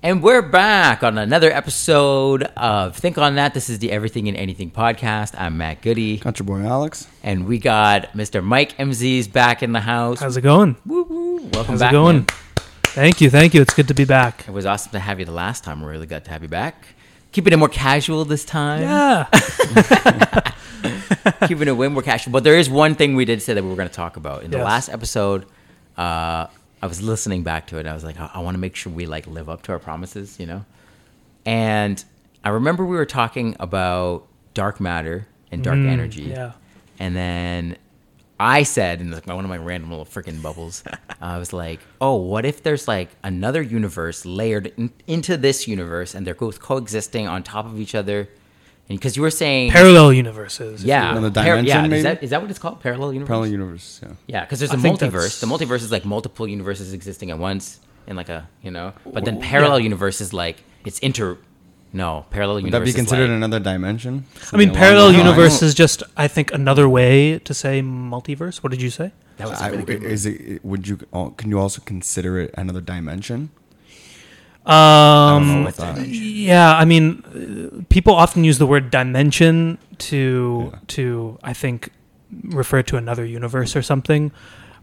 And we're back on another episode of Think on That. This is the Everything and Anything podcast. I'm Matt Goody, Country boy Alex. and we got Mr. Mike Imseis back in the house. How's it going? Woo woo! Welcome How's back. it going? man. Thank you, thank you. It's good to be back. It was awesome to have you the last time. We're really glad to have you back. Keeping it more casual this time. Yeah. Keeping it way more casual. But there is one thing we did say that we were going to talk about in the Yes. last episode. Uh, I was listening back to it. And I was like, I, I want to make sure we like live up to our promises, you know. And I remember we were talking about dark matter and dark energy. Mm, yeah. And then I said, in like one of my random little freaking bubbles, I was like, "Oh, what if there's like another universe layered in, into this universe, and they're both coexisting on top of each other?" And because you were saying, Parallel universes. if you yeah, will. Another par- yeah, dimension, is that is that what it's called? Parallel universe. Parallel universe. Yeah. Yeah, because there's I a think multiverse. The multiverse is like multiple universes existing at once in like a you know. But then parallel universe is like it's inter. No, parallel Would universe. that be considered like- another dimension? I mean, parallel those lines? universe is just, I think, another way to say multiverse. What did you say? That was a I- really good. is it? Would you? Uh, can you also consider it another dimension? Um, I don't know what that- yeah, I mean, people often use the word dimension to Yeah. to I think refer to another universe or something.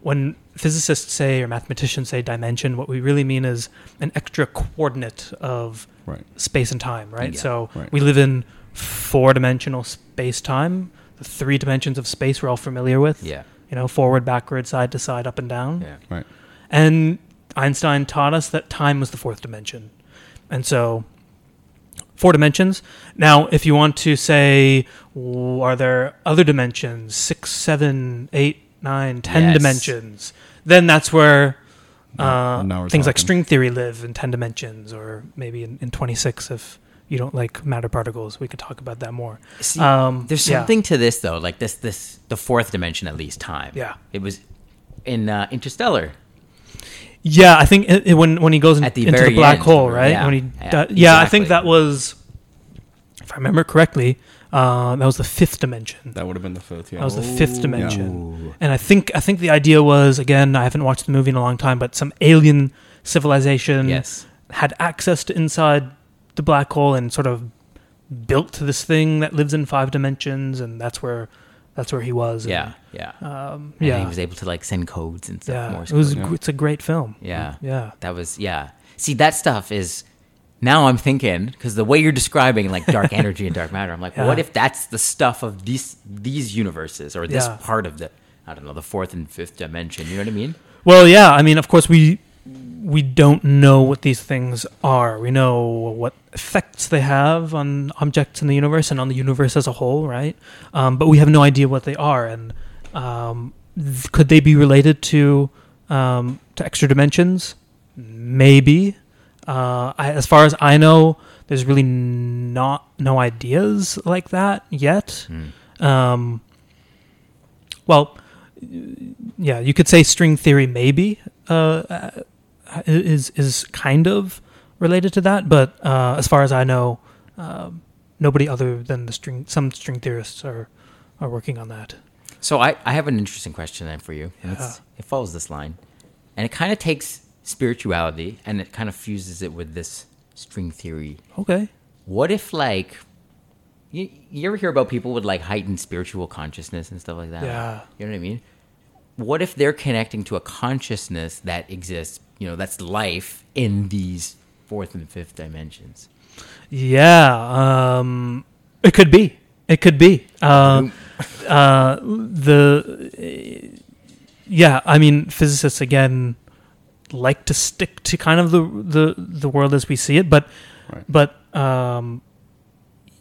When physicists say or mathematicians say dimension, what we really mean is an extra coordinate of Right. space and time, right? Yeah. So Right. we live in four-dimensional space-time. The three dimensions of space we're all familiar with. Yeah, You know, forward, backward, side to side, up and down. yeah. Right. And Einstein taught us that time was the fourth dimension. And so, four dimensions. Now, if you want to say, are there other dimensions, six, seven, eight, nine, ten Yes. dimensions, then that's where uh, things like string theory live in 10 dimensions, or maybe in, in 26 if you don't like matter particles. We could talk about that more. See, Um, there's yeah. something to this though, like this, this the fourth dimension at least time. Yeah. it was in uh, Interstellar. Yeah, I think it, it- when when he goes in, At the into the black end, hole, right? yeah. When he, Yeah, di- yeah, I think that was, if I remember correctly, uh, that was the fifth dimension. That would have been the fifth. Yeah. That was the fifth Ooh. dimension. And I think I think the idea was again, I haven't watched the movie in a long time, but some alien civilization Yes, had access to inside the black hole and sort of built this thing that lives in five dimensions, and that's where that's where he was. yeah, yeah. Um, And yeah, he was able to like send codes and stuff. yeah. Morse It was code. it's a great film. Yeah. yeah. That was yeah. See that stuff is now I'm thinking because the way you're describing like dark energy and dark matter, I'm like, Yeah. what if that's the stuff of these these universes or this Yeah. part of the I don't know the fourth and fifth dimension? You know what I mean? Well, yeah. I mean, of course, we we don't know what these things are. We know what effects they have on objects in the universe and on the universe as a whole, right? Um, but we have no idea what they are, and um, th- could they be related to um, to extra dimensions? Maybe. Uh, I, as far as I know, there's really not no ideas like that yet. Um, well, yeah, you could say string theory maybe uh, uh, is is kind of related to that, but uh, as far as I know, um, nobody other than the string some string theorists are are working on that. So I, I have an interesting question then for you. Yeah. it follows this line. And it kind of takes spirituality and it kind of fuses it with this string theory. Okay. What if like you, you ever hear about people with like heightened spiritual consciousness and stuff like that? Yeah. You know what I mean? What if they're connecting to a consciousness that exists, you know, that's life in these fourth and fifth dimensions? Yeah, um, it could be. It could be. Uh, uh, the yeah, I mean, physicists again like to stick to kind of the the, the world as we see it, but Right. but um,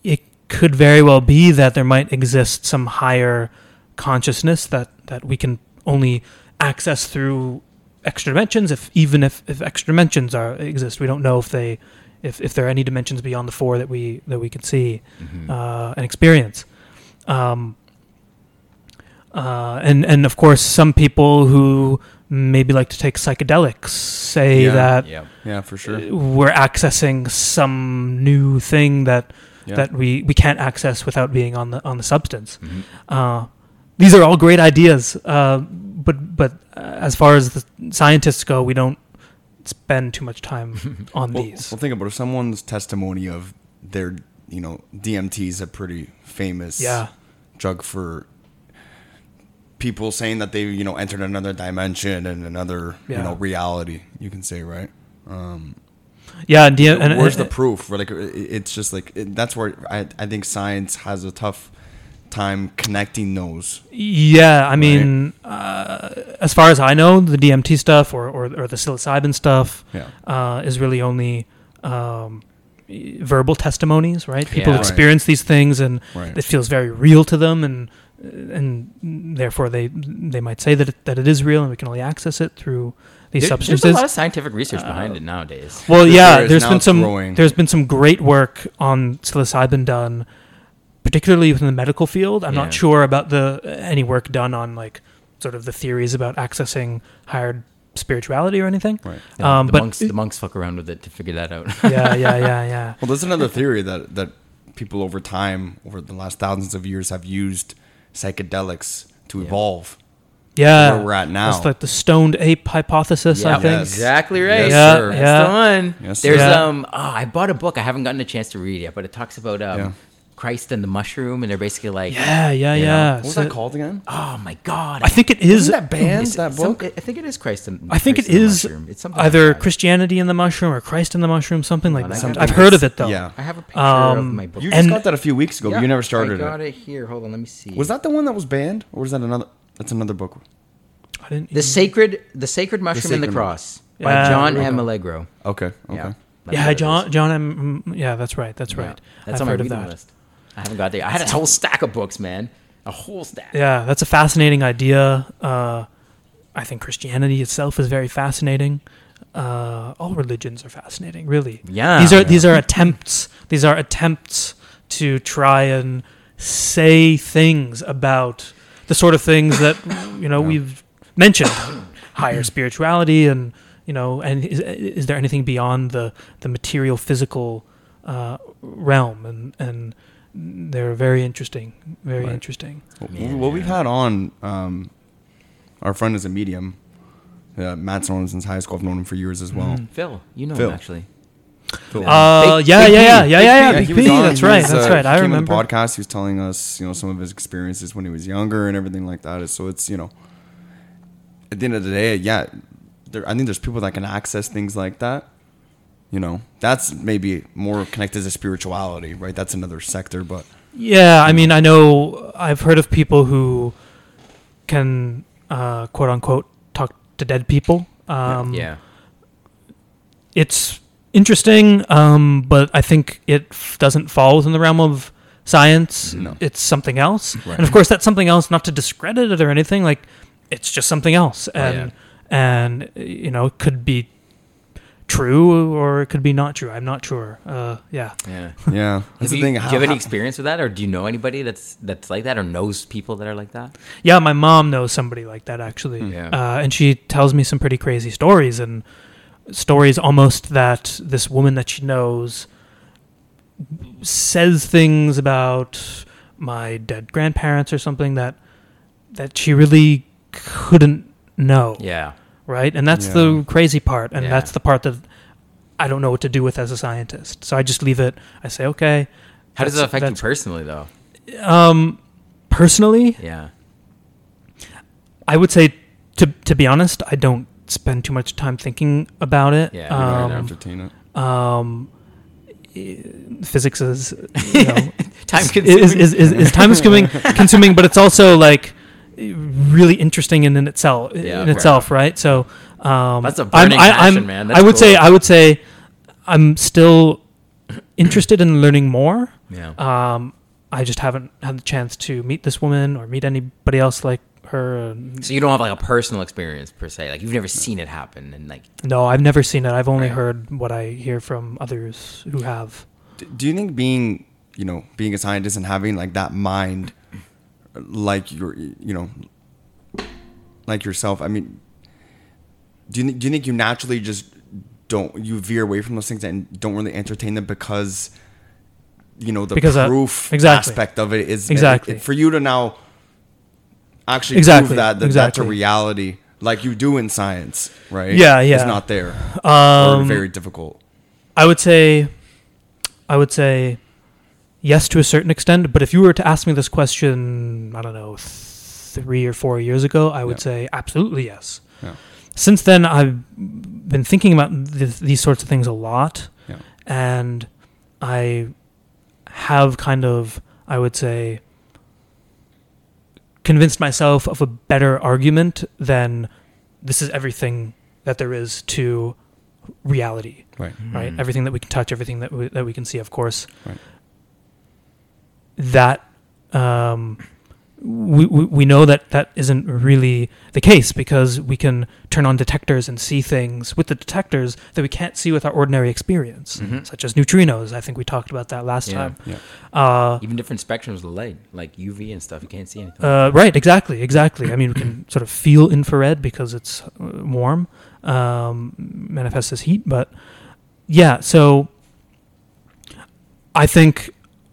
it could very well be that there might exist some higher consciousness that that we can only access through extra dimensions. If even if, if extra dimensions are exist, we don't know if they if, if there are any dimensions beyond the four that we that we can see uh, and experience. Um, uh, and and of course, some people who maybe like to take psychedelics say Yeah. that Yeah. Yeah, for sure. we're accessing some new thing that Yeah. that we, we can't access without being on the on the substance. Mhm. Uh, these are all great ideas, uh, but but as far as the scientists go, we don't spend too much time on Well, these. well, think about it. If someone's testimony of their, you know, DMT is a pretty famous Yeah. drug for people saying that they, you know, entered another dimension and another, Yeah. you know, reality. You can say, right? Um, yeah, and, DM, and where's and- the proof? Where Like, it's just like it, that's where I, I think science has a tough time connecting those. Yeah, I mean, uh, as far as I know, the DMT stuff or, or, or the psilocybin stuff Yeah. uh, is really only um, verbal testimonies, right? People Yeah. Right. experience these things and Right. it feels very real to them, and and therefore they they might say that it, that it is real, and we can only access it through these There- substances. There's a lot of scientific research behind it nowadays. Well, yeah, is there's now been some growing. there's been some great work on psilocybin done, particularly within the medical field. I'm Yeah. not sure about the any work done on like sort of the theories about accessing higher spirituality or anything. Right. Yeah, Um, the but monks, the monks fuck around with it to figure that out. yeah, yeah, yeah, yeah. Well, there's another theory that that people over time, over the last thousands of years, have used psychedelics to Yeah. evolve. Yeah, Where we're at now. It's like the stoned ape hypothesis. I think. Yes. exactly right. Yes, Yeah, sir. yeah. That's the one. Yes, There's sir. um. Oh, I bought a book. I haven't gotten a chance to read yet, but it talks about um, Yeah. Christ and the mushroom, and they're basically like, Yeah, yeah, You know, yeah. What was So- that called again? oh my god. I think it that band, It's that some- book? I think it is Christ and I think Christ it and the is mushroom. It's something either like. Christianity in the mushroom or Christ in the mushroom, something like I that. got I've heard of it though. Yeah. I have a picture of Um, my book. You just And- got that a few weeks ago. but you never started I got it. it here. Hold on, let me see. Was that the one that was banned, or was that another? That's another book. I didn't. the sacred, the sacred mushroom and the Sacred Mu- cross by John there M. Allegro. Okay. Okay. Yeah, yeah, John. John. M. Yeah, that's right. That's right. That's I've on my heard of reading that. list. I haven't got there. I had a whole stack of books, man. A whole stack. Yeah, that's a fascinating idea. Uh, I think Christianity itself is very fascinating. Uh, all religions are fascinating, really. Yeah. these are Yeah. these are attempts. These are attempts to try and say things about the sort of things that you know we've mentioned, higher spirituality, and you know, and is, is there anything beyond the the material, physical uh, realm? And and they're very interesting, very Right. interesting. Well, well, we've had on um, our friend is a medium. Uh, Matt's known him since high school. I've known him for years as well. Mhm. Phil, you know Phil. him actually. Phil. Uh, Big- yeah, Big yeah, yeah, yeah, yeah, yeah, Big he P. That's right. was, That's uh, right. I he came on remember. the podcast. He was telling us, you know, some of his experiences when he was younger and everything like that. So it's, you know, at the end of the day, yeah, there, I think there's people that can access things like that. You know, that's maybe more connected to spirituality, right? That's another sector, but Yeah, I mean, I know I've heard of people who can uh, quote unquote talk to dead people. Um, yeah. it's interesting, um, but I think it f- doesn't fall within the realm of science. No. It's something else, Right. and of course, that's something else. Not to discredit it or anything, like it's just something else, Oh, and and you know, it could be true or it could be not true. I'm not sure. Uh, yeah. Yeah. yeah, Have that's you, the thing. do you have any experience with that, or do you know anybody that's that's like that, or knows people that are like that? Yeah, my mom knows somebody like that actually, Hmm. Yeah. uh, and she tells me some pretty crazy stories and stories almost that this woman that she knows says things about my dead grandparents or something that that she really couldn't know, Yeah. Right? And that's Yeah. the crazy part, and Yeah. that's the part that I don't know what to do with as a scientist. So I just leave it. I say, okay. How does it affect you personally, though? Um, personally, Yeah. I would say, to to be honest, I don't spend too much time thinking about it. Yeah, You're not um, entertain it. um, physics is, you know, Time is, consuming. is, is, is, is time consuming, consuming, but it's also like really interesting in, in itself. Yeah, in fair itself, right? So um, That's a I'm- burning I, passion, I'm- man. I That's would say. I would say I'm still interested in learning more. yeah. Um, I just haven't had the chance to meet this woman or meet anybody else like her. So you don't have like a personal experience per se. Like you've never seen it happen, and like No, I've never seen it. I've only Right. heard what I hear from others who have. Do you think being, you know, being a scientist and having like that mind, like your, you know, like yourself? I mean, do you do you think you naturally just don't you veer away from those things and don't really entertain them because, you know, the Because, uh, proof exactly. aspect of it is Exactly. for you to now actually Exactly, prove that, that that's a reality. like you do in science, right? Yeah, yeah. It's not there. or Um, very difficult. I would say, I would say, yes to a certain extent. But if you were to ask me this question, I don't know, three or four years ago, I would Yeah. say absolutely yes. Yeah. Since then, I've been thinking about th- these sorts of things a lot, Yeah. and I have kind of, I would say, convinced myself of a better argument than this is everything that there is to reality Right. right? Mhm. Everything that we can touch, everything that we, that we can see, of course. Right. That um, we, we we know that that isn't really the case because we can turn on detectors and see things with the detectors that we can't see with our ordinary experience, Mhm. such as neutrinos. I think we talked about that last Yeah. time. Yeah. Uh, Even different spectrums of light, like UV and stuff. You can't see anything. Uh, right, exactly, exactly. I mean, we can sort of feel infrared because it's uh, warm, um, manifests as heat. But yeah, so I think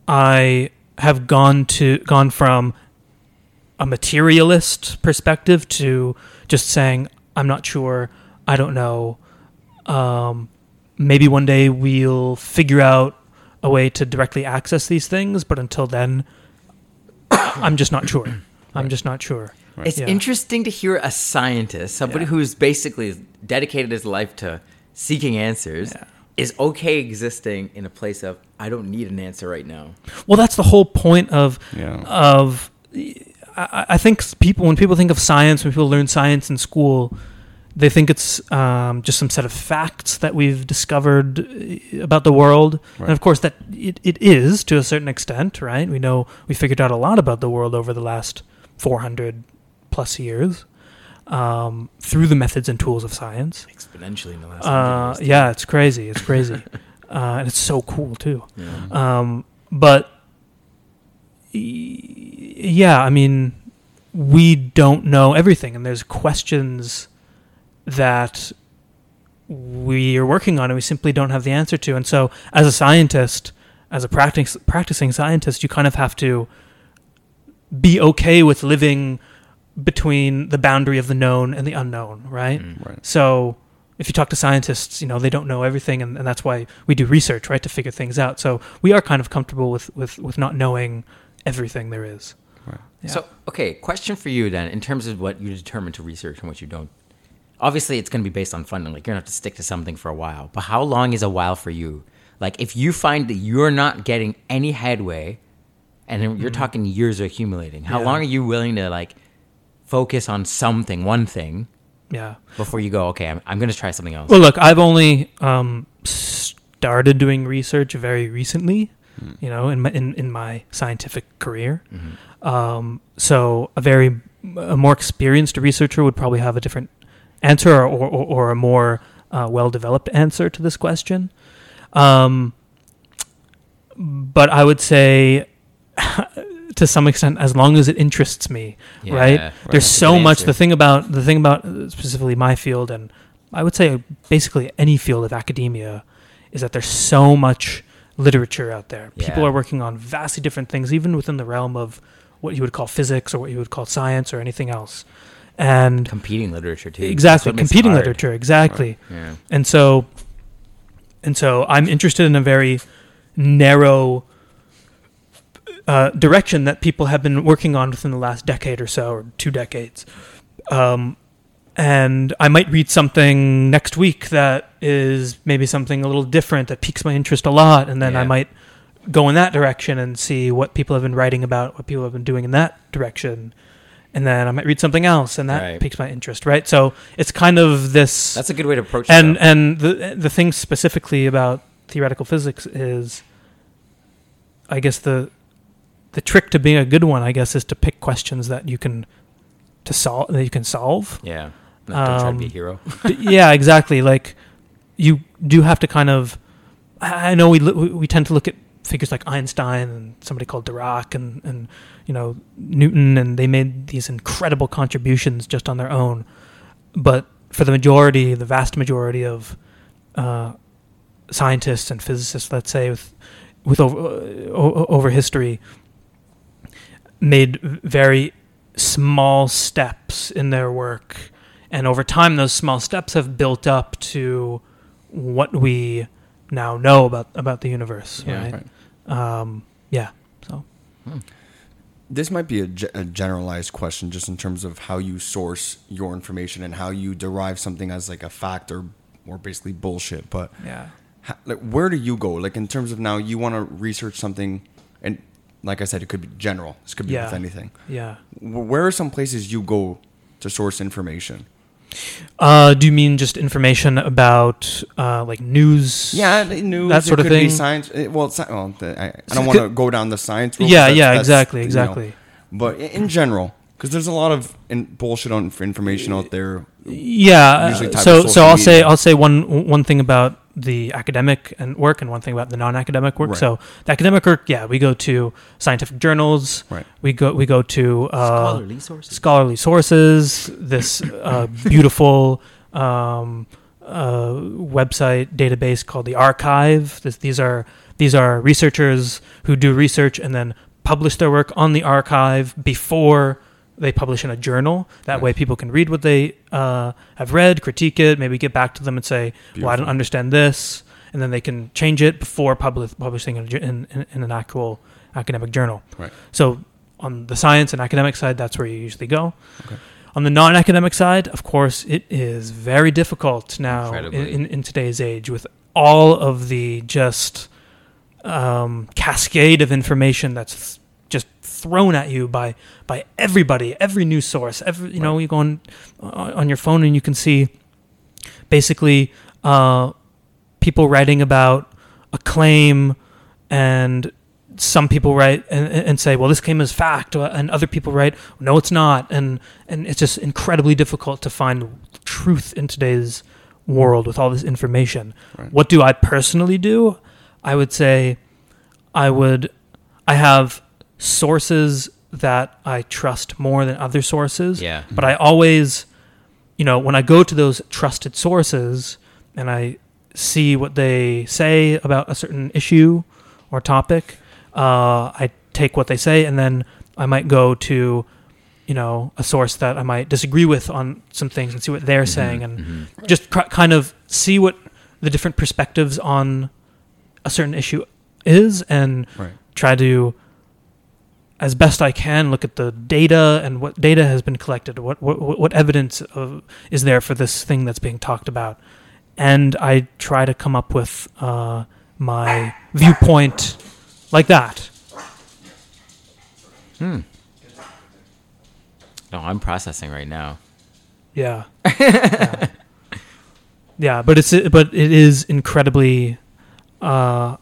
I have gone to gone from a materialist perspective to just saying I'm not sure, I don't know. Um, maybe one day we'll figure out a way to directly access these things, but until then, I'm just not sure. I'm just not sure. Right. It's Yeah. interesting to hear a scientist, somebody Yeah. who's basically dedicated his life to seeking answers, Yeah. Is okay existing in a place of I don't need an answer right now. Well, that's the whole point of Yeah. of. I, I think people when people think of science, when people learn science in school, they think it's um, just some set of facts that we've discovered uh, about the world, Right. and of course that it, it is to a certain extent, right? We know we figured out a lot about the world over the last 400 plus years um, through the methods and tools of science. Exponentially in the last Uh, years. yeah, it's crazy. It's crazy, uh, and it's so cool too. Yeah. Um, but yeah, I mean, we don't know everything, and there's questions that we are working on, and we simply don't have the answer to. And so, as a scientist, as a practice, practicing scientist, you kind of have to be okay with living between the boundary of the known and the unknown, right? Mm. Right. So if you talk to scientists, you know, they don't know everything and, and that's why we do research, right, to figure things out. So we are kind of comfortable with, with, with not knowing everything there is. Right. Yeah. So, okay, question for you then, in terms of what you determine to research and what you don't. Obviously, it's going to be based on funding. Like, you're going to have to stick to something for a while. But how long is a while for you? Like, if you find that you're not getting any headway, and you're talking years are accumulating, how Yeah. long are you willing to, like, focus on something, one thing, yeah. before you go, okay, I'm, I'm going to try something else? Well, look, I've only um, started doing research very recently, you know, in my, in, in my scientific career. Mhm. Um, so a very a more experienced researcher would probably have a different answer or, or, or a more uh, well developed answer to this question. Um, but I would say, to some extent, as long as it interests me, Yeah, right? There's so much. answer. The thing about the thing about uh, specifically my field, and I would say basically any field of academia, is that there's so much literature out there. People are working on vastly different things, even within the realm of what you would call physics or what you would call science or anything else. And Competing literature, too. Exactly, what makes it competing literature, exactly. Yeah. And so, and so I'm interested in a very narrow uh, direction that people have been working on within the last decade or so, or two decades. Um, and I might read something next week that is maybe something a little different that piques my interest a lot, and then I might go in that direction and see what people have been writing about, what people have been doing in that direction. And then I might read something else, and that Right. piques my interest, right? So it's kind of this That's a good way to approach it. and though. and the the thing specifically about theoretical physics is i guess the the trick to being a good one i guess is to pick questions that you can to solve that you can solve yeah. Not don't try to be a um, hero. D- yeah exactly like you do have to kind of i know we we we tend to look at figures like einstein and somebody called dirac and and you know newton and they made these incredible contributions just on their own but for the majority the vast majority of uh, scientists and physicists let's say with with over uh, o- over history made very small steps in their work and over time, those small steps have built up to what we now know about about the universe. Yeah. right? Right. Um, yeah. So This might be a, ge- a generalized question, just in terms of how you source your information and how you derive something as like a fact or, or basically bullshit. But yeah. ha- like, where do you go? Like in terms of now, you want to research something, and like I said, it could be general. This could be Yeah. with anything. Yeah. Wh- Where are some places you go to source information? Uh, do you mean just information about uh, like news? Yeah, news, That sort it of could Be thing. science. eh, Well, sci- well I, I don't it want to go down the science. road, Yeah. that's- Yeah. that's, Exactly. you know, Exactly. but in general, because there's a lot of in, bullshit on information out there. Yeah. Uh, so so I'll say. I'll say one one thing about the academic and work and one thing about the non-academic work. Right. So the academic work, yeah, we go to scientific journals. Right. We go we go to uh, Scholarly sources. scholarly sources. This uh, beautiful um, uh, website database called the arXiv. This, these are these are researchers who do research and then publish their work on the arXiv before they publish in a journal. That Right. way, people can read what they uh, have read, critique it, maybe get back to them and say, "Well, I don't understand this," and then they can change it before publish, publishing in, in, in, an actual academic journal. Right. So on the science and academic side, that's where you usually go. Okay. On the non-academic side, of course, it is very difficult now in, in, today's age with all of the just um, cascade of information that's thrown at you by by everybody, every news source. Every you know, you go on uh, on your phone and you can see basically uh, people writing about a claim and some people write and, and say, well, this claim is fact, uh, and other people write, no, it's not, and and it's just incredibly difficult to find truth in today's world with all this information. Right. What do I personally do? I would say, I would, I have sources that I trust more than other sources. Yeah. But I always, you know, when I go to those trusted sources and I see what they say about a certain issue or topic, uh, I take what they say and then I might go to, you know, a source that I might disagree with on some things and see what they're saying and Mhm. just cr- kind of see what the different perspectives on a certain issue is and Right. try to as best I can look at the data and what data has been collected what what, what evidence of, is there for this thing that's being talked about and I try to come up with uh, my viewpoint like that Hmm. No, I'm processing right now. yeah yeah. Yeah, but it's but it is incredibly uh,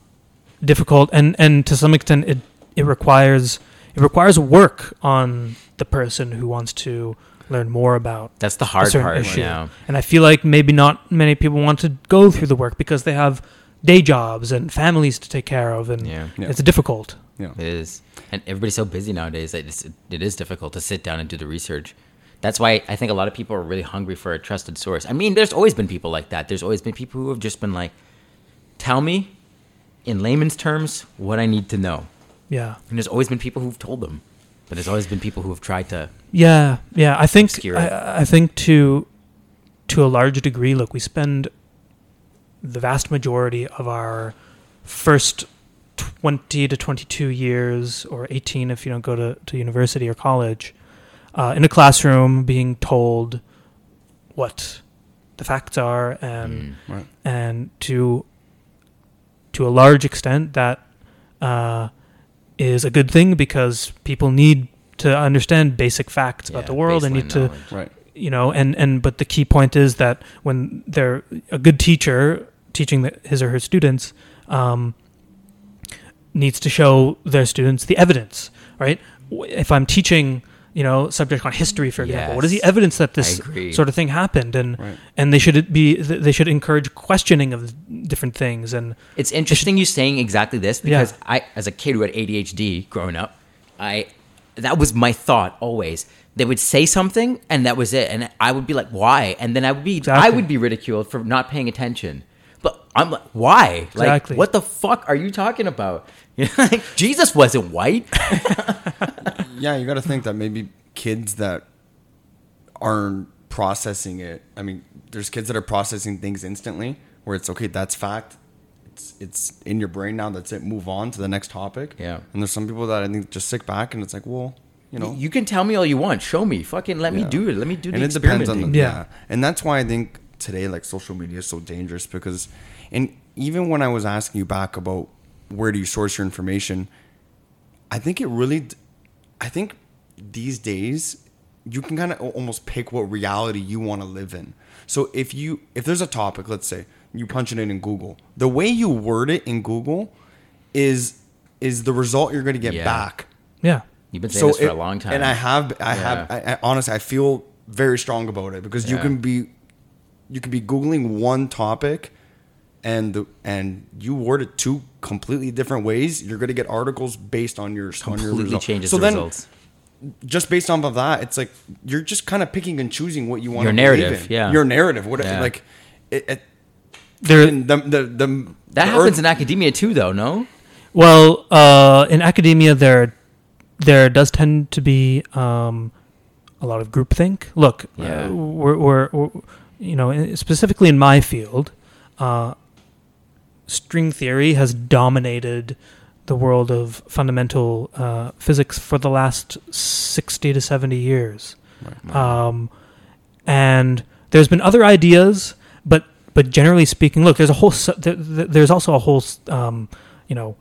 difficult and and to some extent it it requires it requires work on the person who wants to learn more about That's the hard certain part. issue. Yeah. and I feel like maybe not many people want to go through the work because they have day jobs and families to take care of and Yeah. Yeah. it's difficult. Yeah. It is, and everybody's so busy nowadays that it's, it is difficult to sit down and do the research. That's why I think a lot of people are really hungry for a trusted source. I mean, there's always been people like that. There's always been people who have just been like, "Tell me, in layman's terms, what I need to know." Yeah. And there's always been people who've told them, but there's always been people who have tried to. Yeah, yeah. I think I, I think to to a large degree, look, we spend the vast majority of our first twenty to twenty two years, or eighteen if you don't go to, to university or college, uh, in a classroom being told what the facts are and Mm. Right. and to to a large extent that uh, is a good thing because people need to understand basic facts about the world and baseline need to. Right. you know and and but the key point is that when they're a good teacher teaching the, his or her students um, needs to show their students the evidence right if i'm teaching you know subject on history for example what is the evidence that this sort of thing happened and Right. and they should be they should encourage questioning of different things and It's interesting you saying exactly this Yeah. because I, as a kid who had ADHD growing up, I that was my thought always. They would say something and that was it, and I would be like, "Why?" And then I would be I would be ridiculed for not paying attention. But I'm like, "Why? Like, Exactly. what the fuck are you talking about?" You know, like Jesus wasn't white. Yeah, you got to think that maybe kids that aren't processing it. I mean, there's kids that are processing things instantly, where it's okay, that's fact. It's it's in your brain now. That's it. Move on to the next topic. Yeah. And there's some people that I think just sit back and it's like, well, you know, you can tell me all you want. Show me. Fucking let me do it. Let me do the and it depends on the. Yeah. yeah. And that's why I think today like social media is so dangerous because and even when I was asking you back about where do you source your information, I think it really I think these days you can kind of almost pick what reality you want to live in. So if you if there's a topic, let's say you punch it in in Google, the way you word it in Google is is the result you're going to get Yeah. back. Yeah. You've been saying this for it- a long time. and I have, I Yeah. have, I, I honestly, I feel very strong about it because you can be, you can be googling one topic, and the, and you word it two completely different ways. You're gonna get articles based on your on your completely result. changes So the then, results. just based off of that, it's like you're just kind of picking and choosing what you want. Your to narrative, in. yeah. your narrative. What Yeah. like it, it There, the the the That the happens earth- in academia too, though. No. Well, uh, in academia, there there does tend to be um, a lot of groupthink. Look, Yeah. uh, we're, we're, we're you know specifically in my field, uh, string theory has dominated the world of fundamental uh, physics for the last sixty to seventy years. Um, and there's been other ideas, but but generally speaking, look, there's a whole s- there, there- there's also a whole um, you know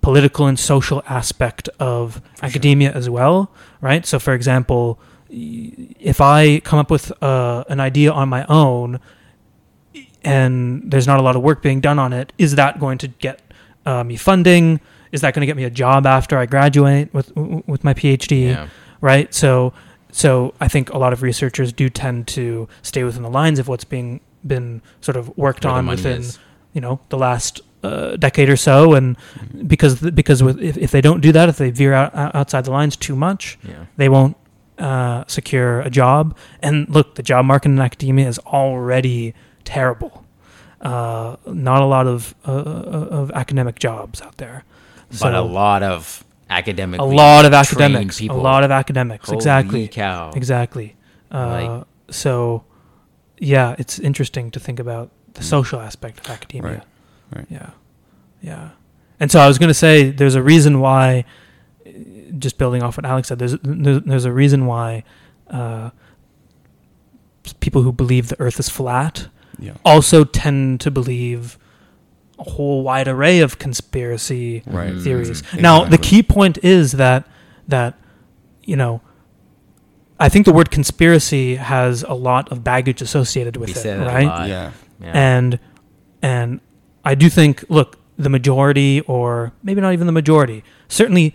political and social aspect of academia as well, right? So, for example, if I come up with uh, an idea on my own and there's not a lot of work being done on it, is that going to get uh, me funding? Is that going to get me a job after I graduate with with my PhD? Yeah. right? So, so I think a lot of researchers do tend to stay within the lines of what's being been sort of worked Where on within is. you know the last uh, decade or so, and Mm-hmm. because because with if, if they don't do that, if they veer out, out- outside the lines too much, Yeah. they won't uh, secure a job. And look, the job market in academia is already terrible. Uh, not a lot of uh, of academic jobs out there. But a lot of academic. a lot of academics, a lot of academics, exactly. Cow. Exactly. Uh, Like- so, yeah, it's interesting to think about the social aspect of academia. Right, right. Yeah. Yeah. And so I was going to say there's a reason why, uh, just building off what Alex said, there's, there's, there's a reason why uh, people who believe the earth is flat Yeah. also tend to believe a whole wide array of conspiracy Right. theories. Mhm. Now, the key point is that that you know, I think the word conspiracy has a lot of baggage associated with We it, say that a right? lot. Yeah. Yeah. And and I do think, look, the majority, or maybe not even the majority, certainly.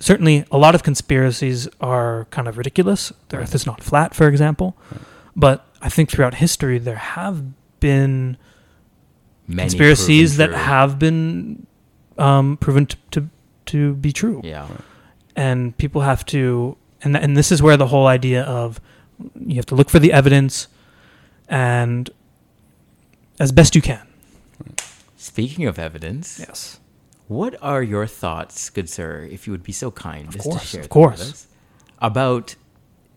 Certainly, a lot of conspiracies are kind of ridiculous. The Earth is not flat, for example. But I think throughout history, there have been Many conspiracies that true. have been um, proven to, to to be true, Yeah. and people have to, and and this is where the whole idea of you have to look for the evidence, and as best you can. Speaking of evidence, Yes. what are your thoughts, good sir, if you would be so kind, just course, to share of course. about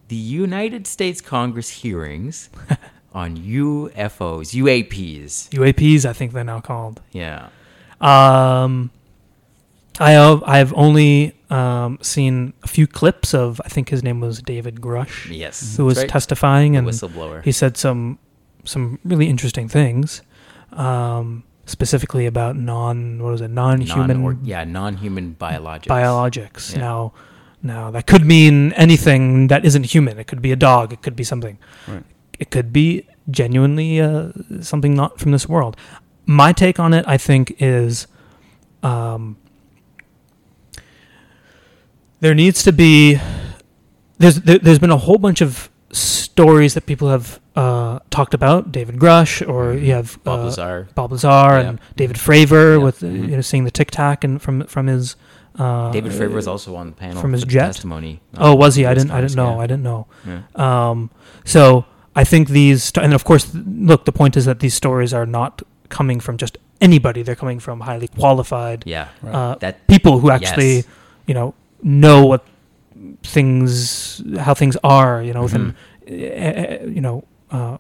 the United States Congress hearings on UFOs, UAPs? UAPs, I think they're now called. Yeah. Um, I have, I've only um, seen a few clips of. I think his name was David Grusch, Yes. who was right. testifying, The and whistleblower. he said some some really interesting things, um, specifically about non what was it non-human Non- or- yeah, non-human biologics. biologics. Yeah. Now, now that could mean anything that isn't human. It could be a dog. It could be something. Right. It could be genuinely uh, something not from this world. My take on it, I think, is um, there needs to be there's there, there's been a whole bunch of stories that people have uh, talked about. David Grusch, or you have Bob uh, Lazar. Bob Lazar Yeah. and David Fravor Yeah. with Mhm. you know seeing the Tic Tac and from from his. Uh, David Fravor was also on the panel from his jet? testimony. Oh, was he? I didn't. I didn't know. I didn't know. yeah. Um, so I think these, and of course, look. The point is that these stories are not coming from just anybody. They're coming from highly qualified Yeah. Right. uh, That people who actually, Yes. you know, know what things, how things are. You know, within Mhm. uh, you know, uh,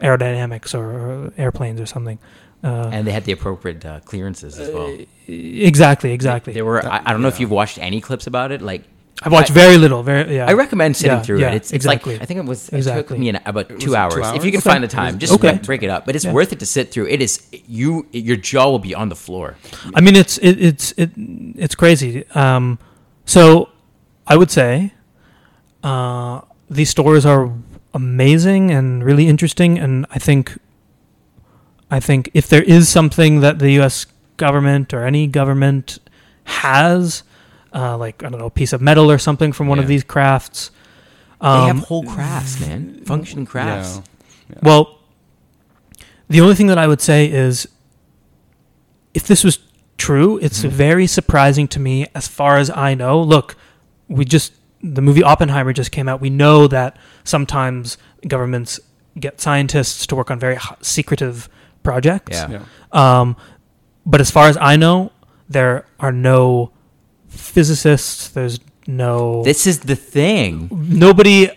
aerodynamics or, or airplanes or something. Uh, and they had the appropriate uh, clearances as well. exactly, exactly. There were. I, I don't know if you've watched any clips about it. Like I've watched I- very little. Very, yeah. I recommend sitting Yeah, through yeah, it. It's, it's exactly. like I think it was it Exactly. took me an, about was two it hours. two If you can hours? find the time, just Okay. break, break it up. But it's Yeah. worth it to sit through. It is you. Your jaw will be on the floor. I mean, it's it, it's it, it's crazy. Um, so I would say uh, these stories are amazing and really interesting, and I think I think if there is something that the U.S. government or any government has, uh, like I don't know, a piece of metal or something from one of these crafts. They Um, have whole crafts, man. Functioning crafts. Yeah. Well, the only thing that I would say is if this was true, it's Mhm. very surprising to me as far as I know. Look, we just the movie Oppenheimer just came out. We know that sometimes governments get scientists to work on very secretive projects. Yeah. Yeah. Um, but as far as I know, there are no physicists. There's no This is the thing. nobody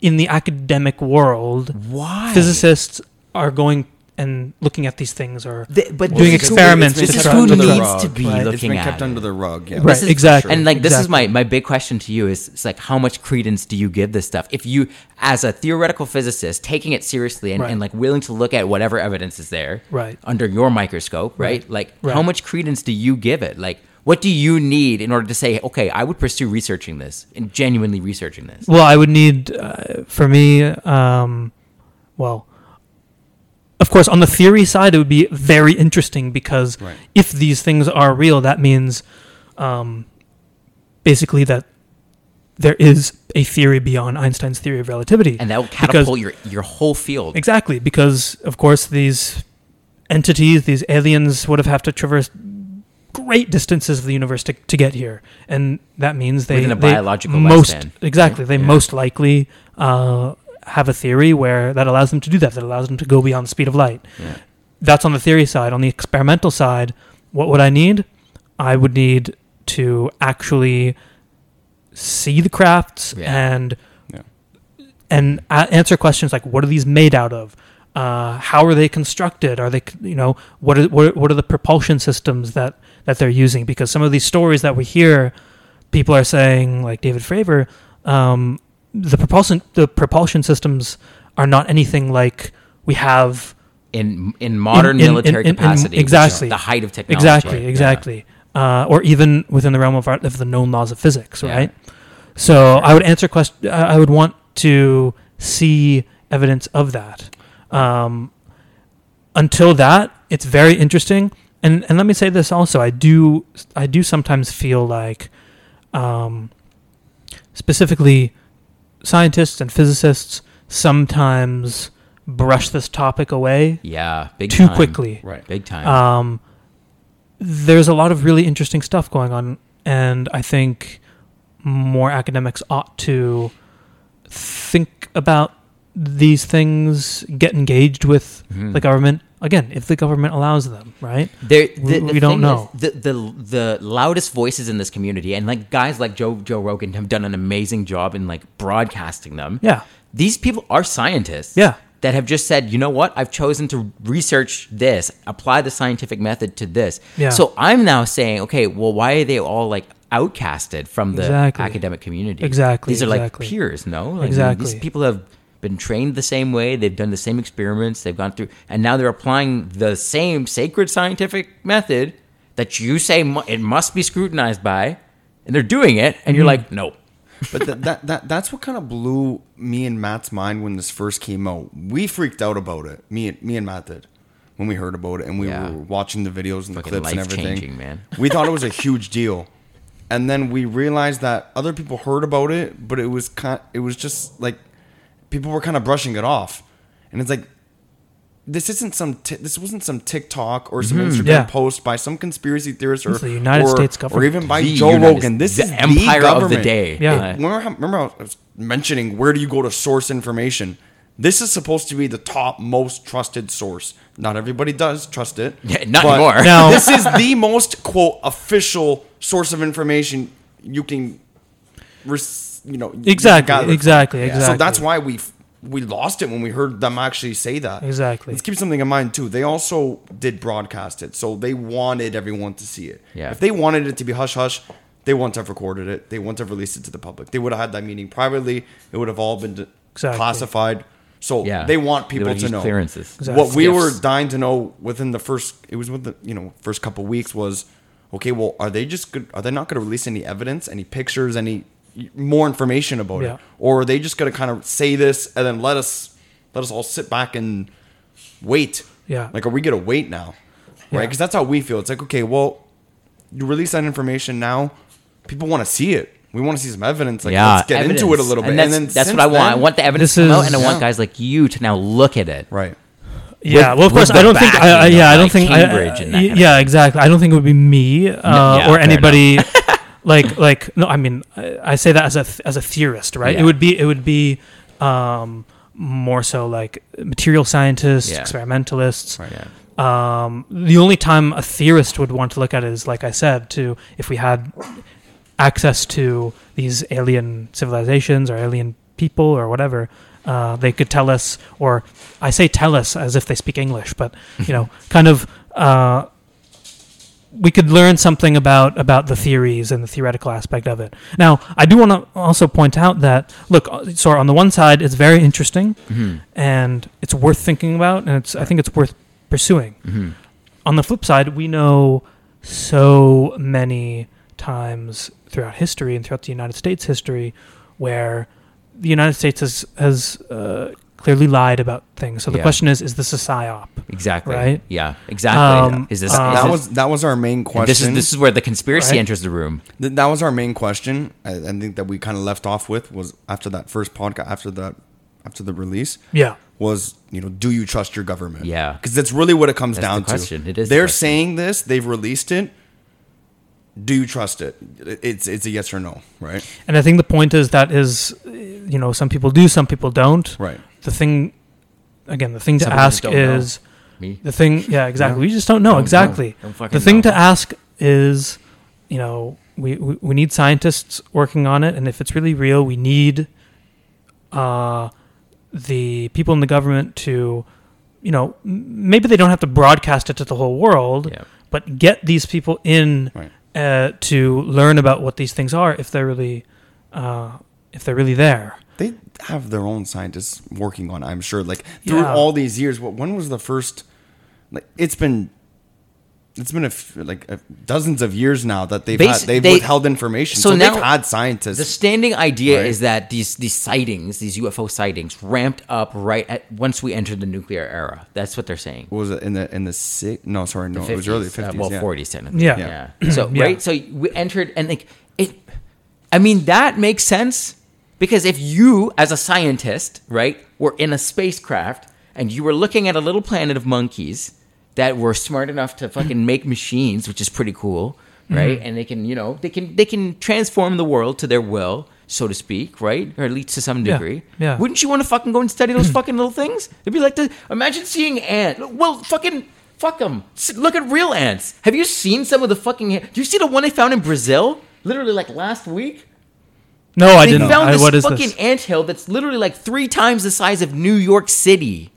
in the academic world Why physicists are going and looking at these things or Th- but doing this is experiments This to is who needs to be right? It's looking been at kept it. under the rug. Yeah. Right, This is- exactly. And like this is my my big question to you is it's like how much credence do you give this stuff? If you as a theoretical physicist taking it seriously and, Right. and like willing to look at whatever evidence is there Right. under your microscope, right? Right. Like Right. how much credence do you give it? Like what do you need in order to say, okay, I would pursue researching this and genuinely researching this? well i would need uh, for me um, well of course on the theory side it would be very interesting because Right. if these things are real that means um, basically that there is a theory beyond einstein's theory of relativity And that will Because- catapult your your whole field. Exactly, because of course these entities, these aliens, would have have to traverse great distances of the universe to, to get here, and that means they Within a they biological most lifespan, exactly they Yeah. most likely uh, have a theory where that allows them to do that, that allows them to go beyond the speed of light. Yeah. That's on the theory side. On the experimental side, what would I need? I would need to actually see the crafts Yeah. and Yeah. and a- answer questions like what are these made out of uh, how are they constructed are they you know what are, what are what are the propulsion systems that that they're using because some of these stories that we hear people are saying like David Fravor um, the propulsion the propulsion systems are not anything like we have in in modern in- in- military in- capacity, exactly. the height of technology. Exactly, Yeah. exactly. Uh, or even within the realm of, of the known laws of physics, Yeah. right? So I would answer question. I would want to see evidence of that. Um, until that, it's very interesting. And and let me say this also. I do I do sometimes feel like, um, specifically, scientists and physicists sometimes brush this topic away Yeah, big too time. quickly Right. Big time. um, there's a lot of really interesting stuff going on, and I think more academics ought to think about these things, get engaged with Mhm. the government. Again, if the government allows them, right? There, We- the, the we don't know. the, the the loudest voices in this community, and like guys like Joe Joe Rogan have done an amazing job in like broadcasting them. Yeah, These people are scientists. Yeah. That have just said, you know what? I've chosen to research this, apply the scientific method to this. Yeah. So I'm now saying, okay, well, why are they all like outcasted from the Exactly. academic community? Exactly, These are exactly. like peers, no? Like, Exactly. These people have been trained the same way. They've done the same experiments. They've gone through, and now they're applying the same sacred scientific method that you say mu- it must be scrutinized by, and they're doing it, and Mm-hmm. you're like, no. but th- that that that's what kind of blew me and Matt's mind when this first came out. We freaked out about it. Me and me and Matt did when we heard about it, and we Yeah. were watching the videos and the Fucking clips and everything. life-changing, man. We thought it was a huge deal, and then we realized that other people heard about it, but it was kind. It was just like people were kind of brushing it off, and it's like. This isn't some. T- this wasn't some TikTok or some Instagram Mm-hmm. Yeah. post by some conspiracy theorist or It's the United or, States or even by The Joe United- Rogan. This is the is empire the of the day. Yeah. Uh, Remember, how- remember I was mentioning where do you go to source information? This is supposed to be the top most trusted source. Not everybody does trust it. Yeah, not anymore. Now- this is the most quote official source of information you can. Res- you know Exactly, exactly, from. exactly, So that's why we we lost it when we heard them actually say that. Exactly. Let's keep something in mind too. They also did broadcast it, so they wanted everyone to see it. Yeah. If they wanted it to be hush hush, they wouldn't have recorded it. They wouldn't have released it to the public. They would have had that meeting privately. It would have all been Exactly. classified. So Yeah. they want people would've to know clearances. Exactly. What we were dying to know within the first, it was with the you know first couple weeks was, okay, well, are they just good? Are they not going to release any evidence, any pictures, any more information about Yeah. it, or are they just going to kind of say this and then let us let us all sit back and wait? Yeah. Like, are we going to wait now? Right? Yeah. Because that's how we feel. It's like, okay, well, you release that information now. People want to see it. We want to see some evidence. Like, yeah, let's get into it a little bit. And that's, then that's what I want. I want the evidence This to come out, and I want guys like you to now look at it. Right. Yeah, well, of course, I don't think. I, I, yeah, of, I don't like, think. I, Cambridge and that y- kind of yeah, exactly. I don't think it would be me uh, yeah, or anybody. like, like no. I mean, I, I say that as a th- as a theorist, right? Yeah. It would be. It would be um, more so like material scientists, Yeah. experimentalists. Right. Yeah. Um, the only time a theorist would want to look at it is, like I said, to if we had access to these alien civilizations or alien people or whatever, uh, they could tell us, or I say tell us as if they speak English, but you know, kind of. Uh, we could learn something about about the theories and the theoretical aspect of it. Now, I do want to also point out that look, uh, so on the one side, it's very interesting Mm-hmm. and it's worth thinking about, and it's I think it's worth pursuing. Mm-hmm. On the flip side, we know so many times throughout history and throughout the United States history where the United States has has uh, clearly lied about things. So the Yeah. question is: Is this a psyop? Exactly. Right? Yeah. Exactly. Um, is this? is that this- was that was our main question. this is this is where the conspiracy Right. enters the room. Th- that was our main question. I, I think that we kind of left off with was after that first podcast, after that, after the release, Yeah. was you know, do you trust your government? Yeah. because that's really what it comes That's down the question. to. It is They're question. saying this. They've released it. Do you trust it? It- It's it's a yes or no, right? And I think the point is that is, uh, you know, some people do, some people don't. Right. The thing, again, the thing to Some ask is Me. the thing. Yeah, exactly. We just don't know Don't know. exactly. Don't The thing know. to ask is, you know, we, we we need scientists working on it, and if it's really real, we need uh, the people in the government to, you know, m- maybe they don't have to broadcast it to the whole world, Yeah. but get these people in Right. uh, to learn about what these things are if they're really uh, if they're really there. They have their own scientists working on. it, I'm sure. Like through Yeah. all these years, what when was the first? Like it's been. It's been a f- like uh dozens of years now that they've Basi- had, they've they- withheld information. so So, now- they've had scientists. The standing idea Right. is that these these sightings, these UFO sightings, ramped up right at once we entered the nuclear era. That's what they're saying. what was it in the in the six? No, sorry, no, it was early 50s, uh, fifties. well, yeah. 40s technically. Yeah. Yeah. So Yeah. right. So we entered, and like it. I mean, that makes sense because if you, as a scientist, right, were in a spacecraft and you were looking at a little planet of monkeys that were smart enough to fucking make machines, which is pretty cool, right? Mm-hmm. And they can, you know, they can they can transform the world to their will, so to speak, right? Or at least to some Yeah, degree. yeah. Wouldn't you want to fucking go and study those fucking little things? It'd be like the imagine seeing ant. Well, fucking fuck them. Look at real ants. Have you seen some of the fucking? Do you see the one they found in Brazil? Literally like last week. No, I they didn't. found I, this what is fucking this? anthill that's literally like three times the size of New York City.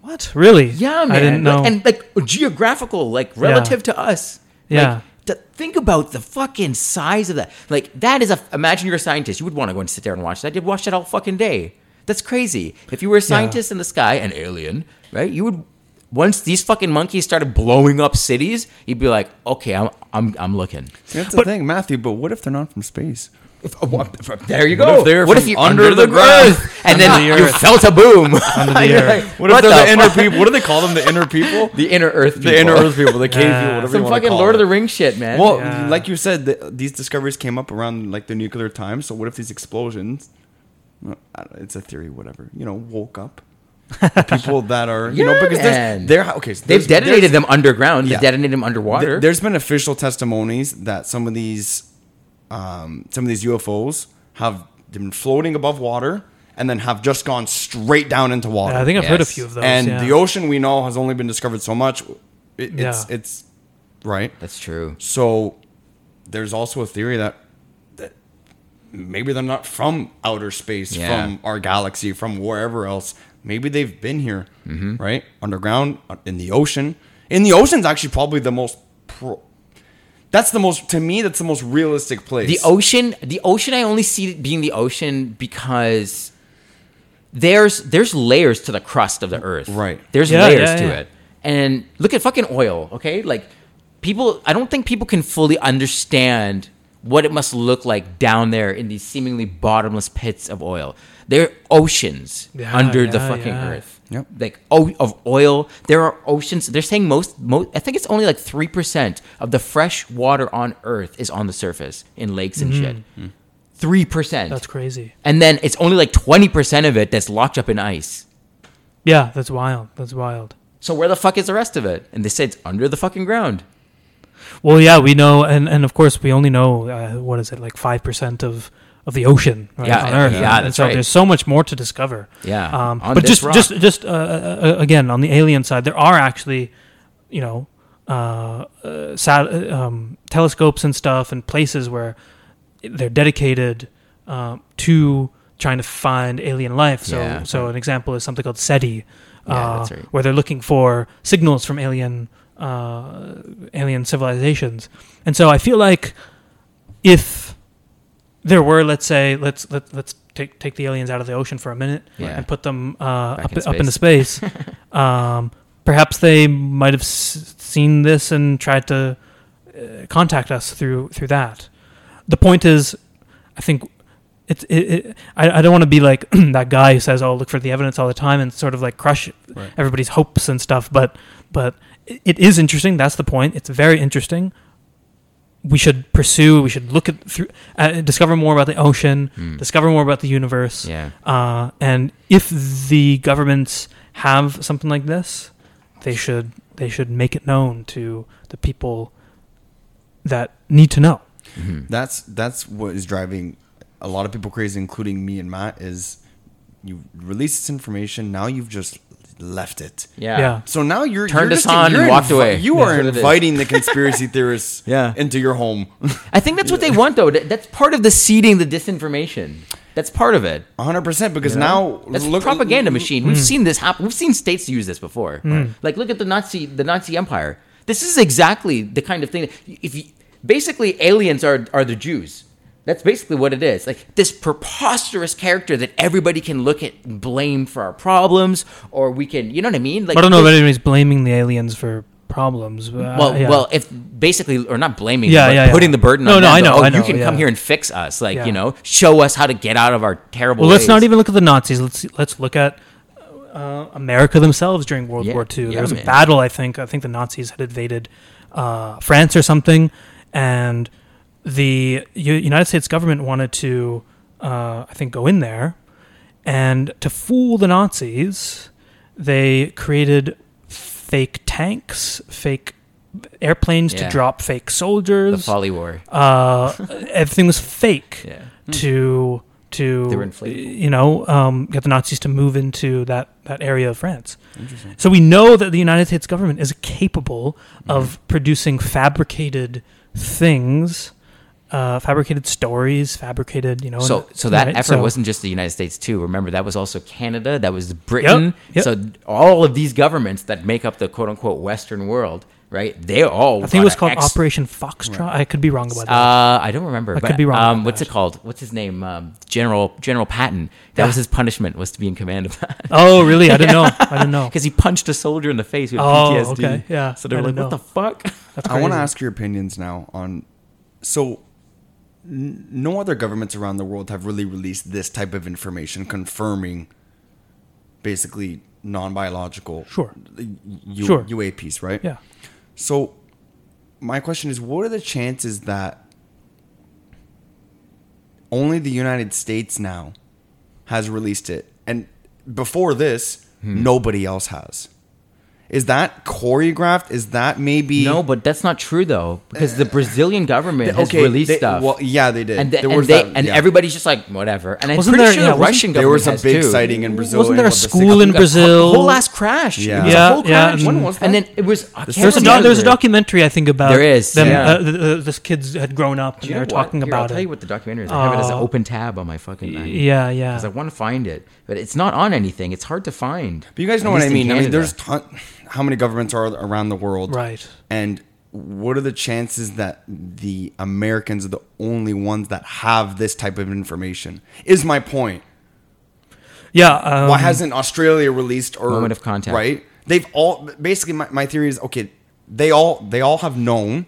What? Really? Yeah, man. I didn't know. Like, and like geographical, like relative to us. Yeah. Like, to think about the fucking size of that. Like that is a. Imagine you're a scientist. You would want to go and sit there and watch that. You'd watch that all fucking day. That's crazy. If you were a scientist in the sky, an alien, right? You would. Once these fucking monkeys started blowing up cities, you'd be like, okay, I'm, I'm, I'm looking. That's the But- thing, Matthew. But what if they're not from space? There you What go. if they're what if from you under under, the the, ground? earth and then the you earth. felt a boom? Under the earth. like, What, if they're the, inner people? What do they call them? The inner people? The inner earth. People. the inner earth people, the cave Yeah. people, whatever Some you fucking call Lord it. of the Rings shit, man. Well, Yeah. like you said, the, these discoveries came up around like the nuclear time. So what if these explosions? well, It's a theory, whatever. You know, woke up people that are you know because man. there's they're okay. So They've detonated them underground. They Yeah. detonated them underwater. Th- There's been official testimonies that some of these, um, some of these UFOs have been floating above water and then have just gone straight down into water. Yeah, I think I've heard a few of those. and yeah. the ocean we know has only been discovered so much. It, it's Yeah. it's right. That's true. So there's also a theory that that maybe they're not from outer space, Yeah. from our galaxy, from wherever else. Maybe they've been here, Mm-hmm. right? Underground, uh, in the ocean. In the ocean's actually probably the most pro. That's the most to me. That's the most realistic place. The ocean, the ocean, I only see it being the ocean because there's there's layers to the crust of the earth. Right. There's Yeah, layers yeah, to yeah. it. And look at fucking oil, okay? Like people I don't think people can fully understand what it must look like down there in these seemingly bottomless pits of oil. They're oceans Yeah, under the fucking yeah. earth. Yep. Like oh, of oil, there are oceans. They're saying most, most. I think it's only like three percent of the fresh water on Earth is on the surface in lakes and shit. Three percent. Mm-hmm. That's crazy. And then it's only like twenty percent of it that's locked up in ice. Yeah, that's wild. That's wild. So where the fuck is the rest of it? And they say it's under the fucking ground. Well, yeah, we know, and, and of course, we only know uh, what is it, like five percent of of the ocean right, Yeah, on Earth. yeah, And that's so right. There's so much more to discover. Yeah, Um, but just rock. just just uh, uh, again on the alien side, there are actually, you know, uh, uh, sat- uh, um, telescopes and stuff, and places where they're dedicated uh, to trying to find alien life. So Yeah. so an example is something called SETI, uh, Yeah, right. where they're looking for signals from alien uh, alien civilizations. And so I feel like if there were, let's say, let's let, let's take take the aliens out of the ocean for a minute Yeah. and put them uh, up, in up into space. um, perhaps they might have s- seen this and tried to uh, contact us through through that. The point is, I think it's it, it, I, I don't want to be like that guy who says, "Oh, look for the evidence all the time," and sort of like crush Right. everybody's hopes and stuff. But but it, it is interesting. That's the point. It's very interesting. We should pursue. We should look at through, uh, discover more about the ocean, discover more about the universe. Yeah. Uh, and if the governments have something like this, they should they should make it known to the people that need to know. That's that's what is driving a lot of people crazy, including me and Matt. Is you release this information now you've just left it. Yeah. Yeah. So now you're Turned you're us just- on you're and walked away. You Yeah. are That's what it is. inviting the conspiracy theorists Yeah. into your home. I think that's what they want, though. That's part of the seeding the disinformation. That's part of it. 100% because You know? now that's look propaganda machine. We've mm. seen this happen. We've seen states use this before. Mm. Like look at the Nazi the Nazi Empire. This is exactly the kind of thing. That, if you, basically aliens are are the Jews. That's basically what it is. Like this preposterous character that everybody can look at and blame for our problems, or we can, you know what I mean? Like I don't know if anybody's blaming the aliens for problems. Uh, well, yeah. well, if basically, or not blaming, Yeah, but yeah, yeah. putting the burden No, on no, them. I know, oh, I know, you can come here and fix us, like Yeah. you know, show us how to get out of our terrible. well, let's not even look at the Nazis. Let's let's look at uh, America themselves during World Yeah, War II. yeah, there was man. a battle. I think I think the Nazis had invaded uh, France or something, and the U- United States government wanted to, uh, I think, go in there, and to fool the Nazis, they created fake tanks, fake airplanes Yeah. to drop fake soldiers. the soldiers. folly war. uh, everything was fake Yeah. to to They were inflatable. you know um, get the Nazis to move into that that area of France. So we know that the United States government is capable Mm-hmm. of producing fabricated things, uh, fabricated stories, fabricated you know. So, so that right? effort So- wasn't just the United States too. Remember, that was also Canada. That was Britain. yep. So all of these governments that make up the quote unquote Western world, right? They all. I think it was called ex- Operation Foxtrot. I could be wrong about that. Uh, I don't remember. I but, could be wrong Um, about what's that. it called? What's his name? Um, General General Patton. That Yeah. was his punishment. Was to be in command of that. oh, really? I didn't know. I didn't know. Because he punched a soldier in the face with Oh, PTSD. okay. Yeah, So they're like, didn't "What the fuck?" That's I want to ask your opinions now on. So, n- no other governments around the world have really released this type of information confirming basically non biological Sure. U- Sure. UAPs, right? Yeah. So, my question is what are the chances that only the United States now has released it? And before this, Hmm. nobody else has. Is that choreographed? Is that maybe No, but that's not true though, because the Brazilian government has okay? released they- stuff. Well, yeah, they did. and, the, There and, was they, that- and yeah. everybody's just like whatever. And I'm Wasn't pretty there- sure yeah, the wasn't- Russian there government was a big too. sighting in Brazil. Wasn't there and a what the school in sick- Brazil? whole last crash. Yeah. It was Yeah, a whole yeah, crash. and- When was that? And then it was. I can't There's a, remember. doc- there's a documentary I think about There is, them. yeah. Uh, th- th- this kids had grown up and you they know were what? talking Here, I'll about tell you what the documentary is. I have it as an Oh. open tab on my fucking. Because yeah, yeah. Because I want to find it, but it's not on anything. It's hard to find. But you guys know what I mean. I mean, there's ton, how many governments are around the world, Right. And what are the chances that the Americans are the only ones that have this type of information? Is my point. Yeah. Um, Why hasn't Australia released or Moment of contact. Right? They've all basically. My, my theory is okay. They all they all have known.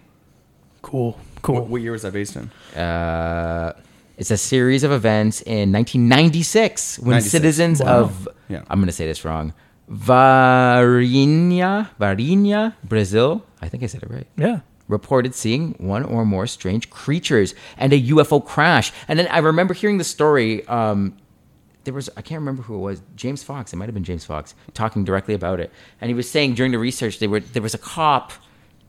cool. Cool. What, what year was that based in? Uh, it's a series of events in 1996 when 96. citizens Wow. of Yeah. I'm going to say this wrong. Varinha, Varinha, Brazil. I think I said it right. yeah. reported seeing one or more strange creatures and a UFO crash. And then I remember hearing the story. Um, there was I can't remember who it was. James Fox. It might have been James Fox talking directly about it. And he was saying during the research they were there was a cop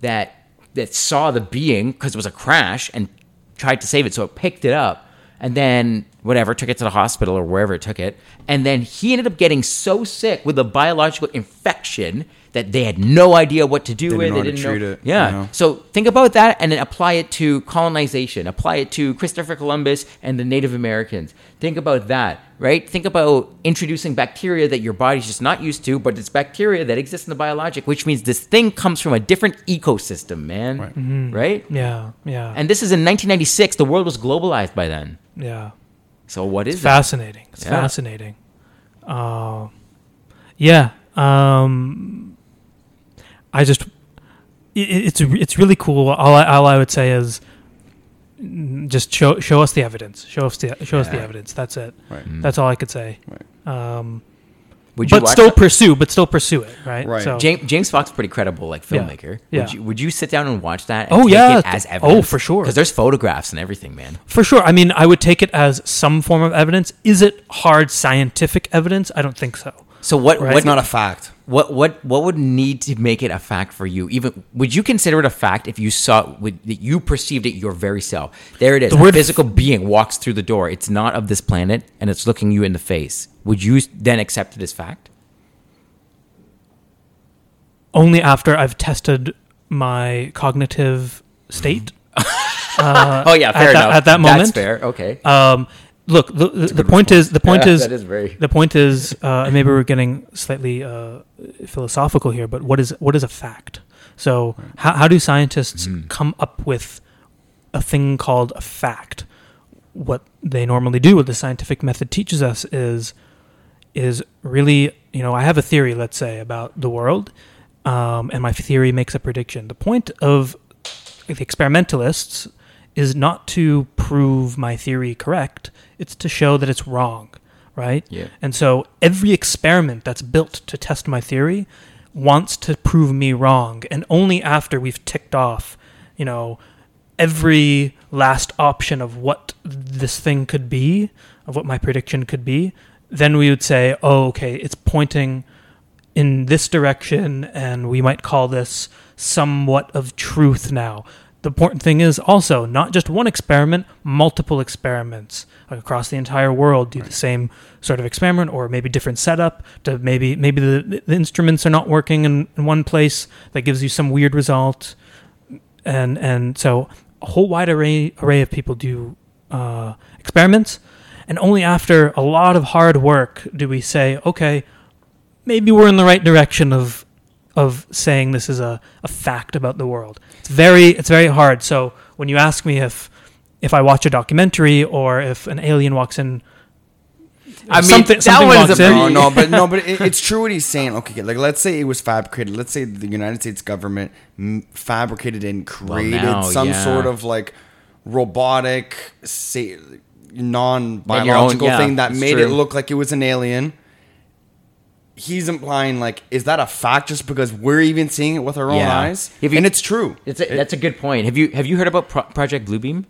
that that saw the being because it was a crash and tried to save it. So it picked it up and then whatever took it to the hospital or wherever it took it. And then he ended up getting so sick with a biological infection that they had no idea what to do Didn't with. They didn't know. treat it, Yeah. you know? So think about that and then apply it to colonization. Apply it to Christopher Columbus and the Native Americans. Think about that, right? Think about introducing bacteria that your body's just not used to, but it's bacteria that exists in the biologic, which means this thing comes from a different ecosystem, man. Right. Mm-hmm. Right? Yeah. Yeah. And this is in 1996. The world was globalized by then. yeah. So what is It's that? fascinating. It's Yeah. fascinating. Uh, yeah. Um, I just, it, it's it's really cool. All I, all I would say is, just show show us the evidence. Show us the show us the evidence. That's it. Right. That's all I could say. Right. Um, Would you but watch still that? pursue. But still pursue it. Right. Right. So, James, James Fox is pretty credible, like filmmaker. Yeah. Would you, would you sit down and watch that? And Oh, take yeah. it as oh, evidence? Oh, for sure. Because there's photographs and everything, man. For sure. I mean, I would take it as some form of evidence. Is it hard scientific evidence? I don't think so. So what? Right. What It's not a fact. What what what would need to make it a fact for you? Even would you consider it a fact if you saw would, that you perceived it your very self? There it is. The a word- physical being walks through the door. It's not of this planet, and it's looking you in the face. Would you then accept it as fact? Only after I've tested my cognitive state. oh yeah, fair at that- enough. at that That's moment? fair. Okay. Um, look, the, the, the good point is the point Yeah, is very- the point is uh, maybe we're getting slightly uh, philosophical here, but what is what is a fact? So how how do scientists Mm-hmm. come up with a thing called a fact? What they normally do, what the scientific method teaches us, is is really you know I have a theory, let's say, about the world, um, and my theory makes a prediction. The point of the experimentalists is not to prove my theory correct; it's to show that it's wrong, right? Yeah. And so every experiment that's built to test my theory wants to prove me wrong, and only after we've ticked off, you know, every last option of what this thing could be, of what my prediction could be, then we would say, oh, okay, it's pointing in this direction, and we might call this somewhat of truth now. The important thing is also not just one experiment, multiple experiments across the entire world do the same sort of experiment, or maybe different setup. To maybe maybe the, the instruments are not working in, in one place that gives you some weird result, and and so a whole wide array array of people do uh, experiments, and only after a lot of hard work do we say, okay, maybe we're in the right direction of of saying this is a, a fact about the world. It's very it's very hard. So when you ask me if if I watch a documentary or if an alien walks in, I mean, something, that something one's a in, No, no, but no, but it, it's true what he's saying. Okay, like let's say it was fabricated. Let's say the United States government m- fabricated and created now, some yeah. sort of like robotic, say, Make your own- non-biological yeah, thing that it's made it look like it was an alien. He's implying like, is that a fact just because we're even seeing it with our own Yeah. eyes? You- and it's true. It's a, that's a good point. Have you have you heard about Pro- Project Bluebeam?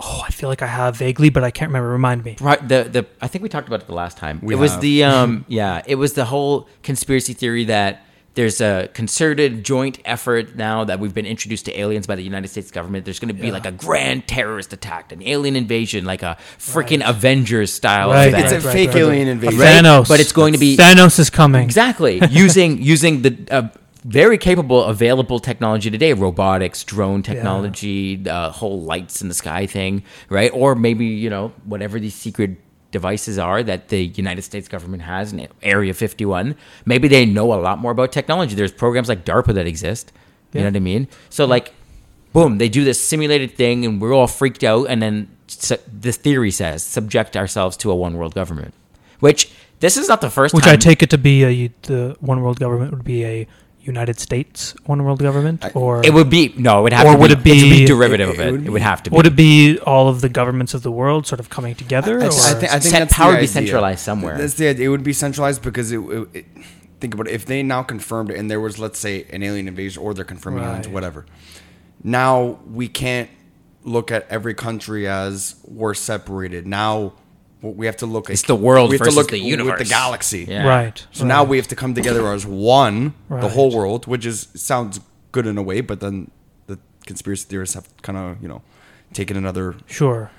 oh, I feel like I have vaguely, but I can't remember. Remind me. Pro- the the I think we talked about it the last time. We it was the um yeah, it was the whole conspiracy theory that there's a concerted joint effort now that we've been introduced to aliens by the United States government. There's going to be Yeah. like a grand terrorist attack, an alien invasion, like a freaking Avengers style Right, event. It's a right, fake right, right. alien invasion. Right? Thanos. But it's going to be Thanos is coming. Exactly. using using the uh, very capable available technology today, robotics, drone technology, uh, whole lights in the sky thing, right? Or maybe you know whatever these secret devices are that the United States government has in Area 51. Maybe they know a lot more about technology. There's programs like DARPA that exist. You Yeah. know what I mean? So like, boom, they do this simulated thing, and we're all freaked out, and then su- the theory says subject ourselves to a one world government, which. This is not the first Which time. I take it to be a, the one world government would be a United States one world government, or It would be no. It would have Or to would be, it be- it'd be derivative it- of it it. would It would have to be. would it be all of the governments of the world sort of coming together? I, or? I think, I think Set that's power would be centralized somewhere. That's the idea. It would be centralized because it, it, it- think about it. If they now confirmed it, and there was, let's say, an alien invasion, or they're confirming aliens, whatever. Now we can't look at every country as we're separated. Now we have to look. It's at, the world we have versus to look the with universe. the galaxy. Yeah. right. So now we have to come together as one, the whole world, which is sounds good in a way, but then the conspiracy theorists have kind of you know taken another sure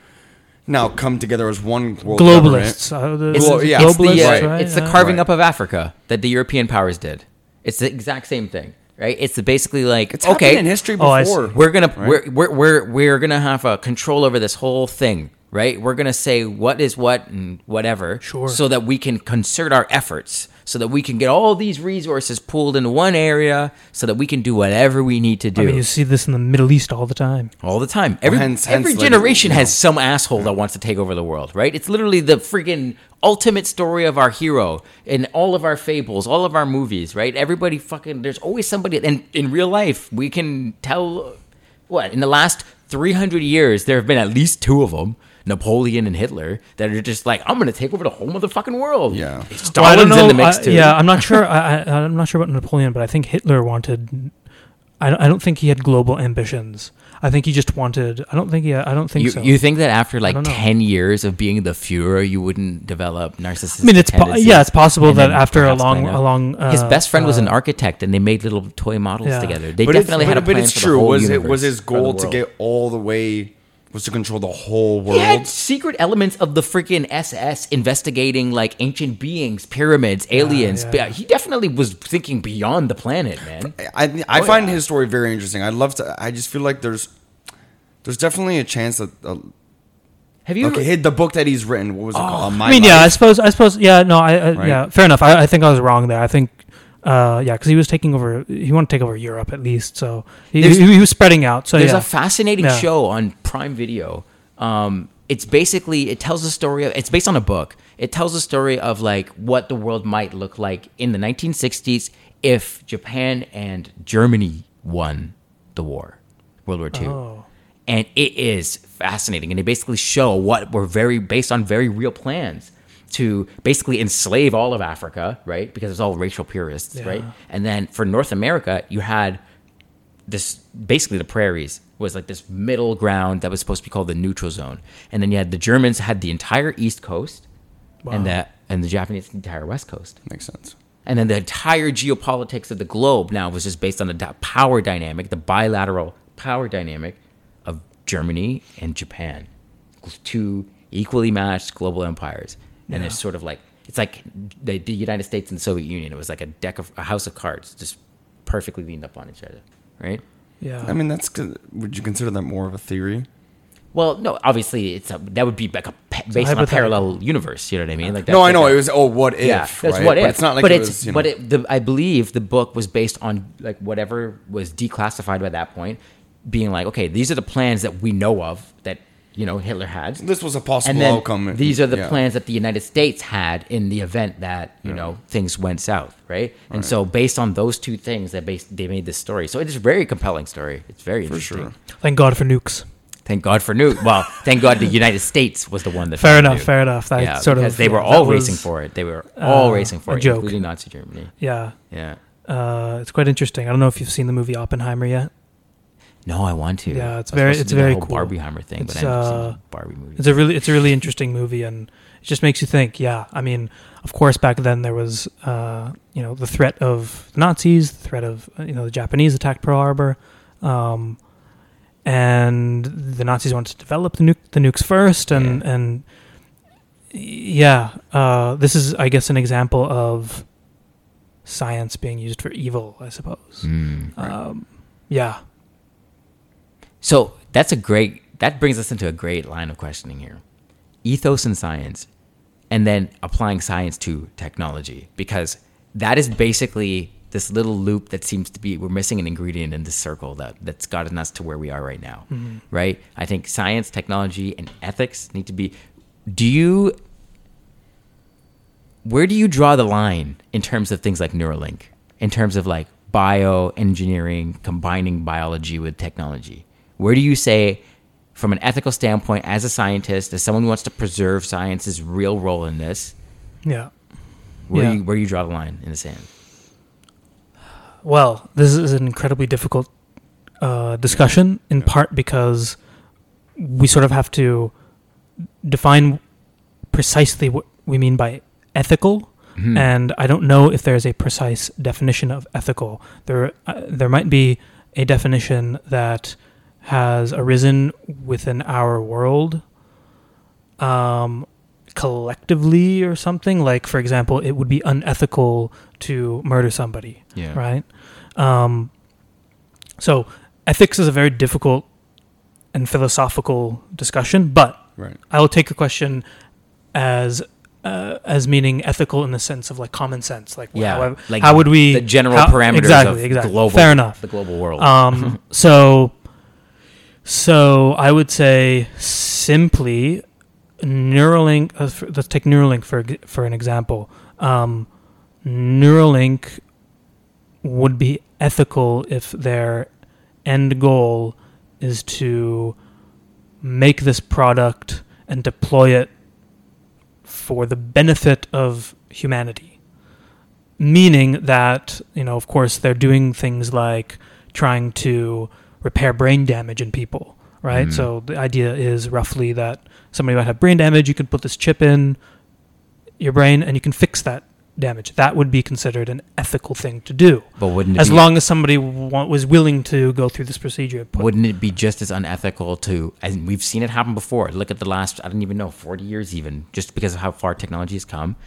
now come together as one world globalists. Uh, the, It's, Well, the yeah. it's the, uh, Right. right? it's the carving Right. up of Africa that the European powers did. It's the exact same thing, right? It's basically like It's okay, in history Oh, before. we're gonna Right. we're, we're we're we're gonna have a control over this whole thing, right? We're gonna say what is what and whatever, Sure. so that we can concert our efforts, so that we can get all these resources pooled into one area, so that we can do whatever we need to do. I mean, you see this in the Middle East all the time. All the time. Every, hence- every hence, generation has some asshole that wants to take over the world, right? It's literally the freaking ultimate story of our hero in all of our fables, all of our movies, right? Everybody fucking, there's always somebody, and in real life, we can tell what, in the last 300 years, there have been at least two of them. Napoleon and Hitler that are just like I'm gonna take over the whole motherfucking world. Yeah. Stalin's Well, I don't know, in the mix I- too. Yeah, I'm not sure. I, I, I'm not sure about Napoleon, but I think Hitler wanted. I, don't- I don't think he had global ambitions. I think he just wanted. I don't think Yeah, I don't think You, so. you think that after like 10 years of being the Führer, you wouldn't develop narcissistic I mean, it's po- yeah, it's possible that after a long, a long. Uh, his best friend was an uh, architect, and they made little toy models Yeah. together. They but definitely it's, had a but, plan but it's for true. the whole was it universe, was his goal to get all the way was to control the whole world? He had secret elements of the freaking SS investigating like ancient beings, pyramids, aliens. yeah. But He definitely was thinking beyond the planet, man. I I Oh, find yeah. his story very interesting. I'd love to. I just feel like there's there's definitely a chance that. Uh, Have you? okay, hit the book that he's written. What was it Oh. called? My I mean, yeah, I suppose. I suppose. Yeah, no, I. I Right. Yeah, fair enough. I, I think I was wrong there. I think. Uh, yeah, because he was taking over. He wanted to take over Europe at least. So he, he, he was spreading out. So There's yeah. a fascinating Yeah. show on Prime Video. Um, it's basically it tells the story of it's based on a book. It tells the story of like what the world might look like in the 1960s if Japan and Germany won the war, World War II. Oh. And it is fascinating, and they basically show what were very based on very real plans to basically enslave all of Africa, right? Because it's all racial purists, right? And then for North America, you had this basically the prairies was like this middle ground that was supposed to be called the neutral zone and then you had the germans had the entire east coast and Wow. the and the japanese the entire west coast makes sense. and then the entire geopolitics of the globe now was just based on the power dynamic the bilateral power dynamic of germany and japan two equally matched global empires and it's sort of like it's like the, the united states and the soviet union it was like a deck of a house of cards just perfectly leaned up on each other right yeah. I mean, that's good. Would you consider that more of a theory? Well, no, obviously it's a, that would be like a pa- based on a parallel universe. You know what I mean? Like No, I know like a- it was. Oh, what if? yeah, that's right? what if. But it's not like but it it's was. You know, but it, the, I believe the book was based on like whatever was declassified by that point, being like, okay, these are the plans that we know of that you know Hitler had. this was a possible and then outcome. these are the Yeah. plans that the United States had in the event that you know things went south, right? And so based on those two things, that based they made this story. So it is a very compelling story. It's very for interesting. sure. Thank God for nukes. Thank God for Newt. Well, thank God the United States was the one that. Fair enough. Newt. Fair enough. That yeah, sort of because they were all racing was, for it. They were all uh, racing for it, joke. including Nazi Germany. Yeah. Yeah. Uh, it's quite interesting. I don't know if you've seen the movie Oppenheimer yet. No, I want to. Yeah, it's I very- it's very cool. Barbieheimer thing, but It's, I ended up uh, Barbie movie. It's a really it's a really interesting movie, and it just makes you think. Yeah, I mean, of course, back then there was uh, you know the threat of Nazis, the threat of uh, you know the Japanese attacked Pearl Harbor, um, and the Nazis wanted to develop the nuke the nukes first, and Yeah. and yeah, uh, this is I guess an example of science being used for evil, I suppose. Mm. Um, yeah, So that's a great. That brings us into a great line of questioning here: ethos and science, and then applying science to technology, because that is basically this little loop that seems to be we're missing an ingredient in this circle that that's gotten us to where we are right now, mm-hmm. right? I think science, technology, and ethics need to be. Do you? Where do you draw the line in terms of things like Neuralink? In terms of like bioengineering, combining biology with technology? Where do you say, from an ethical standpoint, as a scientist, as someone who wants to preserve science's real role in this, yeah. where Yeah. you where do you draw the line in the sand? Well, this is an incredibly difficult uh, discussion, in part because we sort of have to define precisely what we mean by ethical, Mhm. and I don't know if there's a precise definition of ethical. There, uh, there might be a definition that has arisen within our world, um, collectively or something. Like, for example, it would be unethical to murder somebody yeah, right? Um, so ethics is a very difficult and philosophical discussion, but Right. I will take the question as uh, as meaning ethical in the sense of like common sense, like Yeah, how, like how would we the general how- parameters exactly of exactly global, fair enough. the global world. Um, so, so I would say simply Neuralink. Uh, let's take Neuralink for for an example. Um, Neuralink would be ethical if their end goal is to make this product and deploy it for the benefit of humanity meaning that you know of course they're doing things like trying to repair brain damage in people right? Mhm. so the idea is roughly that somebody might have brain damage you can put this chip in your brain and you can fix that damage. That would be considered an ethical thing to do. But wouldn't it as be, long as somebody wa- was willing to go through this procedure. Wouldn't it be just as unethical to and we've seen it happen before. Look at the last i don't even know 40 years even just because of how far technology has come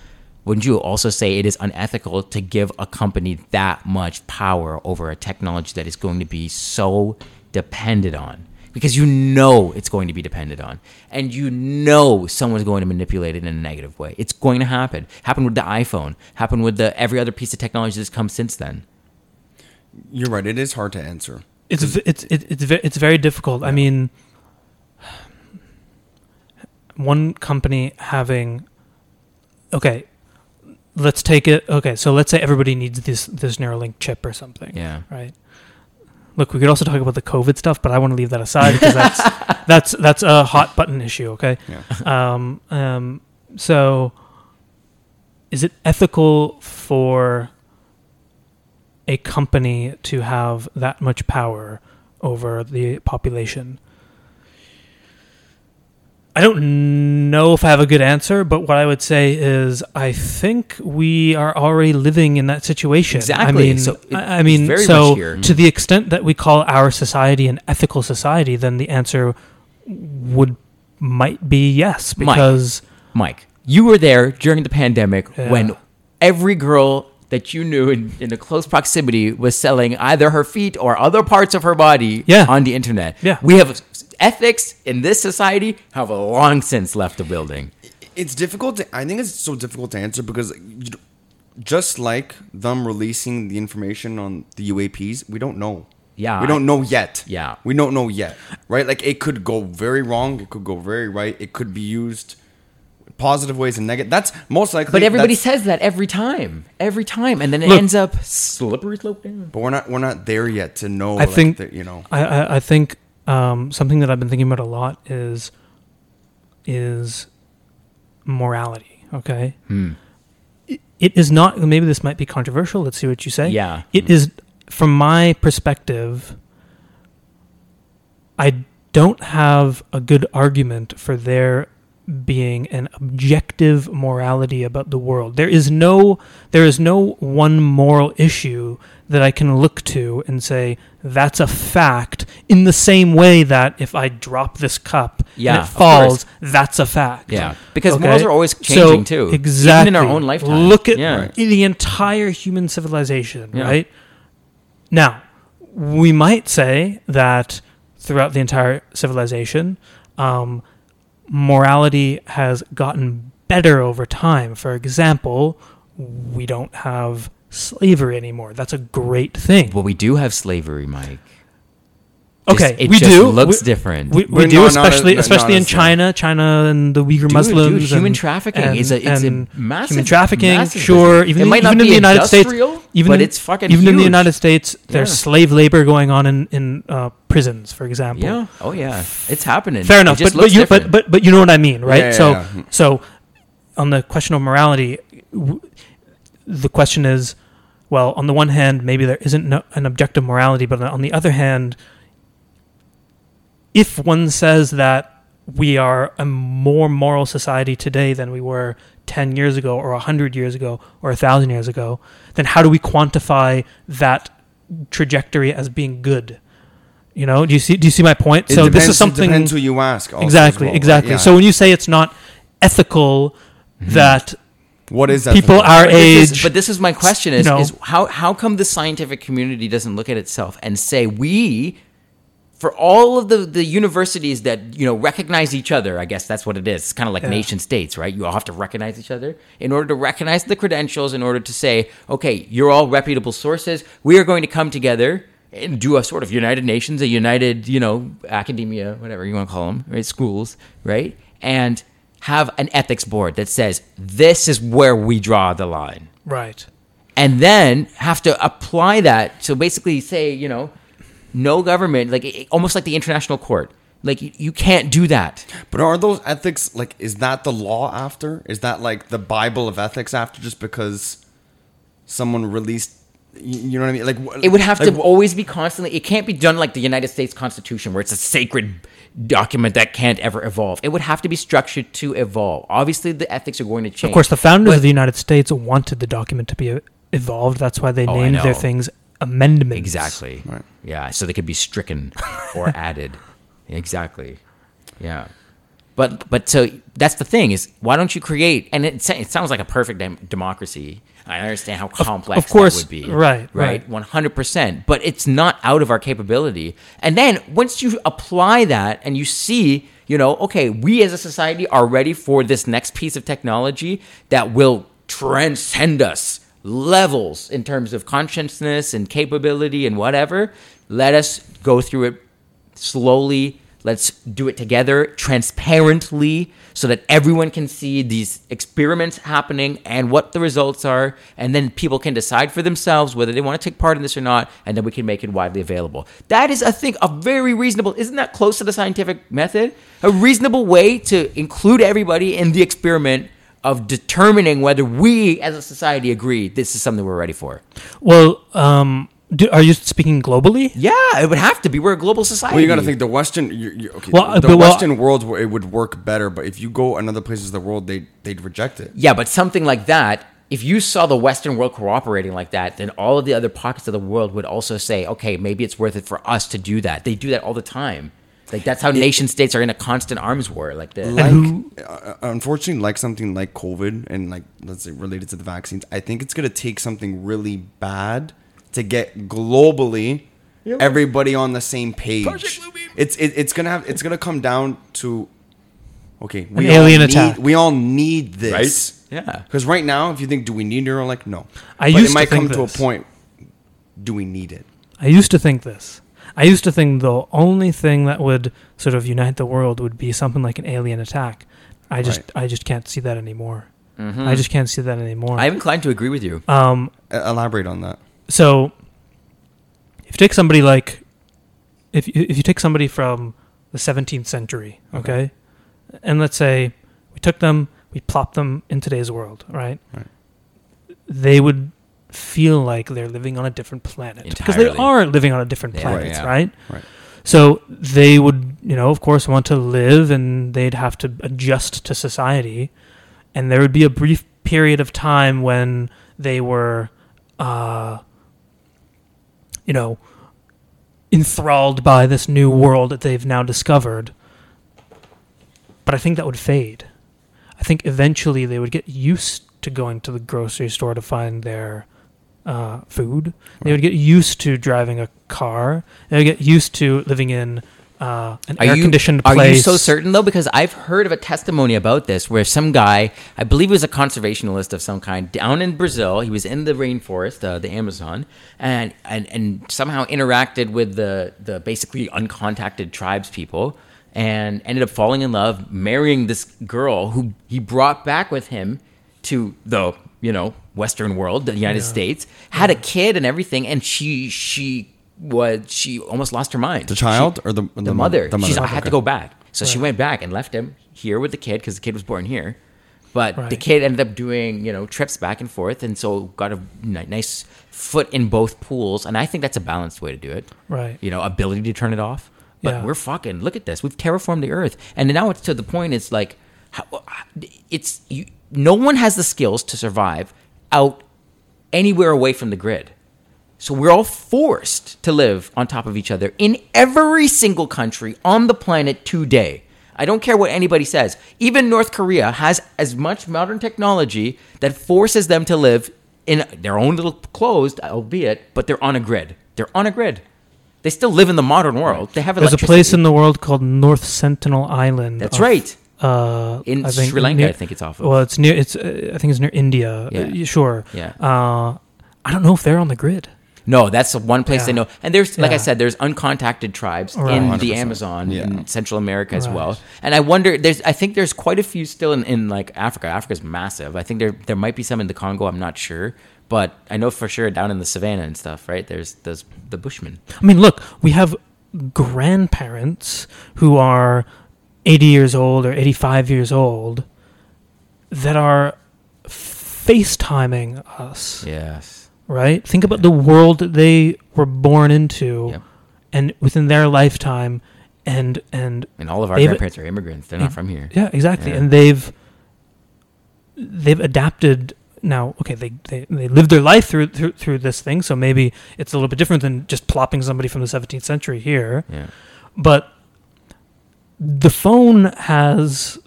wouldn't you also say it is unethical to give a company that much power over a technology that is going to be so dependent on? Because you know it's going to be dependent on. And you know someone's going to manipulate it in a negative way. It's going to happen. Happened with the iphone. Happened with the every other piece of technology that's come since then. You're right. It is hard to answer. it's v- it's it's ve- it's very difficult. I mean, one company having okay, let's take it. Okay, so let's say everybody needs this this Neuralink chip or something. yeah Right. Look, we could also talk about the COVID stuff, but I want to leave that aside because that's that's that's a hot button issue. Okay. Yeah. Um, um, so, is it ethical for a company to have that much power over the population? I don't know if I have a good answer, but what I would say is I think we are already living in that situation. Exactly. I mean, So I mean, so to the extent that we call our society an ethical society, then the answer would might be yes Mike. because Mike, you were there during the pandemic Yeah. when every girl that you knew in, in a close proximity was selling either her feet or other parts of her body Yeah. on the internet. Yeah. We have ethics in this society have long since left the building. It's difficult. To, I think it's so difficult to answer because just like them releasing the information on the UAPs, we don't know. Yeah, we don't know yet. Yeah. we don't know yet. Right? Like it could go very wrong. It could go very right. It could be used positive ways and negative. That's most likely. But everybody says that every time, every time, and then it Look- ends up slippery slope down. But we're not. We're not there yet to know. I like, think- that, you know. I, I, I think um, something that I've been thinking about a lot is is morality. Okay, Hmm. it, it is not. Maybe this might be controversial. Let's see what you say. Yeah. it is from my perspective. I don't have a good argument for there being an objective morality about the world. There is no there is no one moral issue that I can look to and say that's a fact in the same way that if I drop this cup Yeah, and it falls, that's a fact. Yeah, because Okay? morals are always So, changing too, Exactly. even in our own lifetime. Look at yeah. The entire human civilization, Yeah. right? Now, we might say that throughout the entire civilization, um, morality has gotten better over time. For example, we don't have slavery anymore. That's a great thing. Well, we do have slavery, Mike. Just- Okay, it we just do. Looks We- different. We, we But do, no, not especially as- not especially in as, China, China and the Uyghur Dude, Muslims. dude, human and- trafficking and- is a it's and a massive human trafficking. massive sure, business. even it might even not in be the United States, even but in- it's fucking even in the. United States, there's Yeah. slave labor going on in in uh, prisons, for example. Yeah. Oh yeah. It's happening. Fair It enough, just but but you but, different. but but you know what I mean, right? Yeah, yeah, so yeah. so on the question of morality, w- the question is, well, on the one hand, maybe there isn't no, an objective morality, but on the other hand, if one says that we are a more moral society today than we were 10 years ago or 100 years ago or 1000 years ago then how do we quantify that trajectory as being good you know do you see do you see my point It so depends, this is something It depends who you ask. also as exactly well, right? exactly Yeah. so when you say it's not ethical mm-hmm. that what is that? people our But this is- age but this is my question: is, you know- is how how come the scientific community doesn't look at itself and say we, for all of the the universities that you know recognize each other? I guess that's what it is. It's kind of like Yeah. nation states, right? You all have to recognize each other in order to recognize the credentials. In order to say, okay, you're all reputable sources. We are going to come together. And do a sort of United Nations, a United, you know, academia, whatever you want to call them, right? Schools, right? And have an ethics board that says this is where we draw the line right and then have to apply that. So basically, say you know, no government, like it- almost like the international court, like you, you can't do that. But are those ethics like? Is that the law after? Is that like the Bible of ethics after? Just because someone released, you you know what I mean? Like It would have like, to always be constantly. It can't be done like the United States Constitution, where it's a sacred document that can't ever evolve. It would have to be structured to evolve. Obviously, the ethics are going to change. of course the founders But- of the united states wanted the document to be evolved that's why they Oh, named their things amendments Exactly. Right. Yeah, so they could be stricken or added. Exactly. Yeah. But but so that's the thing is why don't you create and it, it sounds like a perfect dem- democracy. I understand how complex of course, that would be. right, Right. right. One hundred percent. But it's not out of our capability. And then once you apply that and you see, you know, okay, we as a society are ready for this next piece of technology that will transcend us levels in terms of consciousness and capability and whatever. Let us go through it slowly. Let's do it together, transparently, so that everyone can see these experiments happening and what the results are. And then people can decide for themselves whether they want to take part in this or not. And then we can make it widely available. That is, I think, a very reasonable, isn't that close to the scientific method? A reasonable way to include everybody in the experiment of determining whether we as a society agree this is something we're ready for. well um do, are you speaking globally Yeah, it would have to be. We're a global society. Well, you got to think the Western, you you okay, Well, the but well- Western world it would work better. But if you go another places of the world, they they'd reject it. Yeah, but something like that, if you saw the Western world cooperating like that, then all of the other pockets of the world would also say, okay, maybe it's worth it for us to do that. They do that all the time. Like that's how nation states are in a constant arms war. Like the Like, uh, unfortunately, like something like COVID and like let's say related to the vaccines, I think it's gonna take something really bad to get globally everybody on the same page. It's it, it's gonna have it's gonna come down to okay, we all alien need, attack. We all need this, Right? Yeah. Because right now, if you think, do we need Neuralink? No. I but used it to might come think to a this. point. Do we need it? I used to think this. I used to think the only thing that would sort of unite the world would be something like an alien attack. I just Right. I just can't see that anymore. Mhm. I just can't see that anymore. I'm inclined to agree with you. um E- Elaborate on that. so if you take somebody like if you, if you take somebody from the 17th century, okay? And let's say we took them, we plopped them in today's world, right? Right. They would feel like they're living on a different planet because they are living on a different Yeah, planet, yeah. right? Right. So they would, you know, of course, want to live and they'd have to adjust to society. And there would be a brief period of time when they were, uh, you know, enthralled by this new world that they've now discovered. But I think that would fade. I think eventually they would get used to going to the grocery store to find their uh, food. They would get used to driving a car. They would get used to living in uh, an Are you- air-conditioned place. Are you so certain though? Because I've heard of a testimony about this where some guy, I believe he was a conservationist of some kind, down in Brazil. He was in the rainforest, uh, the Amazon, and, and and somehow interacted with the the basically uncontacted tribes people, and ended up falling in love, marrying this girl who he brought back with him to the you know Western world, the United States, had a kid and everything, and she she was she almost lost her mind. The child She- or the the, mother. The She's mother. I had to go back. So she went back and left him here with the kid because the kid was born here. But the kid ended up doing, you know, trips back and forth, and so got a nice foot in both pools. And I think that's a balanced way to do it. Right. You know, ability to turn it off. But Yeah. we're fucking. Look at this. We've terraformed the earth, and now it's to the point. It's like, how, uh, it's you. No one has the skills to survive out anywhere away from the grid. So we're all forced to live on top of each other in every single country on the planet today. I don't care what anybody says. Even North Korea has as much modern technology that forces them to live in their own little closed, albeit, but they're on a grid. They're on a grid. They still live in the modern world. They have There's a place in the world called North Sentinel Island. That's off, right. Uh, In I think Sri Lanka, near- I think it's off of. Well, it's near. It's uh, I think it's near India. Yeah. Uh, sure. Yeah. Uh, I don't know if they're on the grid. No, that's the one place they know. And there's, like I said, there's uncontacted tribes Right. in 100%. the Amazon Yeah. in Central America as Right. well. And I wonder, there's, I think there's quite a few still in, in like Africa. Africa's massive. I think there there might be some in the Congo. I'm not sure, but I know for sure down in the savannah and stuff. Right? There's those the Bushmen. I mean, look, we have grandparents who are 80 years old or 85 years old that are FaceTiming us, Yes. right? Think about the world that they were born into and within their lifetime and and And all of our grandparents are immigrants. They're not from here. yeah, exactly. Yeah. And they've they've adapted now. Okay, they, they they lived their life through, through through this thing, so maybe it's a little bit different than just plopping somebody from the 17th century here. Yeah. But the phone has,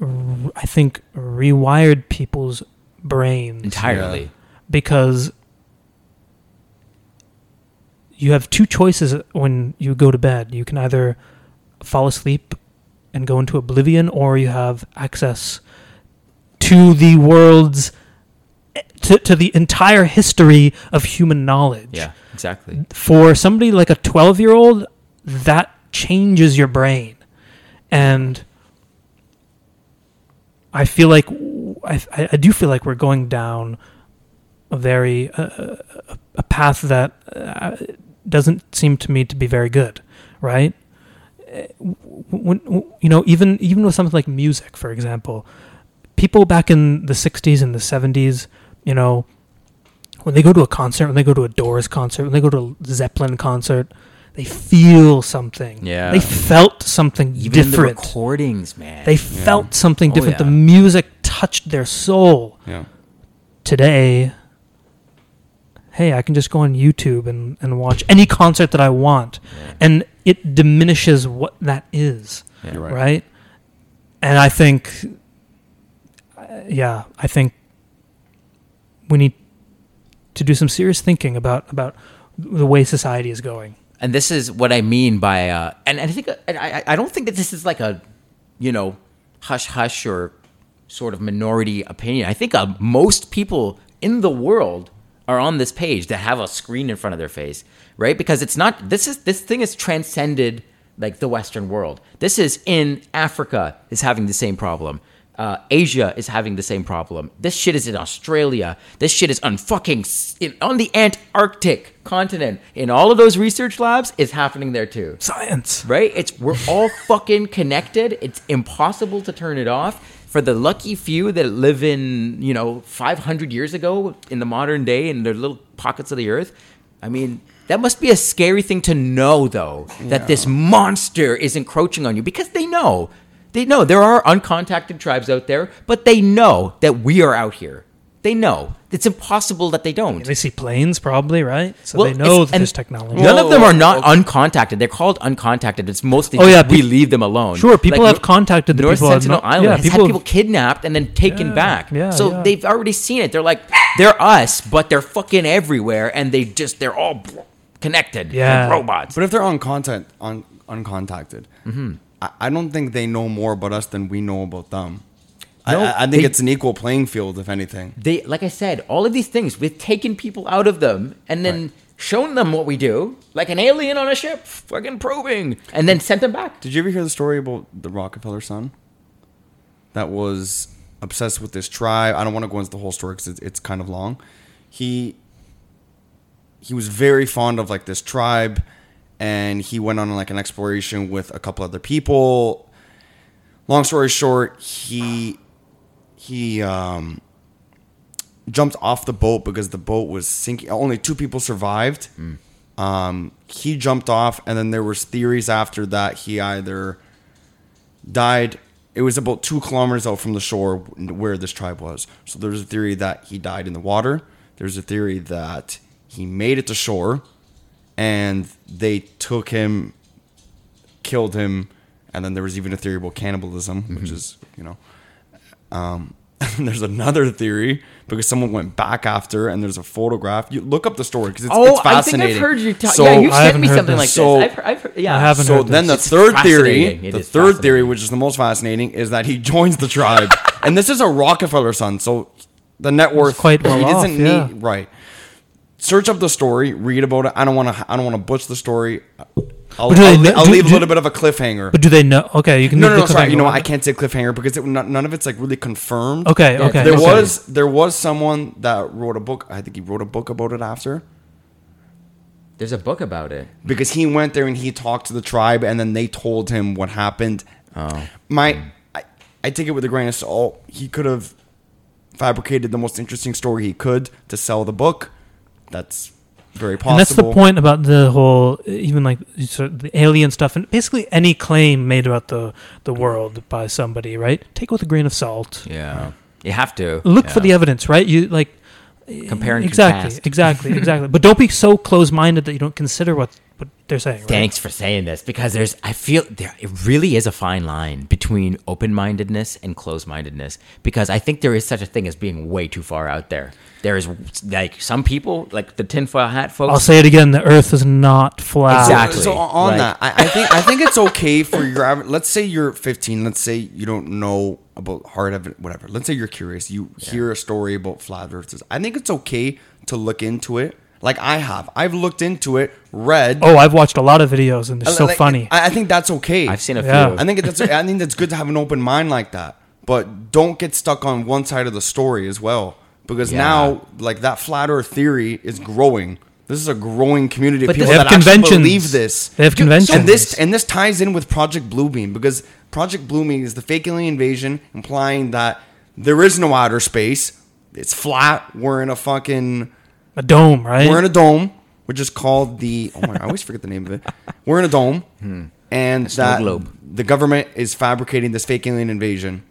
I think, rewired people's brains Entirely. because you have two choices when you go to bed. You can either fall asleep and go into oblivion, or you have access to the world's to, to the entire history of human knowledge. Yeah. Exactly. For somebody like a 12 year old, that changes your brain. And I feel like I, I do feel like we're going down a very uh, a- a path that uh, doesn't seem to me to be very good, right? Uh, When you know, even even with something like music, for example, people back in the '60s and the '70s, you know, when they go to a concert, when they go to a Doors concert, when they go to a Zeppelin concert, they feel something. Yeah. they felt something Even in the different. recordings, man. They felt something Oh, different. yeah. The music touched their soul. Yeah. Today, hey, I can just go on YouTube and, and watch any concert that I want. And it diminishes what that is, Yeah. You're right? right. And I think, uh, yeah, I think we need to do some serious thinking about, about the way society is going. And this is what I mean by, uh, and I think and I, I don't think that this is like a, you know, hush hush or sort of minority opinion. I think uh, most people in the world are on this page that have a screen in front of their face, right? Because it's not this is this thing is transcended like the Western world. This is in Africa is having the same problem. Uh, Asia is having the same problem. This shit is in Australia. This shit is on fucking in, on the Antarctic continent. In all of those research labs, it's happening there too Science. right? It's we're all fucking connected. It's impossible to turn it off. For the lucky few that live in, you know, 500 years ago in the modern day in their little pockets of the earth, I mean, That must be a scary thing to know, though, that this monster is encroaching on you because they know. They know there are uncontacted tribes out there, but they know that we are out here. They know. It's impossible that they don't. They see planes, probably, right? So Well, they know it's- that there's technology. None of them are not okay. uncontacted. They're called uncontacted. It's mostly Oh, yeah, we pe- leave them alone. Sure, people have contacted the North people have Sentinel not- Island yeah, has people- had people kidnapped and then taken Yeah, back. yeah, so yeah. they've already seen it. They're like, they're us, but they're fucking everywhere, and they just they're all connected. Yeah. like robots. But if they're uncontact, on uncontacted, Mm-hmm. I, I don't think they know more about us than we know about them. I, No, I, I think they- it's an equal playing field, if anything. they like I said, all of these things we've taken people out of them and then Right. shown them what we do, like an alien on a ship, fucking probing, and then sent them back. Did you ever hear the story about the Rockefeller son that was obsessed with this tribe? I don't want to go into the whole story because it's, it's kind of long. He he was very fond of like this tribe, and he went on like an exploration with a couple other people. Long story short, he he um, jumped off the boat because the boat was sinking. Only two people survived. Um, he jumped off, and then there was theories after that he either died. It was about two kilometers out from the shore where this tribe was. So there's a theory that he died in the water. There's a theory that he made it to shore, and they took him, killed him, and then there was even a theory about cannibalism, which is you know. Um, and there's another theory because someone went back after, and there's a photograph. You look up the story because it's, oh, it's fascinating. I think I've heard you talk. So- yeah, you I sent me something this. like So- this. I've, heard- I've, heard- yeah, I haven't So heard then the third theory. It the third theory, which is the most fascinating, is that he joins the tribe, and this is a Rockefeller son. So the net worth quite well he doesn't off, yeah. need right. Search up the story, read about it. I don't want to. I don't want to butch the story. I'll, But do they I'll, know- I'll do- leave do- a little bit of a cliffhanger. But do they know? Okay, you can. no, leave no, no, sorry. You know, what? I can't say cliffhanger because it, none none of it's like really confirmed. Okay, Yeah, okay. There okay. was there was someone that wrote a book. I think he wrote a book about it after There's a book about it. because he went there and he talked to the tribe and then they told him what happened. Oh. My, I, I take it with a grain of salt. He could have fabricated the most interesting story he could to sell the book. That's very possible. And that's the point about the whole, even like so the alien stuff, and basically any claim made about the the world by somebody, right? Take it with a grain of salt. Yeah, you have to Look for the evidence, right? You like compare and exactly, exactly, exactly. But don't be so close-minded that you don't consider what what they're saying. Right? Thanks for saying this because there's I feel there it really is a fine line between open-mindedness and closed-mindedness because I think there is such a thing as being way too far out there. There is like some people like the tinfoil hat folks. I'll say it again: the Earth is not flat. Exactly. So on Like- that, I, I think I think it's okay for your. aver- Let's say you're 15. Let's say you don't know about hard evidence, whatever. Let's say you're curious. You hear a story about flat earthers. I think it's okay to look into it. Like I have, I've looked into it, read. Oh, I've watched a lot of videos, and they're uh, so Like, funny. I, I think that's okay. I've seen a Yeah. few. I think that's I think that's good to have an open mind like that. But don't get stuck on one side of the story as well. Because Yeah. now like that flat earth theory is growing. This is a growing community of But people they that actually believe this. They have conventions. And this and this ties in with Project Bluebeam because Project Bluebeam is the fake alien invasion implying that there is no outer space. It's flat. We're in a fucking a dome, right? we're in a dome, which is called the. Oh my! I always forget the name of it. We're in a dome, and snow that globe. the government is fabricating this fake alien invasion,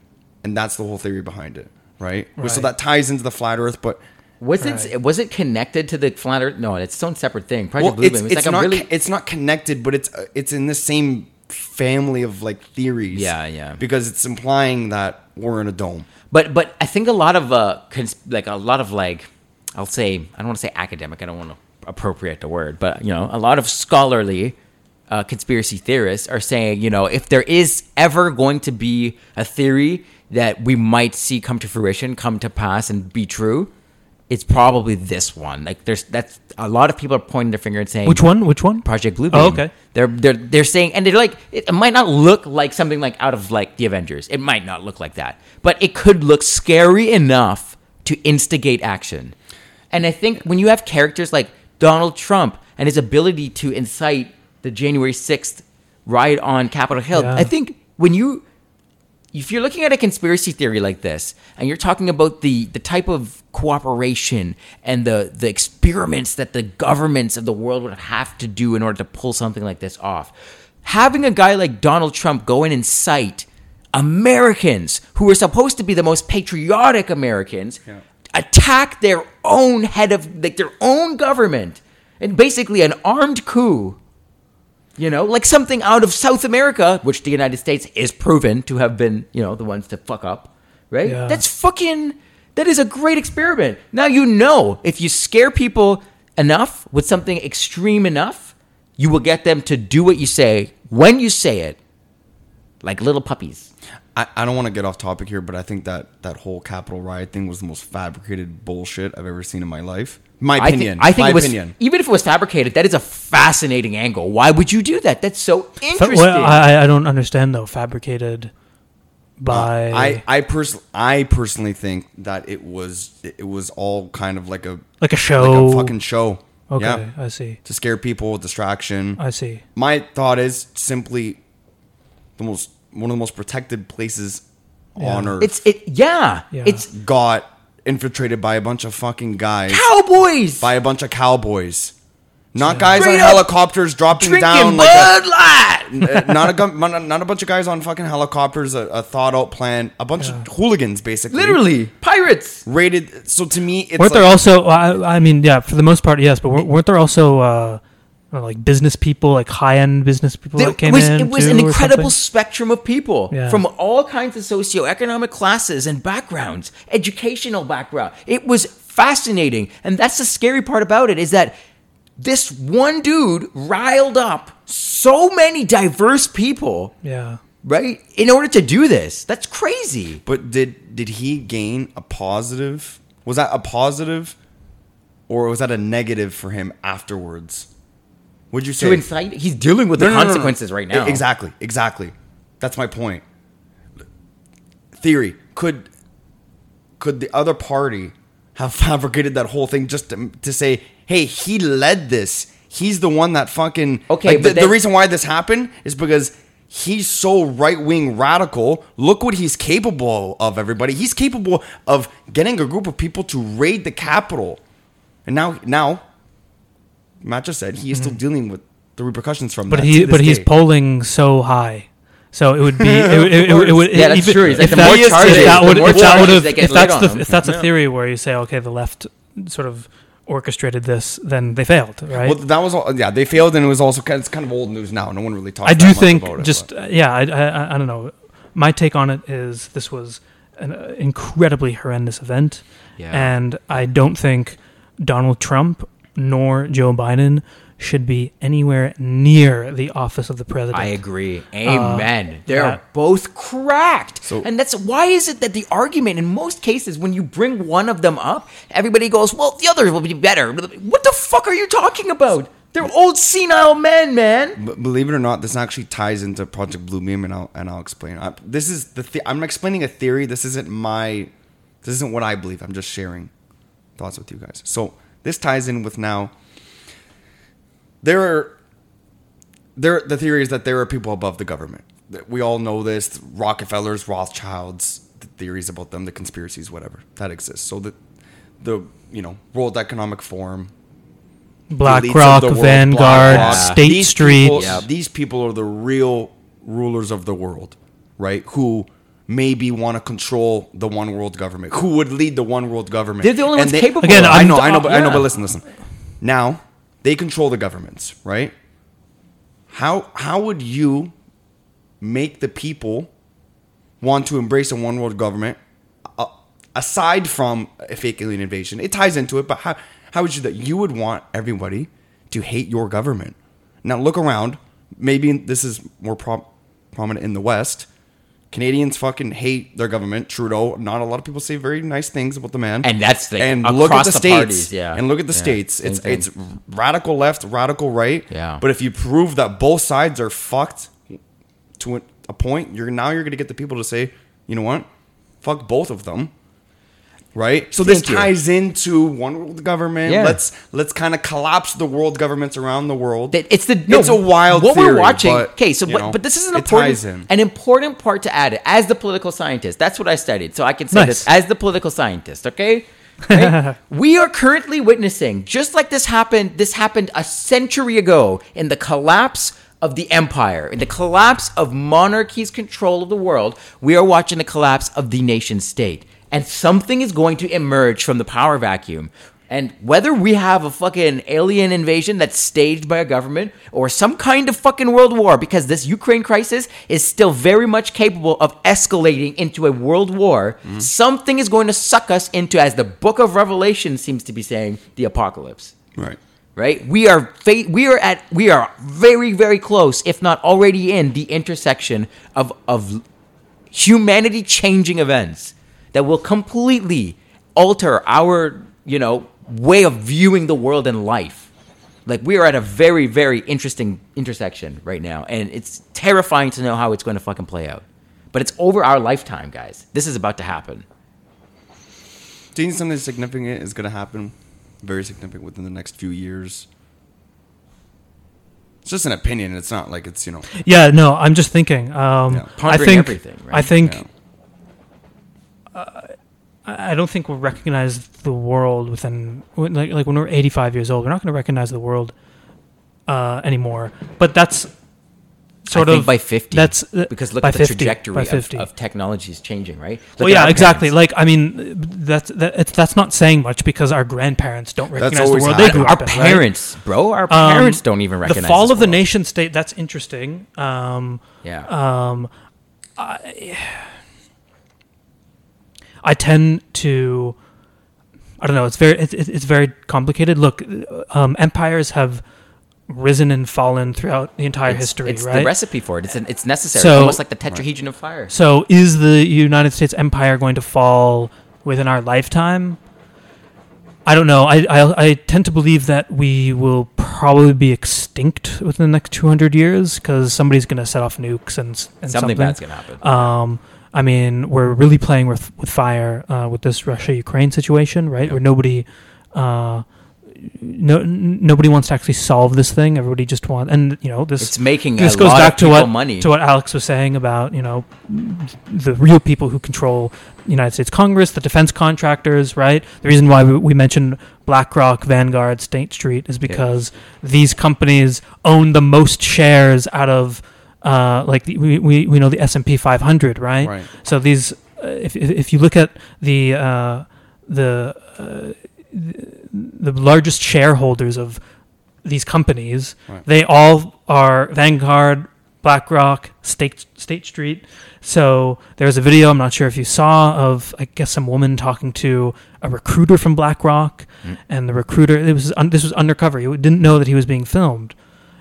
and that's the whole theory behind it, right? So Right. that ties into the flat Earth, but was it Right. was it connected to the flat Earth? No, it's its own separate thing. Project well, it's Bluebeam. it's, It's, like not a really it's not connected, but it's uh, it's in the same family of like theories. Yeah, yeah. Because it's implying that we're in a dome. But but I think a lot of uh cons- like a lot of like I'll say I don't want to say academic I don't want to appropriate the word but you know a lot of scholarly uh, conspiracy theorists are saying you know if there is ever going to be a theory that we might see come to fruition come to pass and be true it's probably this one like there's that's a lot of people are pointing their finger and saying Which one? Which one? Project Bluebeam. Oh, okay. They're they're they're saying, and they're like, it might not look like something like out of like the Avengers. It might not look like that, but it could look scary enough to instigate action. And I think when you have characters like Donald Trump and his ability to incite the January sixth riot on Capitol Hill, Yeah. I think when you if you're looking at a conspiracy theory like this and you're talking about the the type of cooperation and the the experiments that the governments of the world would have to do in order to pull something like this off having a guy like Donald Trump go in and cite Americans who are supposed to be the most patriotic Americans Yeah. Attack their own head of like their own government and basically an armed coup you know, like something out of South America, which the United States is proven to have been, you know, the ones to fuck up, right? Yeah. That's fucking, that is a great experiment. Now you know if you scare people enough with something extreme enough, you will get them to do what you say when you say it, like little puppies. I, I don't want to get off topic here, but I think that that whole Capitol riot thing was the most fabricated bullshit I've ever seen in my life. My I opinion. think, I think my it was, opinion. even if it was fabricated, that is a fascinating angle. Why would you do that? That's so Fa- interesting. well, I, I don't understand though. Fabricated by uh, I I pers- I personally think that it was it was all kind of like a like a show. like a fucking show. okay, Yeah. I see. To scare people, distraction. I see. My thought is simply the most one of the most protected places on earth. it's, it, yeah, Yeah. it's got infiltrated by a bunch of fucking guys, cowboys. by a bunch of cowboys. Not guys on Straight up helicopters dropping drinking down like a, Bud Light. uh, not a gun, not, not a bunch of guys on fucking helicopters, a, a thought out plan, a bunch of hooligans basically. Literally, pirates. rated. So to me, it's weren't there also? I, I mean, yeah, for the most part, yes. But weren't, weren't there also uh, uh, like business people, like high end business people There- that came it was, in? it was too, an incredible spectrum of people Yeah. from all kinds of socioeconomic classes and backgrounds, educational background. It was fascinating, and that's the scary part about it is that this one dude riled up so many diverse people, Yeah. right? In order to do this, that's crazy. But did did he gain a positive? Was that a positive, or was that a negative for him afterwards? Would you say To incite, he's dealing with No, the no, no, no. consequences right now. Exactly, exactly. That's my point. Theory could could the other party have fabricated that whole thing just to, to say, "Hey, he led this. He's the one that fucking Okay, Like, the, but the then- reason why this happened is because he's so right wing radical. Look what he's capable of. Everybody, he's capable of getting a group of people to raid the Capitol, and now now Matt just said he is still dealing with the repercussions from Mm-hmm. But that. he, to this but he's day. polling so high. So it would be, it, would- it, would- it would, Yeah, that's even- true. It's like if the that- more if charges, that the would, more if that charges would have, they get if that's laid the, them. if that's a theory where you say, okay, the left sort of orchestrated this, then they failed, right? Well, that was all, yeah. They failed, and it was also kind. It's kind of old news now. No one really talks. About it. I that do much think about it, just but- uh, yeah, I, I I don't know. My take on it is this was an uh, incredibly horrendous event, Yeah. and I don't think Donald Trump nor Joe Biden should be anywhere near the office of the president. I agree. Uh, Amen. They're yeah. both cracked. So- and that's why is it that the argument in most cases when you bring one of them up, everybody goes, "Well, the other will be better." What the fuck are you talking about? They're old senile men, man. But believe it or not, this actually ties into Project Blue Beam, and I'll and I'll explain. I, this is the th- I'm explaining a theory. This isn't my. This isn't what I believe. I'm just sharing thoughts with you guys. So this ties in with now. There are. There, the theory is that there are people above the government. We all know this. Rockefellers, Rothschilds, the theories about them, the conspiracies, whatever that exists. So the, the you know World Economic Forum, BlackRock, of the world, Vanguard, BlackRock. State These Street. people- Yeah. These people are the real rulers of the world, right? Who maybe want to control the one world government. Who would lead the one world government? They're the only ones they- capable Again, of it. I know, I know, but I know, but listen, listen. Now they control the governments, right? How how would you make the people want to embrace a one world government uh, aside from a fake alien invasion? It ties into it, but how how would you that you would want everybody to hate your government? Now look around. Maybe this is more pro- prominent in the West. Canadians fucking hate their government. Trudeau. Not a lot of people say very nice things about the man. And that's the and look at the, the states. parties, yeah. And look at the Yeah, states. It's thing. it's radical left, radical right. Yeah. But if you prove that both sides are fucked to a- a point, you're now you're gonna get the people to say, you know what, fuck both of them. Right? So this Thank you. ties into one world government. Yeah. Let's let's kind of collapse the world governments around the world. It's the It's a wild what theory, we're watching. but, okay, so you but, know, but this is an important an important part to add it as the political scientist. That's what I studied, so I can say Nice. this as the political scientist. Okay. Right? we are currently witnessing, just like this happened, this happened a century ago in the collapse of the empire, in the collapse of monarchy's control of the world. We are watching the collapse of the nation state. And something is going to emerge from the power vacuum. And whether we have a fucking alien invasion that's staged by a government or some kind of fucking world war, because this Ukraine crisis is still very much capable of escalating into a world war, something is going to suck us into, as the book of Revelation seems to be saying, the apocalypse. right. Right? We are fa- we are at we are very very close, if not already in the intersection of of humanity changing events that will completely alter our, you know, way of viewing the world and life. Like we are at a very, very interesting intersection right now, and it's terrifying to know how it's going to fucking play out. But it's over our lifetime, guys. This is about to happen. Do you think something significant is going to happen? Very significant within the next few years. It's just an opinion. It's not like it's you know. Yeah, no, I'm just thinking. Um, Yeah. I think everything, right? I think Yeah. I I don't think we'll recognize the world within like like when we're 85 years old. We're not going to recognize the world uh, anymore. But that's sort I think of by 50. That's uh, because look at the 50, trajectory by of, of technology is changing, right? Look well, yeah, exactly. Like, I mean, that's that, it's, that's not saying much because our grandparents don't recognize the world they grew our up in. right? parents, bro, our Um, parents don't even recognize the fall this of the nation state. That's interesting. Um, Yeah, um, I, I tend to, I don't know. It's very, it's, it's very complicated. Look, um, empires have risen and fallen throughout the entire it's, history, it's right? the recipe for it. It's an, it's necessary. So- almost like the tetrahedron of fire. So, is the United States empire going to fall within our lifetime? I don't know. I, I I tend to believe that we will probably be extinct within the next 200 years because somebody's going to set off nukes and, s- and Something something. bad's gonna happen. Um, I mean, we're really playing with with fire uh, with this Russia Ukraine situation, right? Where nobody, uh, no, n- nobody wants to actually solve this thing. Everybody just wants, and you know, this it's making this goes back to what money. to what Alex was saying about you know the real people who control the United States Congress, the defense contractors, right? The reason why we, we mentioned BlackRock, Vanguard, State Street is because these companies own the most shares out of uh, like the, we, we we know the S and P 500, right? Right. So these, uh, if if if you look at the uh, the uh, the largest shareholders of these companies, Right. they all are Vanguard, BlackRock, State State Street. So there was a video I'm not sure if you saw of I guess some woman talking to a recruiter from BlackRock, Mm. and the recruiter it was un, this was undercover. He didn't know that he was being filmed,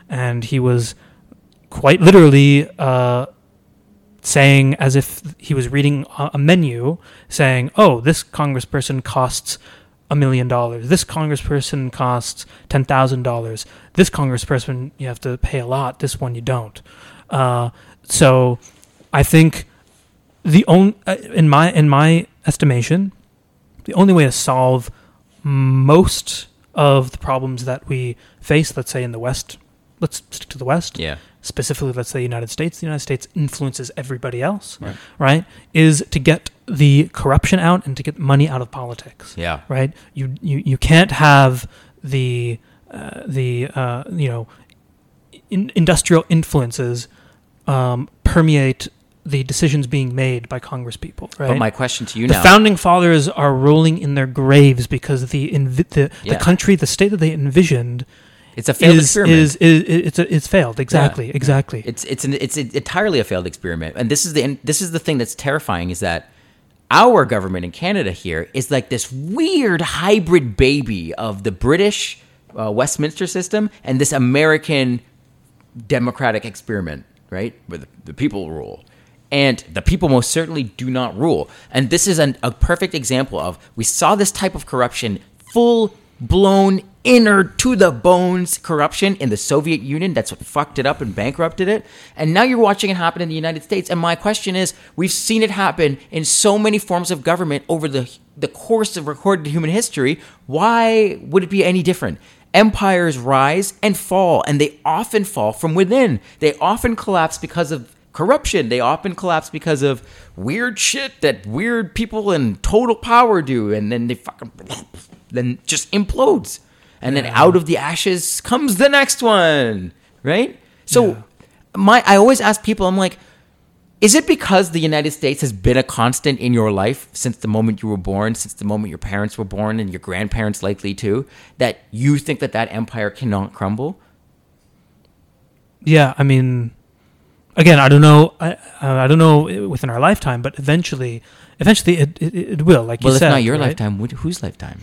and he was quite literally uh, saying as if he was reading a menu, saying, "Oh, this congressperson costs." A million dollars. This congressperson costs ten thousand dollars. This congressperson you have to pay a lot. This one you don't. Uh, so, I think the only in my in my estimation, the only way to solve most of the problems that we face, let's say in the West, let's stick to the West, yeah, specifically, let's say United States, the United States influences everybody else, Right. right? Is to get the corruption out and to get money out of politics, yeah. right? You you, you can't have the uh, the uh, you know in, industrial influences um, permeate the decisions being made by Congress people, right? But my question to you the now, the founding fathers are rolling in their graves because the invi- the, Yeah. the country, the state that they envisioned it's a failed is, experiment. is is it's a, it's failed exactly exactly. It's it's an, it's entirely a failed experiment, and this is the and this is the thing that's terrifying is that our government in Canada here is like this weird hybrid baby of the British uh, Westminster system and this American democratic experiment, right? Where the, the people rule. And the people most certainly do not rule. And this is an, a perfect example of we saw this type of corruption, full blown, inner to the bones corruption in the Soviet Union. That's what fucked it up and bankrupted it. And now you're watching it happen in the United States. And my question is we've seen it happen in so many forms of government over the the course of recorded human history, why would it be any different? Empires rise and fall, and they often fall from within. They often collapse because of corruption. They often collapse because of weird shit that weird people in total power do, and then they fucking then just implodes. And then out of the ashes comes the next one, right? So Yeah. my I always ask people, I'm like, is it because the United States has been a constant in your life since the moment you were born, since the moment your parents were born, and your grandparents likely too, that you think that that empire cannot crumble? Yeah, I mean, again, I don't know. I I don't know within our lifetime, but eventually, eventually it it, it will. Like well, you if said, not your right? lifetime, wh- whose lifetime?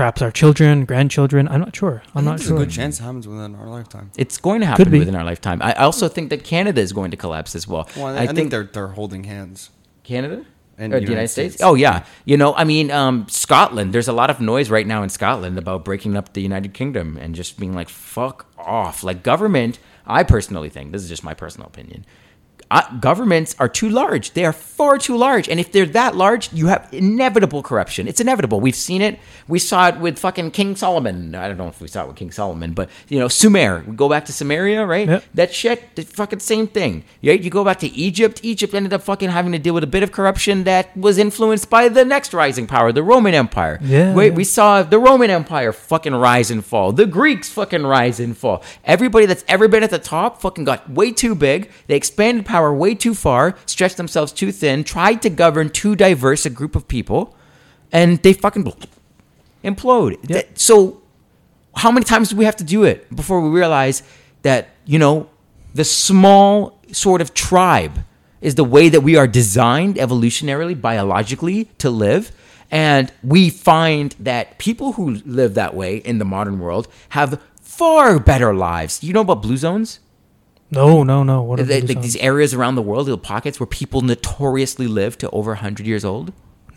Perhaps our children, grandchildren. I'm not sure. I'm I think not sure. a good chance it happens within our lifetime. It's going to happen Could be. within our lifetime. I I also think that Canada is going to collapse as well. Well, I, I think, they're they're holding hands. Canada And or the United States? Oh yeah, you know, I mean, um, Scotland. There's a lot of noise right now in Scotland about breaking up the United Kingdom and just being like, "Fuck off!" Like government. I personally think this is just my personal opinion. Uh, governments are too large. They are far too large. And if they're that large, you have inevitable corruption. It's inevitable. We've seen it. We saw it with fucking King Solomon. I don't know if we saw it with King Solomon, but you know, Sumer. We go back to Sumeria, right? Yep. That shit, the fucking same thing. Right? You go back to Egypt. Egypt ended up fucking having to deal with a bit of corruption that was influenced by the next rising power, the Roman Empire. Yeah, Wait, we saw the Roman Empire fucking rise and fall. The Greeks fucking rise and fall. Everybody that's ever been at the top fucking got way too big. They expanded power way too far, stretched themselves too thin, tried to govern too diverse a group of people, and they fucking implode. That- so how many times do we have to do it before we realize that you know the small sort of tribe is the way that we are designed evolutionarily biologically to live and we find that people who live that way in the modern world have far better lives. You know about blue zones No, no, no. What are Like these areas around the world little pockets where people notoriously live to over 100 years old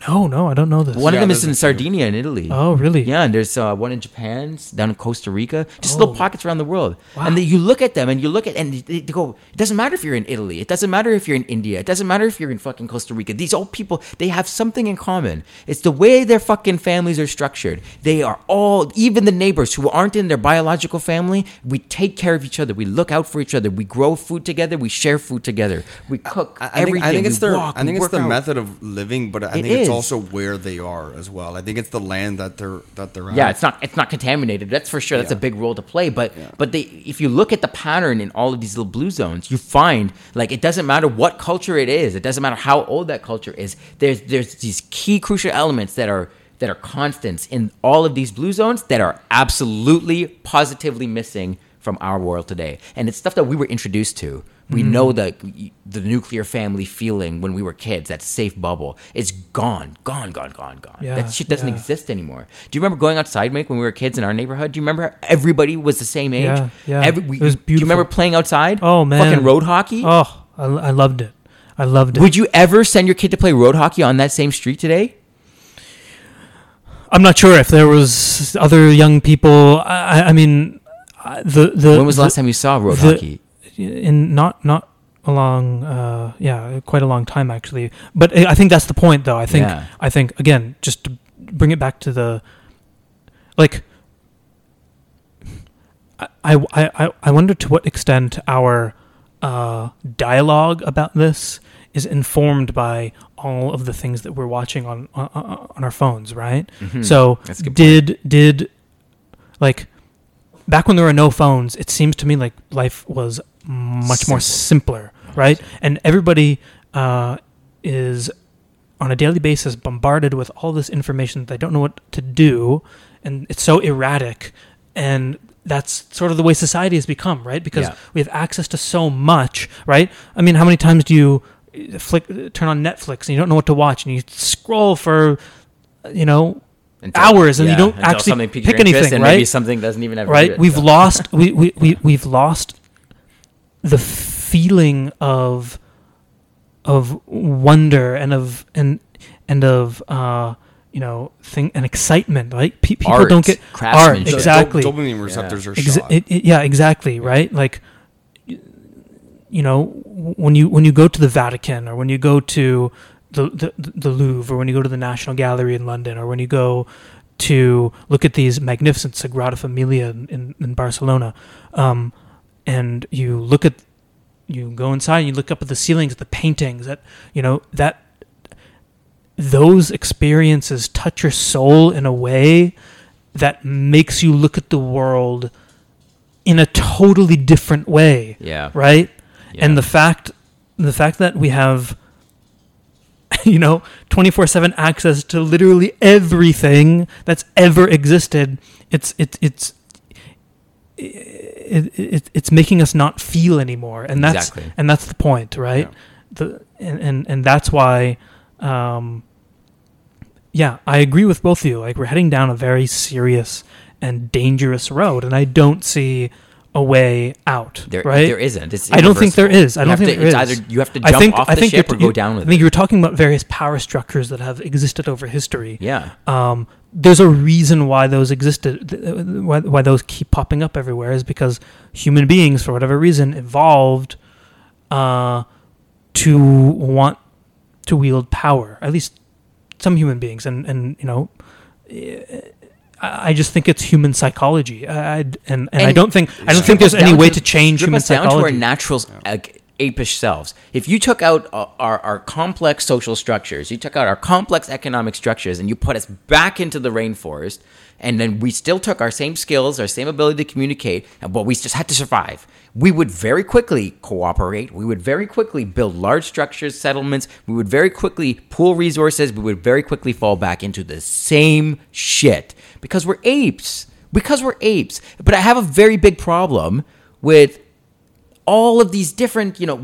No, no, I don't know this. one Yeah, of them is there's in a few. sardinia in italy Oh, really? yeah, and there's uh, one in Japan, s- down in Costa Rica, just little Oh. pockets around the world. Wow. And then you look at them and you look at and they they go. It doesn't matter if you're in Italy. It doesn't matter if you're in India. It doesn't matter if you're in fucking Costa Rica. These old people, they have something in common. It's the way their fucking families are structured. They are all, even the neighbors who aren't in their biological family. We take care of each other. We look out for each other. We grow food together. We share food together. We cook I, I everything. think, I think it's we their walk, I we think it's work the out. method of living, but I It think is. Also where they are as well. I think it's the land that they're that they're at. Yeah, it's not it's not contaminated. That's for sure. That's a big role to play. But Yeah. but they if you look at the pattern in all of these little blue zones, you find like it doesn't matter what culture it is. It doesn't matter how old that culture is. There's there's these key crucial elements that are that are constants in all of these blue zones that are absolutely positively missing from our world today. And it's stuff that we were introduced to. We Mm-hmm. know the the nuclear family feeling when we were kids, that safe bubble. It's gone, gone, gone, gone, gone. Yeah, that shit doesn't yeah. exist anymore. Do you remember going outside, Mike, when we were kids in our neighborhood? Do you remember everybody was the same age? Yeah, yeah. Every, we, It was beautiful. Do you remember playing outside? Oh, man. fucking road hockey. Oh, I, I loved it. I loved it. Would you ever send your kid to play road hockey on that same street today? I'm not sure if there was other young people. I, I- mean, the the when was the the- last time you saw road the- hockey? In not not a long uh yeah quite a long time actually but i think that's the point though i think Yeah. i think again just to bring it back to the like I, I, I, I wonder to what extent our uh, dialogue about this is informed by all of the things that we're watching on on, on our phones, right? So a good did did like back when there were no phones, it seems to me like life was much more simpler, right? And everybody uh, is on a daily basis bombarded with all this information that they don't know what to do, and it's so erratic, and that's sort of the way society has become, right? Because Yeah. we have access to so much, right? I mean, how many times do you uh, flick turn on Netflix and you don't know what to watch, and you scroll for, uh, you know, Until- hours, and you don't actually pick anything, and right? Maybe something doesn't even ever right we've so. lost we, we, we we've lost the feeling of of wonder and of and and of uh you know thing and excitement right? Pe- people Art, don't get art exactly. Dop- dopamine receptors are Exa- shot. it- it- yeah exactly right? Like you know when you when you go to the Vatican or when you go to the, the the Louvre or when you go to the National Gallery in London or when you go to look at these magnificent Sagrada Familia in, in, in Barcelona, um, and you look at you go inside and you look up at the ceilings at the paintings that you know that those experiences touch your soul in a way that makes you look at the world in a totally different way Yeah. right Yeah. and the fact the fact that we have you know 24/7 access to literally everything that's ever existed it's it's it's it, it, it's making us not feel anymore and that's Exactly. and that's the point right Yeah. the and, and and that's why um yeah i agree with both of you like we're heading down a very serious and dangerous road and i don't see a way out There, right there isn't. It's I don't think there is. I don't think to, there it's is. either you have to I jump think off I the think ship that or go you- down I with think it. you were talking about various power structures that have existed over history. Yeah. Um, there's a reason why those existed, uh, why, why those keep popping up everywhere is because human beings, for whatever reason, evolved uh, to want to wield power. At least some human beings, and and you know. I I just think it's human psychology, I, I- and, and I don't think I don't think there's any way to- to change human us down to our psychology. natural like, apish selves. If you took out our, our complex social structures, you took out our complex economic structures, and you put us back into the rainforest, and then we still took our same skills, our same ability to communicate, but we just had to survive. We would very quickly cooperate. We would very quickly build large structures, settlements. We would very quickly pool resources. We would very quickly fall back into the same shit because we're apes. Because we're apes. But I have a very big problem with all of these different, you know,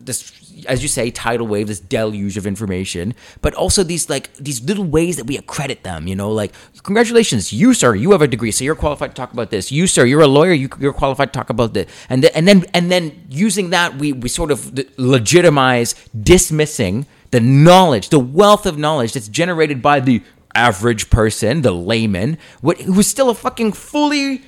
this, as you say, tidal wave, this deluge of information, but also these like these little ways that we accredit them. You know, like congratulations, you sir, you have a degree, so you're qualified to talk about this. You sir, you're a lawyer, you, you're qualified to talk about this. And then and then and then using that, we we sort of legitimize dismissing the knowledge, the wealth of knowledge that's generated by the average person, the layman, what who's still a fucking fully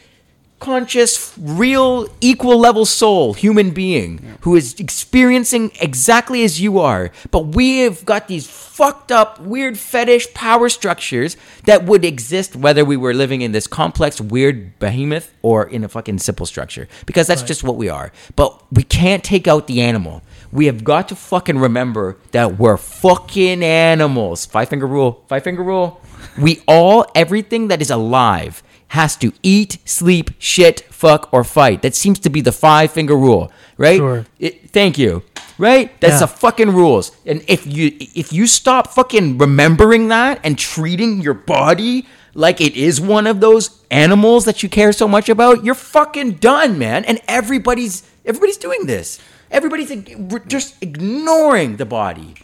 conscious, real, equal level soul, human being who is experiencing exactly as you are. But we have got these fucked up, weird fetish power structures that would exist whether we were living in this complex, weird behemoth or in a fucking simple structure. Because that's just what we are. But we can't take out the animal. We have got to fucking remember that we're fucking animals. Five finger rule. Five finger rule. We all, everything that is alive has to eat, sleep, shit, fuck, or fight. That seems to be the five finger rule, right? Sure. It, thank you. Right? That's Yeah. the fucking rules. And if you if you stop fucking remembering that and treating your body like it is one of those animals that you care so much about, you're fucking done, man. And everybody's everybody's doing this. Everybody's just ignoring the body.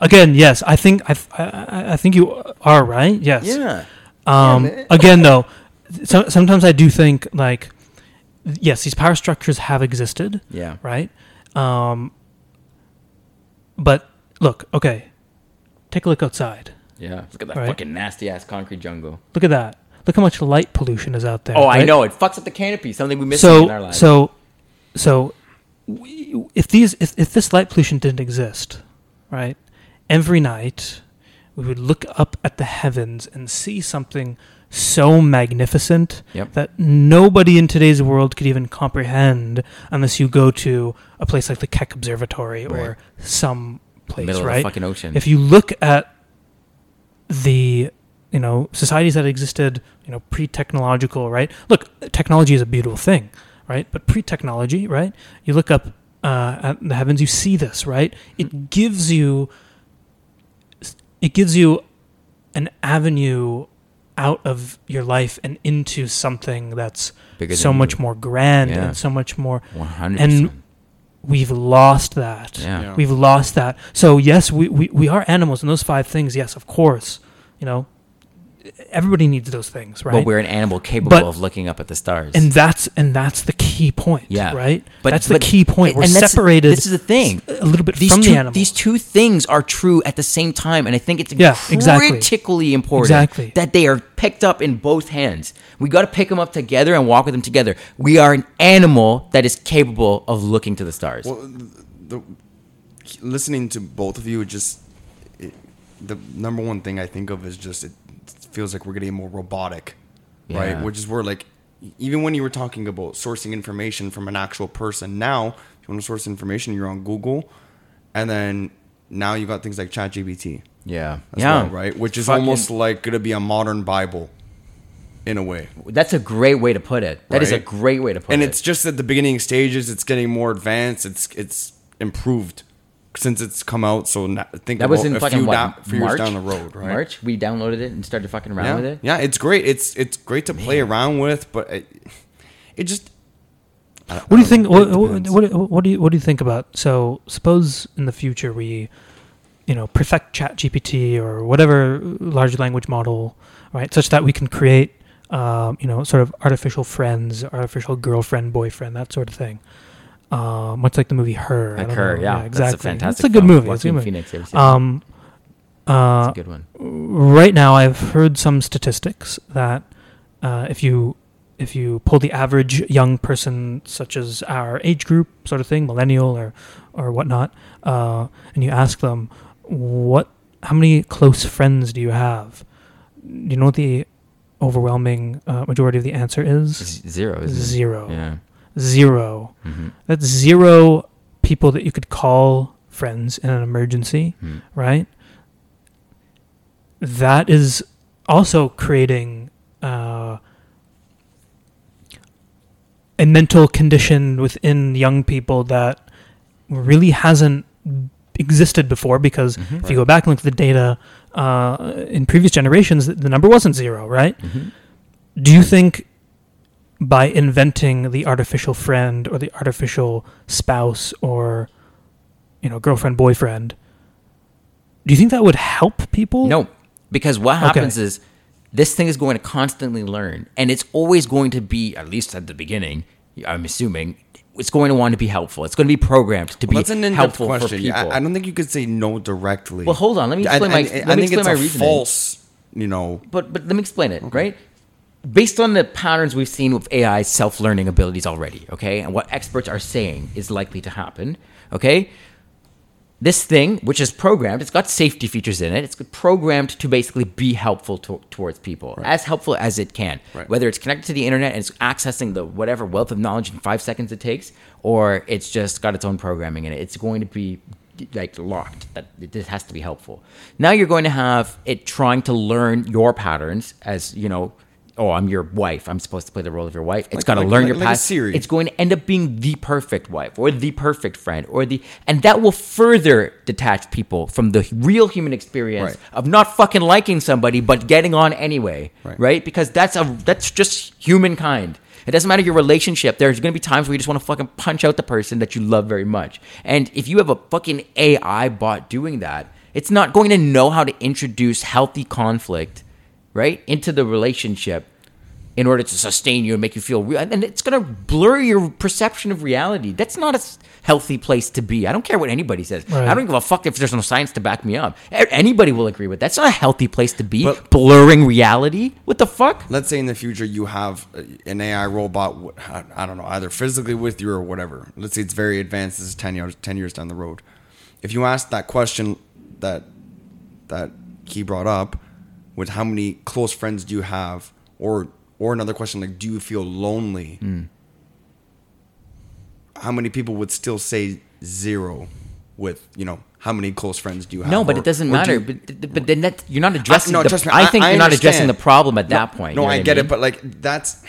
Again, yes, I think I, I, I think you are right. Yes. Yeah. Um, man. again, though, so, sometimes I do think like, yes, these power structures have existed. Yeah. Right. Um, but look, okay, take a look outside. Yeah. Look at that Right. fucking nasty ass concrete jungle. Look at that. Look how much light pollution is out there. Oh, I know. It fucks up the canopy. Something we miss so in our lives. so so we, if these if, if this light pollution didn't exist right every night we would look up at the heavens and see something so magnificent Yep. that nobody in today's world could even comprehend unless you go to a place like the Keck Observatory Right. or some place middle of right the fucking ocean. if you look at the you know societies that existed you know pre-technological right look technology is a beautiful thing right but pre-technology right you look up uh, at the heavens you see this right it gives you it gives you an avenue out of your life and into something that's Bigger so much you. more grand Yeah. and so much more One hundred and percent. we've lost that Yeah. Yeah. We've lost that. So yes, we, we, we are animals, and those five things, yes, of course, you know, everybody needs those things, right? But we're an animal capable But- of looking up at the stars. and that's and that's the key point, Yeah. right? But- that's but- the key point. We're and separated. this is the thing. a little bit these from two, the animal. these two things are true at the same time, and I think it's Yeah, exactly. critically important Exactly. that they are picked up in both hands. We got to pick them up together and walk with them together. We are an animal that is capable of looking to the stars. Well, the, listening to both of you, it just it, the number one thing I think of is just it feels like we're getting more robotic, Yeah. right? Which is where like even when you were talking about sourcing information from an actual person, now if you want to source information, you're on Google, and then now you got things like ChatGPT Yeah. as yeah. well, right? Which is Fucking- almost like gonna be a modern Bible, in a way. That's a great way to put it. That is a great way to put and it. And it's just at the beginning stages. It's getting more advanced. It's it's improved since it's come out. So na- think that was about in a fucking few, what, da- few years down the road, right? March. We downloaded it and started fucking around Yeah, with it. yeah, it's great. It's it's great to play around with, but it, it just. I- I What do you think? What, what, what, what do you what do you think about? So suppose in the future we, you know, perfect Chat GPT or whatever large language model, right, such that we can create, um, you know, sort of artificial friends, artificial girlfriend, boyfriend, that sort of thing. Um, much like the movie Her. Like her, know. yeah, exactly. That's a fantastic. It's a good film. movie. It's a Joaquin. Phoenix. ever seen? Um, uh, it's a good one. right now I've heard some statistics that uh, if you if you pull the average young person, such as our age group, sort of thing, millennial or or whatnot, uh, and you ask them what how many close friends do you have, do you know what the overwhelming uh, majority of the answer is? Zero. Isn't it? Zero. Yeah. Zero. hmm That's zero people that you could call friends in an emergency Hmm. right? That is also creating uh, a mental condition within young people that really hasn't existed before because Mm-hmm. if you go back and look at the data uh, in previous generations, the- number wasn't zero, right? hmm Do you think by inventing the artificial friend or the artificial spouse or you know girlfriend boyfriend, do you think that would help people? No, because what Okay. happens is this thing is going to constantly learn, and it's always going to be, at least at the beginning, I'm assuming, it's going to want to be helpful. It's going to be programmed to Well, be that's an in-depth helpful question. for Yeah, people. I, I don't think you could say no directly. Well, hold on. Let me explain I, my- I, let me think explain it's my a reasoning. false. You know, but but let me explain it, right? Based on the patterns we've seen with AI self-learning abilities already, okay, and what experts are saying is likely to happen, okay? This thing, which is programmed, it's got safety features in it. It's programmed to basically be helpful to, towards people, as helpful as it can. Right. Whether it's connected to the internet and it's accessing the whatever wealth of knowledge in five seconds it takes, or it's just got its own programming in it. It's going to be like locked that it just has to be helpful. Now you're going to have it trying to learn your patterns as you know. Oh, I'm your wife. I'm supposed to play the role of your wife. It's Like- got to like- learn like- your. Siri. It's going to end up being the perfect wife or the perfect friend or the and that will further detach people from the real human experience Right. of not fucking liking somebody but getting on anyway Right. right, because that's a that's just humankind it doesn't matter your relationship there's going to be times where you just want to fucking punch out the person that you love very much and if you have a fucking ai bot doing that it's not going to know how to introduce healthy conflict right into the relationship in order to sustain you and make you feel real. And it's going to blur your perception of reality. That's not a healthy place to be. I don't care what anybody says. Right. I don't give a fuck if there's no science to back me up. Anybody will agree with that. That's not a healthy place to be. But- Blurring reality. What the fuck? let's say in the future you have uh, an AI robot. I don't know, either physically with you or whatever. Let's say it's very advanced. This is ten years ten years down the road. If you ask that question that that he brought up, with how many close friends do you have, or or another question like, do you feel lonely? Hmm. How many people would still say zero? With you know, how many close friends do you have? No, but Or- it doesn't matter. you- but, but then that, you're not addressing. no, the, me, I I- think I you're not addressing the problem at that point. No, I get mean? it, but like that's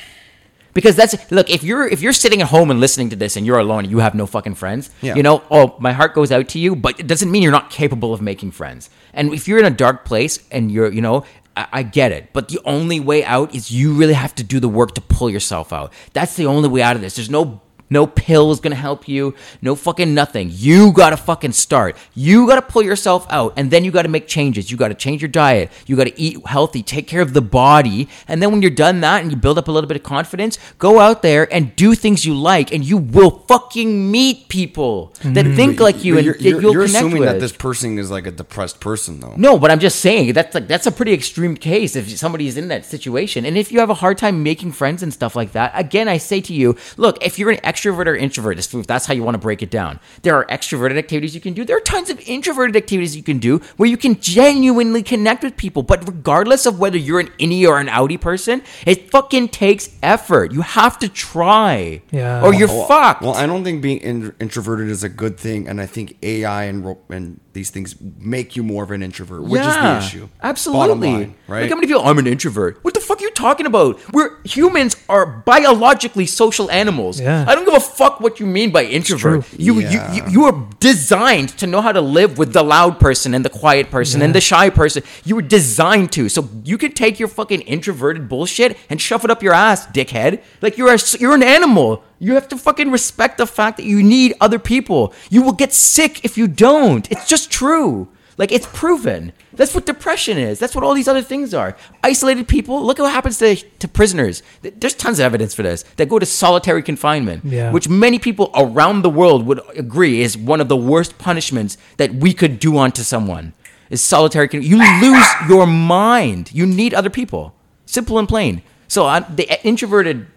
because that's look if you're if you're sitting at home and listening to this and you're alone and you have no fucking friends Yeah. you know oh my heart goes out to you but it doesn't mean you're not capable of making friends. And if you're in a dark place and you're you know I, I get it but the only way out is you really have to do the work to pull yourself out. That's the only way out of this. There's no no pill is gonna help you. No fucking nothing. You gotta fucking start. You gotta pull yourself out, and then you gotta make changes. You gotta change your diet. You gotta eat healthy. Take care of the body, and then when you're done that and you build up a little bit of confidence, go out there and do things you like, and you will fucking meet people that mm-hmm. think like you and you're, you're, you'll you're connect assuming with. that this person is like a depressed person, though. No, but I'm just saying that's like that's a pretty extreme case if somebody is in that situation. And if you have a hard time making friends and stuff like that, again, I say to you, look, if you're an extrovert or introvert, if that's how you want to break it down. There are extroverted activities you can do. There are tons of introverted activities you can do where you can genuinely connect with people. But regardless of whether you're an innie or an outie person, it fucking takes effort. You have to try. Yeah. Or you're Well, fucked. Well, I don't think being in, introverted is a good thing, and I think AI and ro- and these things make you more of an introvert, which is the issue. Absolutely. Line, right? Look how many people. I'm an introvert. What the fuck are you talking about? We're humans are biologically social animals. Yeah. I don't give a fuck what you mean by introvert. You, Yeah. you you you are designed to know how to live with the loud person and the quiet person and the shy person. You were designed to. So you can take your fucking introverted bullshit and shove it up your ass, dickhead. Like you're a, you're an animal. You have to fucking respect the fact that you need other people. You will get sick if you don't. It's just true. Like it's proven. That's what depression is. That's what all these other things are. Isolated people. Look at what happens to to prisoners. There's tons of evidence for this that go to solitary confinement, Yeah. which many people around the world would agree is one of the worst punishments that we could do onto someone. Is solitary. Con- you lose your mind. You need other people. Simple and plain. So I, the uh, introverted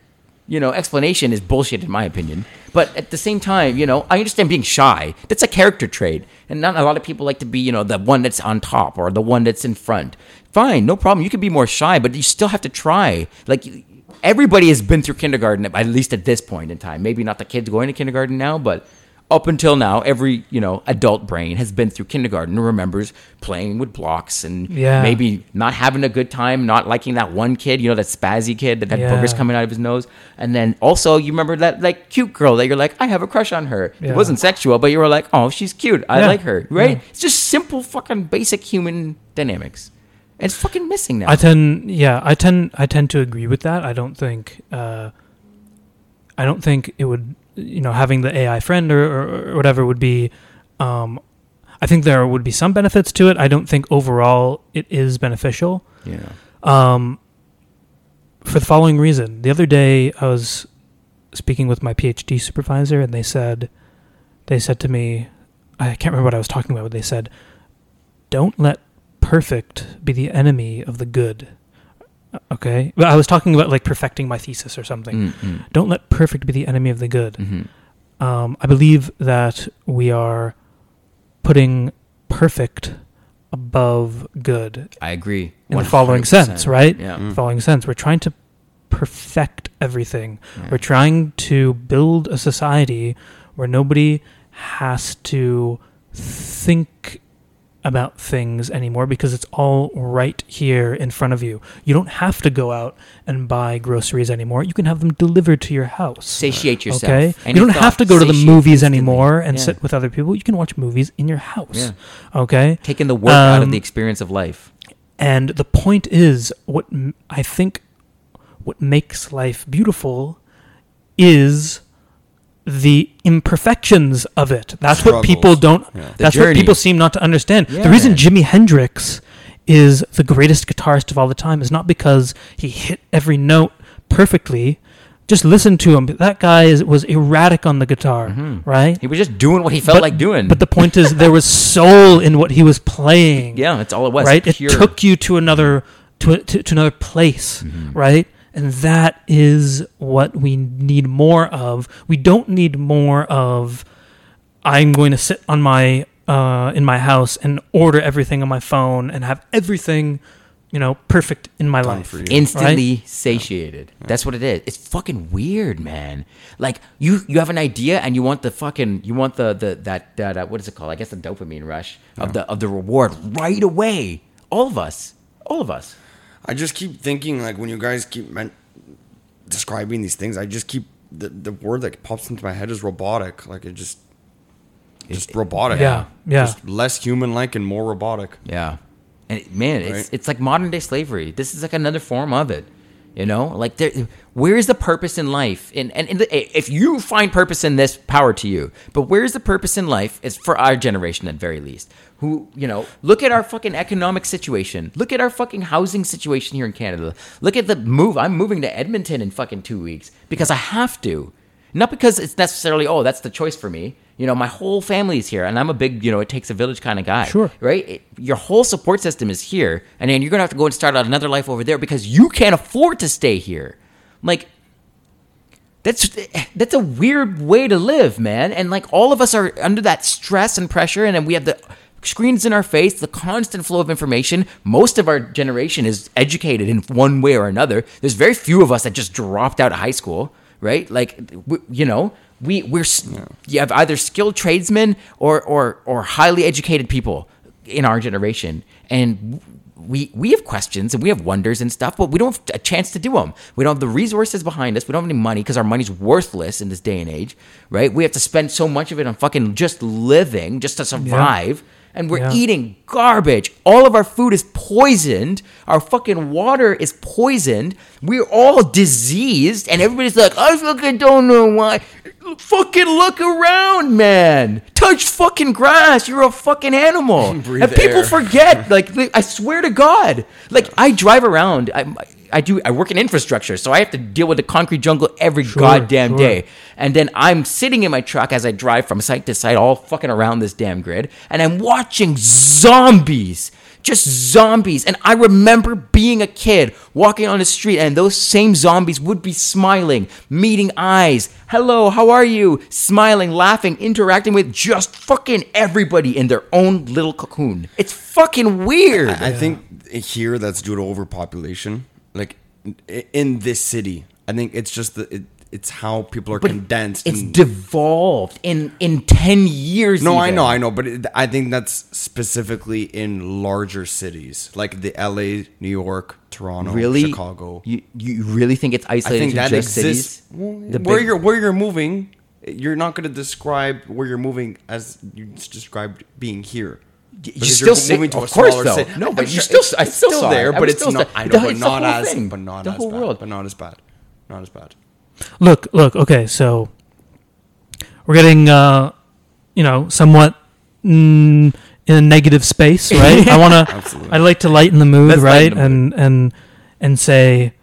you know, explanation is bullshit in my opinion. But at the same time, you know, I understand being shy. That's a character trait. And not a lot of people like to be, you know, the one that's on top or the one that's in front. Fine, no problem. You can be more shy, but you still have to try. Like everybody has been through kindergarten at least at this point in time. Maybe not the kids going to kindergarten now, but up until now, every, you know, adult brain has been through kindergarten and remembers playing with blocks and Yeah. maybe not having a good time, not liking that one kid, you know, that spazzy kid that had Yeah. boogers coming out of his nose. And then also you remember that like cute girl that you're like, I have a crush on her. Yeah. It wasn't sexual, but you were like, oh, she's cute. I like her. Right? It's just simple fucking basic human dynamics. And it's fucking missing now. I tend, yeah, I tend, I tend to agree with that. I don't think, uh, I don't think it would, you know, having the AI friend or, or, whatever would be. Um, I think there would be some benefits to it. I don't think overall it is beneficial. yeah. Um, for the following reason, the other day I was speaking with my PhD supervisor, and they said, they said to me, I can't remember what I was talking about, but they said, "Don't let perfect be the enemy of the good." Okay, but I was talking about like perfecting my thesis or something. Mm-mm. Don't let perfect be the enemy of the good. Mhm. Um, I believe that we are putting perfect above good I agree. in the following sense, right? Yeah. Mm. Following sense. We're trying to perfect everything. Yeah. We're trying to build a society where nobody has to think about things anymore because it's all right here in front of you. You don't have to go out and buy groceries anymore. You can have them delivered to your house. Satiate yourself. Okay, Any you don't have to go to the movies anymore and Yeah. sit with other people. You can watch movies in your house. Yeah. Okay, Taking the work out of Um, the experience of life. and the point is, what m- I think, what makes life beautiful, is the imperfections of it. That's what people don't. Yeah. That's what people seem not to understand. Yeah, the reason man. Jimi Hendrix is the greatest guitarist of all the time is not because he hit every note perfectly. Just listen to him. That guy is, was erratic on the guitar, right? He was just doing what he felt But- like doing. But the point is, there was soul in what he was playing yeah, that's all it was. right? Pure. It took you to another to, to, to another place, Mm-hmm. right? And that is what we need more of. We don't need more of. I'm going to sit on my uh, in my house and order everything on my phone and have everything, you know, perfect in my Done life. for you. instantly satiated. That's what it is. It's fucking weird, man. Like you, you have an idea and you want the fucking, you want the the that that uh, what is it called? I guess the dopamine rush of the of the reward right away. All of us, all of us. I just keep thinking like when you guys keep men- describing these things, I just keep the the word that pops into my head is robotic. Like it just just robotic. Yeah, yeah. Just less human like and more robotic. Yeah, and it, man, it's Right. it's like modern day slavery. This is like another form of it. You know, like there, where is the purpose in life? And and, and if you find purpose in this, power to you. But where is the purpose in life? Is for our generation at very least. Who you know, look at our fucking economic situation. Look at our fucking housing situation here in Canada. Look at the move. I'm moving to Edmonton in fucking two weeks because I have to. Not because it's necessarily, oh, that's the choice for me. You know, my whole family's here, and I'm a big, you know, it takes a village kind of guy. Sure. Right? It, your whole support system is here, and then you're going to have to go and start out another life over there because you can't afford to stay here. Like, That's that's a weird way to live, man. And like all of us are under that stress and pressure, and then we have the screens in our face, the constant flow of information. Most of our generation is educated in one way or another. There's very few of us that just dropped out of high school, right? Like, we, you know, we we're s you have either skilled tradesmen or or or highly educated people in our generation, and we we have questions and we have wonders and stuff, but we don't have a chance to do them. We don't have the resources behind us. We don't have any money because our money's worthless in this day and age, right? We have to spend so much of it on fucking just living, just to survive. And we're Yeah. eating garbage. All of our food is poisoned. Our fucking water is poisoned. We're all diseased. And everybody's like, I fucking don't know why. Fucking look around, man. Touch fucking grass. You're a fucking animal. And people air. forget. Like, like, I swear to God. Like, I drive around. I, I do. I work in infrastructure, so I have to deal with the concrete jungle every goddamn sure. day. And then I'm sitting in my truck as I drive from site to site, all fucking around this damn grid, and I'm watching zombies. Just zombies. And I remember being a kid walking on the street, and those same zombies would be smiling, meeting eyes. Hello, how are you? Smiling, laughing, interacting with just fucking everybody in their own little cocoon. It's fucking weird. I I think here that's due to overpopulation. Like in this city, I think it's just the it, it's how people are But condensed. It's and- devolved in in ten years. no, I know, I know, but it, I think that's specifically in larger cities like the L.A., New York, Toronto, Really, Chicago. You you really think it's I isolated think to that just exists. cities? Well, The where big- you're where you're moving, you're not going to describe where you're moving as you described being here. you're still you're moving to a of course, smaller though. city. No, but you still, I still still there, it. But it's not. I know, but not as, thing. but not The as whole bad, world. but not as bad, not as bad. Look, look. Okay, so we're getting, uh, you know, somewhat mm, in a negative space, right? I want to. Absolutely. I like to lighten the mood, Let's right? the And and and say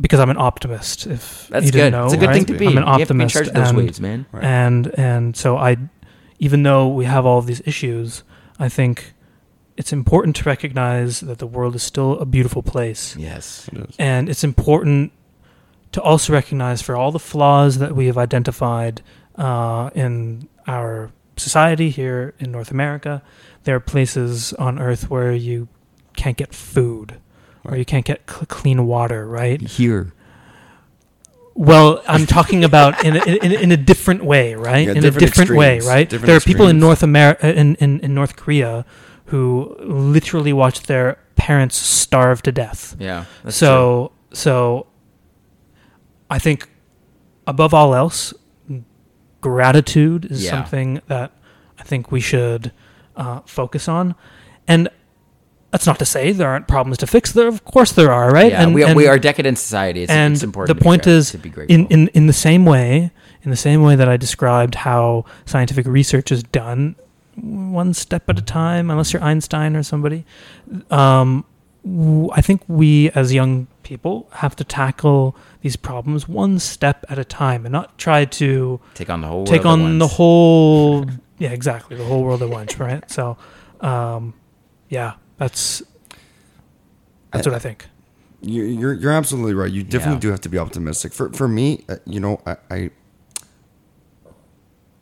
because I'm an optimist. If That's you good. didn't know, it's a good right? thing to be. I'm an You have to be in optimist, charge of those and, waves, man. Right. and and so I, even though we have all of these issues, I think it's important to recognize that the world is still a beautiful place. Yes. It is. And it's important to also recognize for all the flaws that we have identified uh, in our society here in North America, there are places on Earth where you can't get food, or you can't get cl- clean water, right? Here. Well, I'm talking about in a, in, in a different way, right? Yeah, in a different different way, right? different there are people in. North America, in, in, in North Korea, who literally watch their parents starve to death. Yeah. That's so so I think above all else, gratitude is Yeah. something that I think we should uh, focus on, and that's not to say there aren't problems to fix. There, of course, there are, right? Yeah, and, we, are, and, we are decadent society. It's, and it's important. the to point is, to be grateful. in, in in the same way, in the same way that I described how scientific research is done, one step at a time, unless you're Einstein or somebody. Um, w- I think we as young people have to tackle these problems one step at a time and not try to take on the whole. take world at on the whole yeah exactly the whole world at once right so um, yeah that's that's what I think You're, you're you're absolutely right. You definitely Yeah. do have to be optimistic. For for me, uh, you know, I, I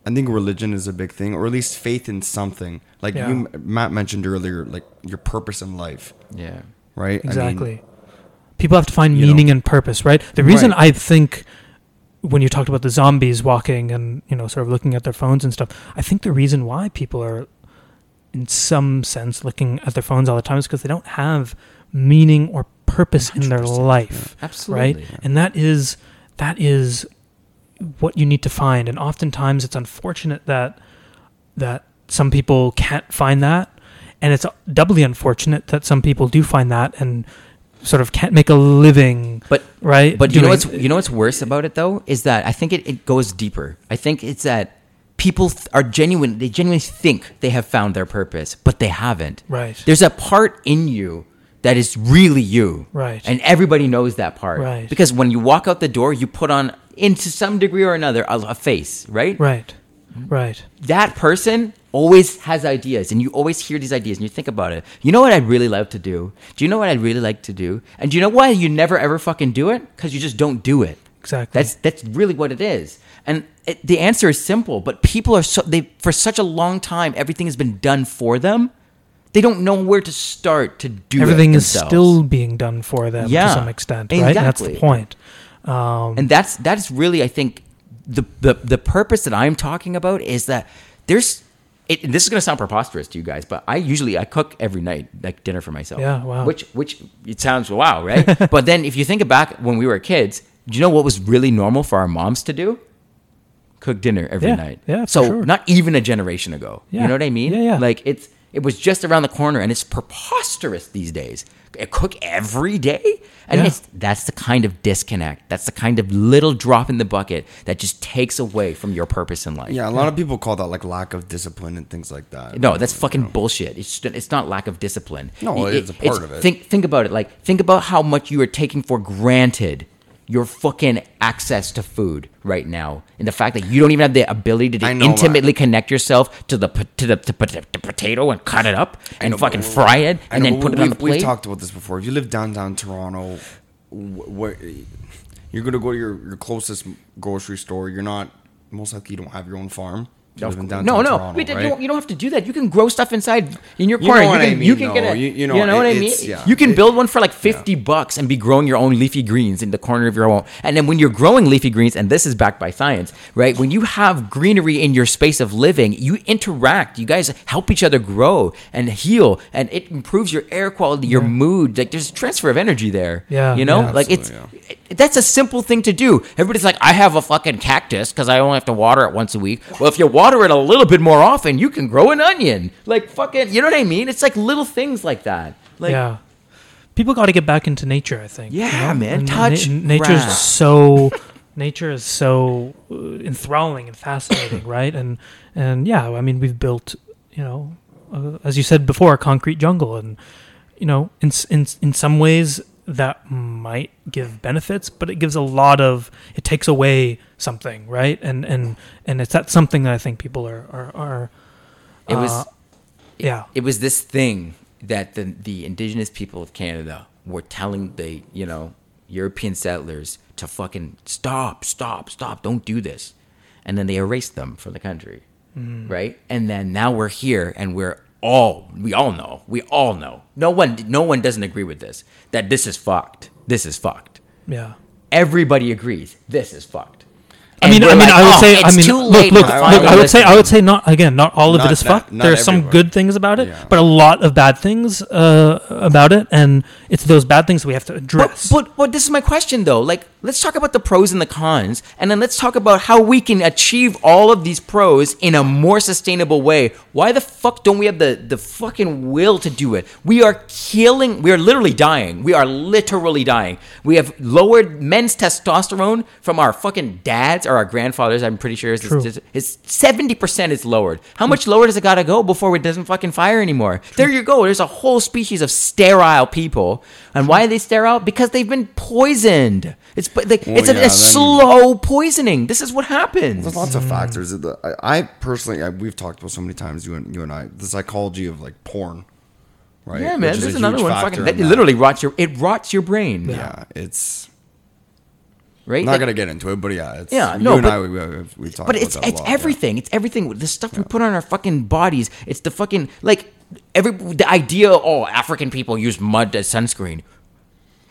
I think religion is a big thing, or at least faith in something. Like Yeah. you, Matt mentioned earlier, like your purpose in life, Yeah. right? I mean, Exactly. People have to find you meaning know. and purpose, right? The reason Right. I think when you talked about the zombies walking and, you know, sort of looking at their phones and stuff, I think the reason why people are in some sense looking at their phones all the time is because they don't have meaning or purpose in their 100%, life, Absolutely. right? And that is that is what you need to find and oftentimes it's unfortunate that that some people can't find that and it's doubly unfortunate that some people do find that and sort of can't make a living But right But you know what's you know what's worse about it though is that I think it, it goes deeper. I think it's that people th- are genuine. They genuinely think they have found their purpose, but they haven't. right There's a part in you that is really you. Right. And everybody knows that part. Right. Because when you walk out the door, you put on, into some degree or another, a, a face, right? right right That person always has ideas, and you always hear these ideas, and you think about it. You know what I'd really love to do? Do you know what I'd really like to do? And do you know why you never ever fucking do it? Because you just don't do it. exactly. That's that's really what it is. And it, the answer is simple, but people are so they for such a long time everything has been done for them. They don't know where to start to do everything is still being done for them Yeah, to some extent, right? And that's the point. Um, and that's that's really I think the the the purpose that I'm talking about is that there's it, this is gonna sound preposterous to you guys, but I usually I cook every night like dinner for myself. Yeah, wow. Which which it sounds wow, right? but then if you think back when we were kids, do you know what was really normal for our moms to do? Cook dinner every Yeah, night. yeah, So sure. not even a generation ago. Yeah. You know what I mean? Yeah, yeah. Like it's it was just around the corner, and it's preposterous these days. I cook every day, and Yeah. it's that's the kind of disconnect. That's the kind of little drop in the bucket that just takes away from your purpose in life. Yeah, a lot of people call that like lack of discipline and things like that. No, that's fucking bullshit. It's it's not lack of discipline. No, It- it's a part of it. Think think about it. Like think about how much you are taking for granted your fucking access to food right now, and the fact that you don't even have the ability to intimately connect yourself to the to the, to, to, to potato and cut it up and know, fucking fry it and know, then put it on the plate. We've talked about this before. If you live downtown Toronto, where you're gonna go to your, your closest grocery store. You're not most likely you don't have your own farm. You live in downtown no, no, Toronto, right? you, don't, you don't have to do that. You can grow stuff inside in your You corner. know what you I can, mean, you can get though. a, You- you, you know, know, what I mean. yeah. You can It- build one for like fifty bucks and be growing your own leafy greens in the corner of your own. And then when you're growing leafy greens, and this is backed by science, right? When you have greenery in your space of living, you interact. You guys help each other grow and heal, and it improves your air quality, your mood. Like there's a transfer of energy there. Yeah, you know, yeah. like it's it- that's a simple thing to do. Everybody's like, I have a fucking cactus because I only have to water it once a week. Well, if you water it a little bit more often, you can grow an onion. Like fucking, you know what I mean? It's like little things like that. Like, yeah. People got to get back into nature. I think. Yeah, man. And Touch nature's grass. so. Nature is so uh, enthralling and fascinating, right? And and yeah, I mean, we've built, you know, uh, as you said before, a concrete jungle, and you know, in in in some ways that might give benefits, but it gives a lot of it takes away something, right? And and and it's that something that I think people are are, are it was. uh, yeah. it was this thing that the the indigenous people of Canada were telling the you know European settlers to fucking stop, stop, stop, don't do this, and then they erased them from the country, right? And then now we're here, and we're all we all know, we all know, no one no one doesn't agree with this that this is fucked, this is fucked. yeah. Everybody agrees this is fucked. I mean, I mean, like, I would "Oh, say, I mean, look, look, look, I would say, I would say, not again, not all of Not- it is not- fucked. not There's some good things about it, Yeah. but a lot of bad things uh, about it, and it's those bad things we have to But, address. but but this is my question though. Like, let's talk about the pros and the cons, and then let's talk about how we can achieve all of these pros in a more sustainable way. Why the fuck don't we have the the fucking will to do it? We are killing. We are literally dying. We are literally dying. We have lowered men's testosterone from our fucking dads or our grandfathers. I'm pretty sure True. it's it's seventy percent is lowered. How much lower does it gotta go before it doesn't fucking fire anymore? There you go. There's a whole species of sterile people, and why are they sterile? Because they've been poisoned. It's like, Well, it's a, yeah, a then- slow poisoning. This is what happens. There's lots of factors. I I personally, I, we've talked about so many times, you and you and I, the psychology of like porn, right? Yeah, man. Which is There's another one. factor Fucking, in that that. literally rots your. It rots your brain. Yeah, it's. Right. Not Like- gonna get into it, but yeah, it's, Yeah, you no, and but- I, we, we've, we've talked But about it's it's lot, yeah. everything. It's everything. The stuff we put on our fucking bodies. It's the fucking like every the idea. Oh, African people use mud as sunscreen.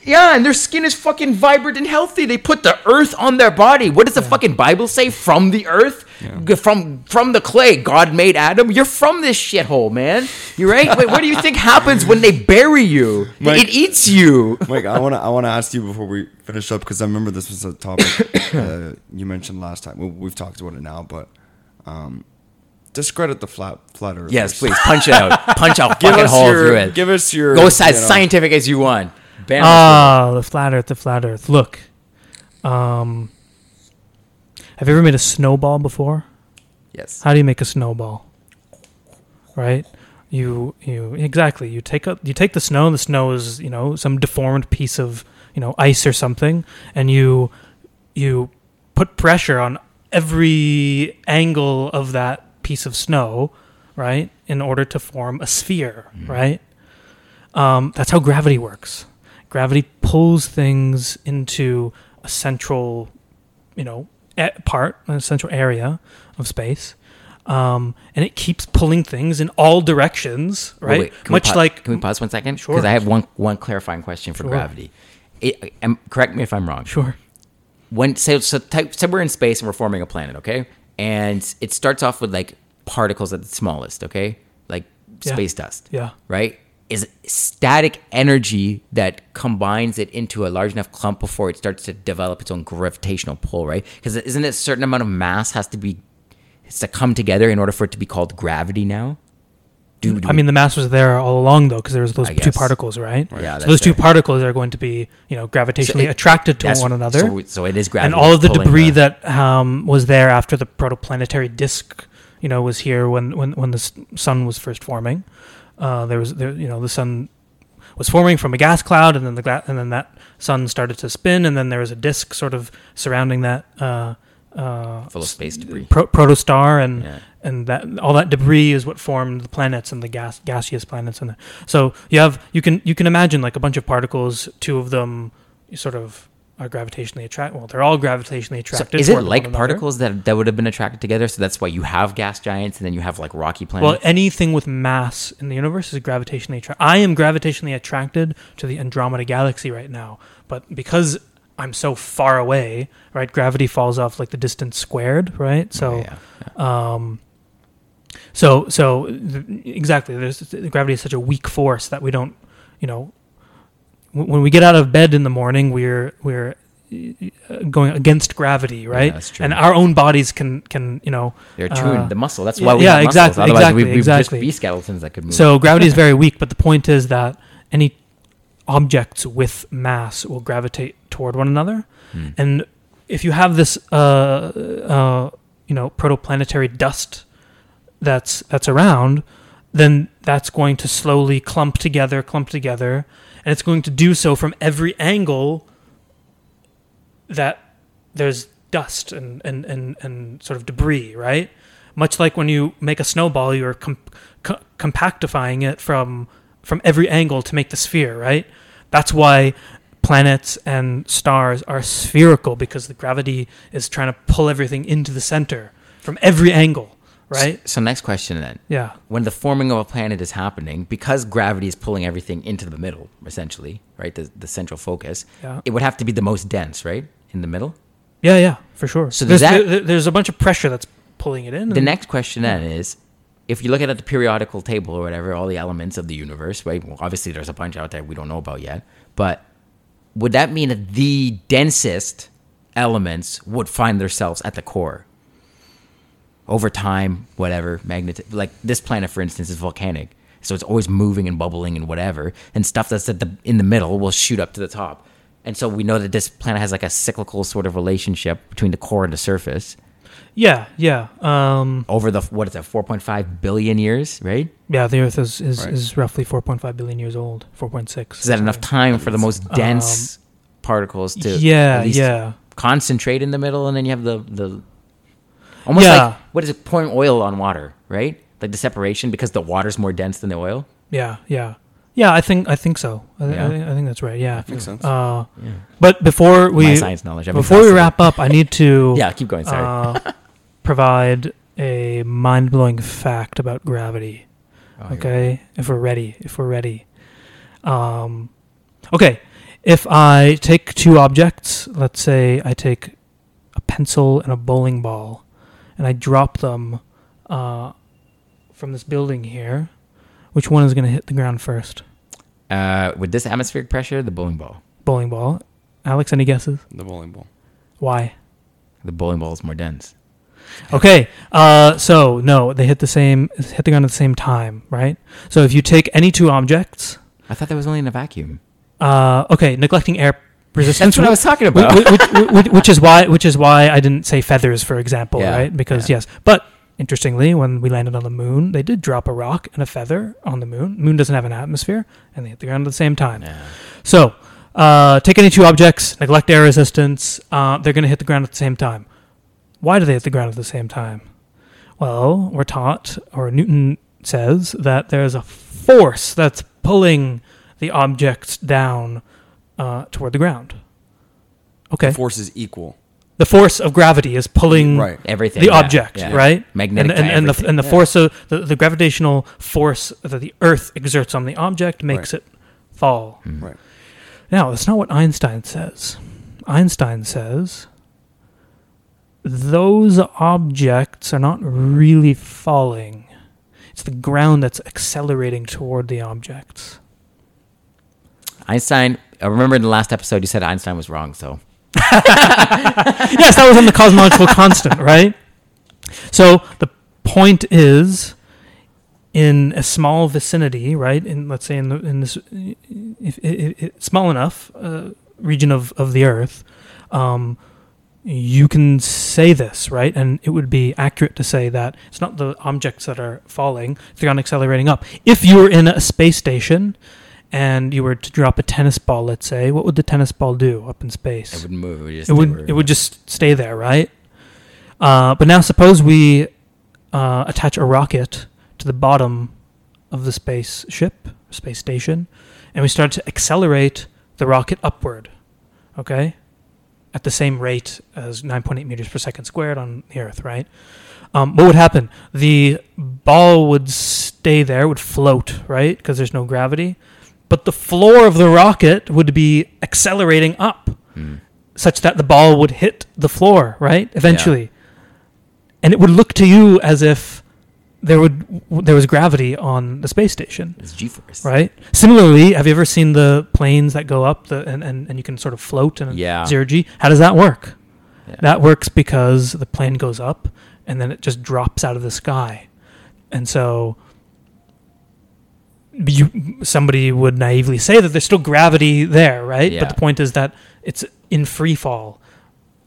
Yeah, and their skin is fucking vibrant and healthy. They put the earth on their body. What does the fucking Bible say? From the earth, G- from from the clay, God made Adam. You're from this shithole, man. You're right. Wait, what do you think happens when they bury you? Mike- it eats you. Mike, I want to I want to ask you before we finish up because I remember this was a topic uh, you mentioned last time. We, we've talked about it now, but um, discredit the flat flat earth. Yes, please punch it out. Punch out Give fucking us hole your- through it. give us your, go as you know- scientific as you want. Bam. Ah, the flat Earth, the flat Earth. Look, um, have you ever made a snowball before? yes. How do you make a snowball? Right? You you exactly. You take a you take the snow. and The snow is you know some deformed piece of you know ice or something, and you you put pressure on every angle of that piece of snow, right, in order to form a sphere, right? Um, that's how gravity works. Gravity pulls things into a central you know part, a central area of space. Um, and it keeps pulling things in all directions, right? wait, we Much like Can we pause one second? Sure. Because I have one one clarifying question for Sure. gravity. It, um, correct me if I'm wrong. sure, when say so type, say we're in space and we're forming a planet, okay? And it starts off with like particles at the smallest, okay? Like Yeah. space dust. Yeah. Right? Is static energy that combines it into a large enough clump before it starts to develop its own gravitational pull, right? Because isn't it a certain amount of mass has to be has to come together in order for it to be called gravity now? Do, do I mean, the mass was there all along though, because there was those I two guess. particles, right? Yeah, so that's those two particles are going to be, you know, gravitationally it- attracted to one another, So, so it is gravity. and all of the that's pulling debris that um, was there after the protoplanetary disk, you know, was here when when when the sun was first forming. Uh, there was there, you know, the sun was forming from a gas cloud, and then the gla- and then that sun started to spin, and then there was a disk sort of surrounding that. Uh, uh, full of space debris. pro- protostar and Yeah. and that all that debris is what formed the planets and the gas gaseous planets and so you have you can you can imagine like a bunch of particles two of them sort of are gravitationally attract well they're all gravitationally So attracted is it like particles that, that would have been attracted together? So that's why you have gas giants and then you have like rocky planets? well anything with mass in the universe is gravitationally attracted i am gravitationally attracted to the andromeda galaxy right now but because i'm so far away right gravity falls off like the distance squared right so Oh, yeah. Um, so so th- exactly, there's gravity is such a weak force that we don't, you know, when we get out of bed in the morning, we're we're uh, going against gravity, right? that's true. And our own bodies can can you know. They're tuned uh, the muscle. That's why we yeah, have muscles. exactly, Otherwise, exactly, we, we'd exactly. just be skeletons that could move. So gravity is very weak, but the point is that any objects with mass will gravitate toward one another, Hmm. and if you have this, uh, uh, you know, protoplanetary dust that's that's around, then that's going to slowly clump together, clump together, and it's going to do so from every angle that there's dust and, and, and, and sort of debris, right? Much like when you make a snowball, you're com- co- compactifying it from from every angle to make the sphere, right? That's why planets and stars are spherical because the gravity is trying to pull everything into the center from every angle, right? So next question then. Yeah. When the forming of a planet is happening, because gravity is pulling everything into the middle, essentially, right? The, the central focus. Yeah. It would have to be the most dense, right? In the middle. Yeah, yeah, for sure. So there's, that- there- there's a bunch of pressure that's pulling it in. The next question then is, if you look at the periodical table or whatever, all the elements of the universe, right? Well, obviously, there's a bunch out there we don't know about yet, but would that mean that the densest elements would find themselves at the core? Over time, whatever magnet, like this planet, for instance, is volcanic, so it's always moving and bubbling and whatever, and stuff that's at the in the middle will shoot up to the top, and so we know that this planet has like a cyclical sort of relationship between the core and the surface Yeah, yeah, um, over the what is that 4.5 billion years right yeah. The Earth is is, Right. is roughly 4.5 billion years old. 4.6. is that enough time for the most dense particles to Um, Yeah, at least yeah. concentrate in the middle and then you have the the almost Yeah. like what is it pouring oil on water right like the separation because the water's more dense than the oil Yeah, yeah, yeah. I think I think so. I, Yeah? I, think, I think that's right. Yeah. Makes sense. Uh, yeah. but before we my science knowledge I'm before we wrap up, I need to yeah keep going sorry uh, provide a mind blowing fact about gravity. Oh. Okay, if we're ready, if we're ready. Um, okay, if I take two objects, let's say I take a pencil and a bowling ball, and I drop them uh, from this building here, which one is going to hit the ground first? uh, with this atmospheric pressure the bowling ball Bowling ball. Alex, any guesses? The bowling ball. Why? the bowling ball is more dense Okay, uh, so no, they hit the same, hit the ground at the same time, right? So if you take any two objects, I thought that was only in a vacuum uh, okay, neglecting air resistance. that's what I was talking about which, which, which is why which is why I didn't say feathers, for example, Yeah, right? Because yeah. yes, but interestingly, when we landed on the moon, they did drop a rock and a feather on the moon. Moon doesn't have an atmosphere, and they hit the ground at the same time. Yeah. So, uh, take any two objects, neglect air resistance, uh, they're going to hit the ground at the same time. Why do they hit the ground at the same time? Well, we're taught, or Newton says, that there's a force that's pulling the objects down uh, toward the ground. Okay. The force is equal. the force of gravity is pulling Right. Everything. the yeah, object, yeah. right? Magnetic. and, and, and the everything. and the Yeah. force of the, the gravitational force that the Earth exerts on the object makes it fall. Right. Now, that's not what Einstein says. Einstein says those objects are not really falling. It's the ground that's accelerating toward the objects. Einstein. I remember in the last episode you said Einstein was wrong. So yes, that was on the cosmological constant, right? So the point is, in a small vicinity, right? In let's say in the, in this if, if, if, small enough uh, region of of the Earth, um, you can say this, right? And it would be accurate to say that it's not the objects that are falling; they're on accelerating up. If you were in a space station. And you were to drop a tennis ball, let's say, what would the tennis ball do up in space? it wouldn't move. It would just. it would it would just stay there, right? Uh, but now suppose we uh, attach a rocket to the bottom of the spaceship, space station, and we start to accelerate the rocket upward, okay, at the same rate as 9.8 meters per second squared on the Earth, right? Um, what would happen? The ball would stay there, would float, right? Because there's no gravity. But the floor of the rocket would be accelerating up Hmm. such that the ball would hit the floor, right? Eventually. And it would look to you as if there would there was gravity on the space station, It's G-force. right? Similarly, have you ever seen the planes that go up the and, and, and you can sort of float in Yeah. zero G? How does that work? Yeah. That works because the plane goes up and then it just drops out of the sky. And so you somebody would naively say that there's still gravity there, right? Yeah. But the point is that it's in free fall.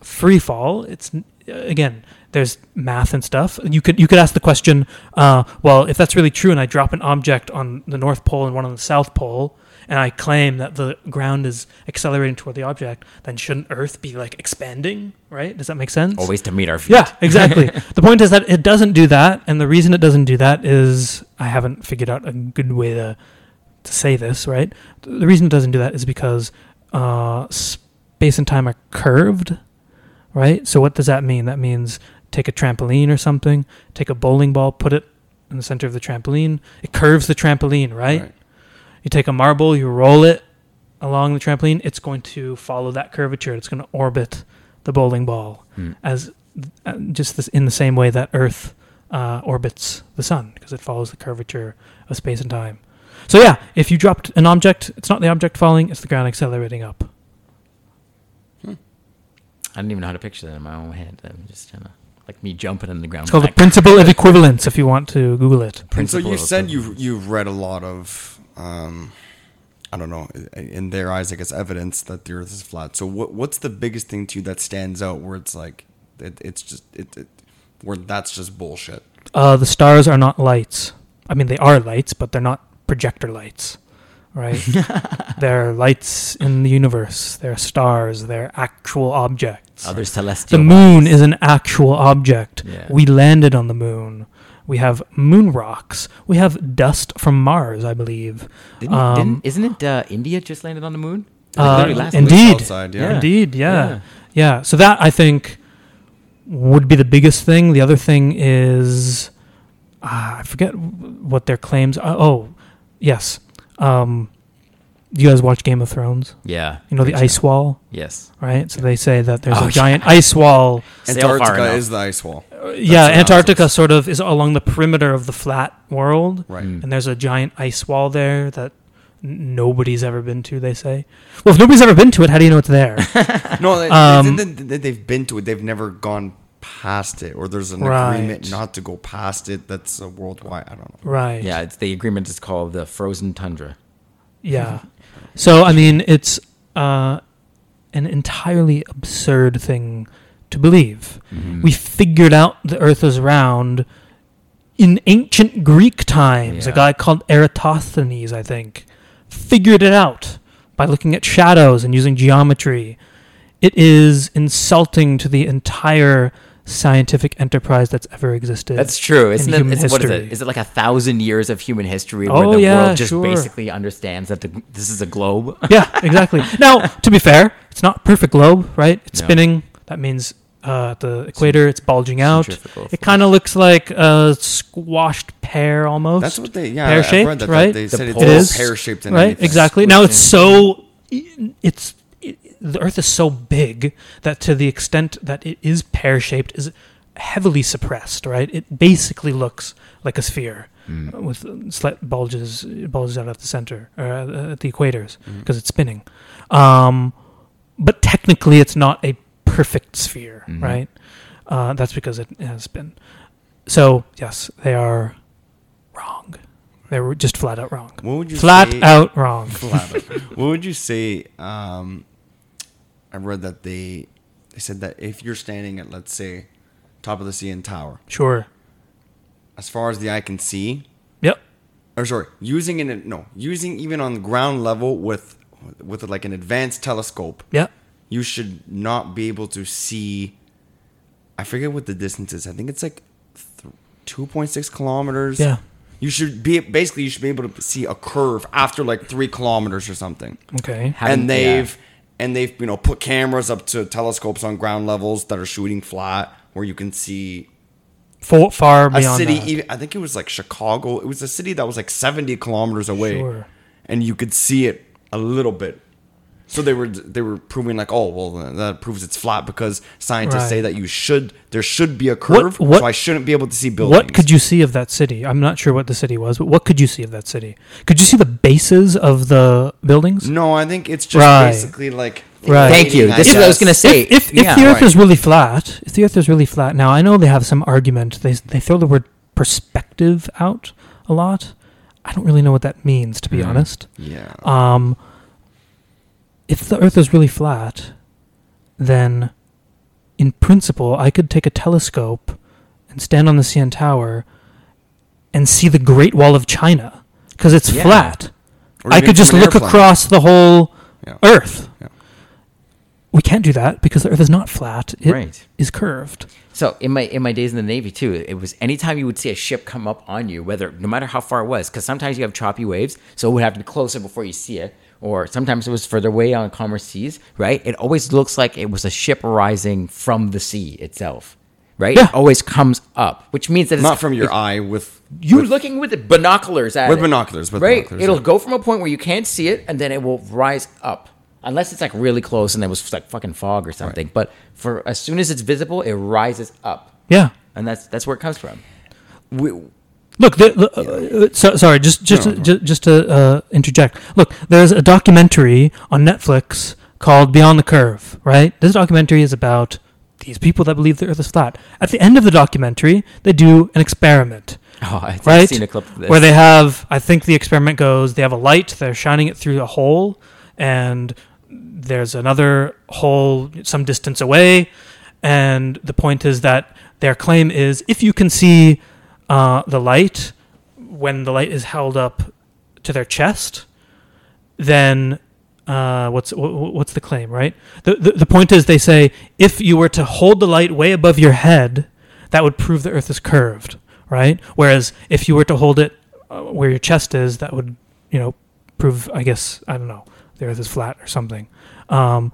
Free fall, it's again, there's math and stuff. You could you could ask the question, uh, well, if that's really true, and I drop an object on the North Pole and one on the South Pole, and I claim that the ground is accelerating toward the object, then shouldn't Earth be like expanding, right? Does that make sense? Always to meet our feet. Yeah, exactly. the point is that it doesn't do that, and the reason it doesn't do that is I haven't figured out a good way to to say this. Right, the reason it doesn't do that is because uh, space and time are curved. Right. So what does that mean? That means take a trampoline or something, take a bowling ball, put it in the center of the trampoline. It curves the trampoline, right? Right. You take a marble, you roll it along the trampoline, it's going to follow that curvature. It's going to orbit the bowling ball Hmm. as uh, just this, in the same way that Earth uh, orbits the sun because it follows the curvature of space and time. So yeah, if you dropped an object, it's not the object falling; it's the ground accelerating up. I didn't even know how to picture that in my own head. I'm just kind of like me jumping in the ground. It's called the principle of equivalence. If you want to Google it, And so Principle you of said you equivalence. you've read a lot of, um, I don't know, in their eyes, I guess, evidence that the Earth is flat. So what what's the biggest thing to you that stands out where it's like, it, it's just it, it, where that's just bullshit. uh, the stars are not lights. I mean, they are lights, but they're not projector lights, right? they're lights in the universe. They're stars. They're actual objects. other celestial. The moon bodies. is an actual object. Yeah. We landed on the moon. We have moon rocks. We have dust from Mars, I believe. Didn't, um, didn't, isn't it uh, India just landed on the moon? Uh, last indeed. week. South side, yeah. Yeah. Indeed, yeah. Yeah. yeah. So that I think would be the biggest thing. The other thing is uh, I forget what their claims. Are. Oh, yes. Um, you guys watch Game of Thrones? Yeah. You know the ice show. wall, Yes. right? So they say that there's Oh, a giant ice wall. Antarctica is the ice wall. yeah. Antarctica sort of is along the perimeter of the flat world. Right. Mm. and there's a giant ice wall there that nobody's ever been to. They say. Well, if nobody's ever been to it, how do you know it's there? No, they, Um, they, they, they've been to it. They've never gone past it, or there's an Right. agreement not to go past it. That's a worldwide. I don't know. right. Yeah, it's the agreement is called the frozen tundra. Yeah. So I mean, it's uh, an entirely absurd thing to believe. Mhm. We figured out the Earth is round in ancient Greek times. A guy called Eratosthenes, I think, figured it out by looking at shadows and using geometry. It is insulting to the entire scientific enterprise that's ever existed. That's true. Isn't it? human It's, what is history. it? Is it like a thousand years of human history Oh, where the yeah, world just sure. basically understands that the, this is a globe? yeah, exactly. Now, to be fair, it's not perfect globe, right? It's No. spinning. That means uh, at the equator. It's bulging out. It kind of looks like a squashed pear almost. That's what they yeah. Pear-shaped, I've read that, that right? They The said it's pole It all is. pear shaped. right exactly now it's so it's it, the earth is so big that to the extent that it is pear shaped is heavily suppressed right it basically looks like a sphere uh, with slight bulges bulges out at the center or at the equators because it's spinning um, but technically it's not a perfect sphere Mhm. right uh, that's because it has spin so yes they are wrong they were just flat out wrong What would you flat say, out wrong. Flat out. what would you say? Um, I read that they they said that if you're standing at let's say top of the CN Tower, Sure. as far as the eye can see, Yep. or sorry, using it no, using even on ground level with with like an advanced telescope, Yep. you should not be able to see. I forget what the distance is. I think it's like two point six kilometers. Yeah. You should be basically you should be able to see a curve after like three kilometers or something. Okay. Having- and uh, they've and they've you know put cameras up to telescopes on ground levels that are shooting flat where you can see For, far a beyond city. Even I think it was like Chicago. It was a city that was like seventy kilometers away, Sure. and you could see it a little bit. So they were they were proving like, oh well, that proves it's flat because scientists say that you should there should be a curve, what- so I shouldn't be able to see buildings. What could you see of that city? I'm not sure what the city was, but what could you see of that city? Could you see the bases of the buildings? No, I think it's just Right. basically like. Right. Thank you. I This is what I was gonna say. If, if, if Yeah, the Earth right. is really flat, if the Earth is really flat, now I know they have some argument. They they throw the word perspective out a lot. I don't really know what that means, to be Mhm. honest. Yeah. Um, if the Earth is really flat, then in principle, I could take a telescope and stand on the CN Tower and see the Great Wall of China because it's Yeah. flat. I could just look airplane. across the whole Yeah. Earth. Yeah. We can't do that because the Earth is not flat; it is right. curved. So in my in my days in the Navy too, it was anytime you would see a ship come up on you, whether no matter how far it was, because sometimes you have choppy waves, so it would have to be closer before you see it, or sometimes it was further away on calmer seas, right? It always looks like it was a ship rising from the sea itself, right? Yeah. It always comes up, which means that it's Not from your eye with you with- looking with the binoculars at With it. binoculars, with right? binoculars, It'll yeah. go from a point where you can't see it, and then it will rise up, unless it's like really close and there was like fucking fog or something. But for as soon as it's visible, it rises up, Yeah. and that's that's where it comes from. we, Look, the, the, uh, so, sorry, just just No, to, no. ju- just to uh, interject. Look, there's a documentary on Netflix called Beyond the Curve. Right, this documentary is about these people that believe the Earth is flat. At the end of the documentary, they do an experiment Oh, I've Right? seen a clip of this. where they have. I think the experiment goes: they have a light, they're shining it through a hole, and there's another hole some distance away. And the point is that their claim is if you can see uh, the light when the light is held up to their chest, then uh, what's wh- wh- what's the claim, right? The, the the point is they say if you were to hold the light way above your head, that would prove the Earth is curved, right? Whereas if you were to hold it uh, where your chest is, that would you know prove, I guess, I don't know, the Earth is flat or something. Um,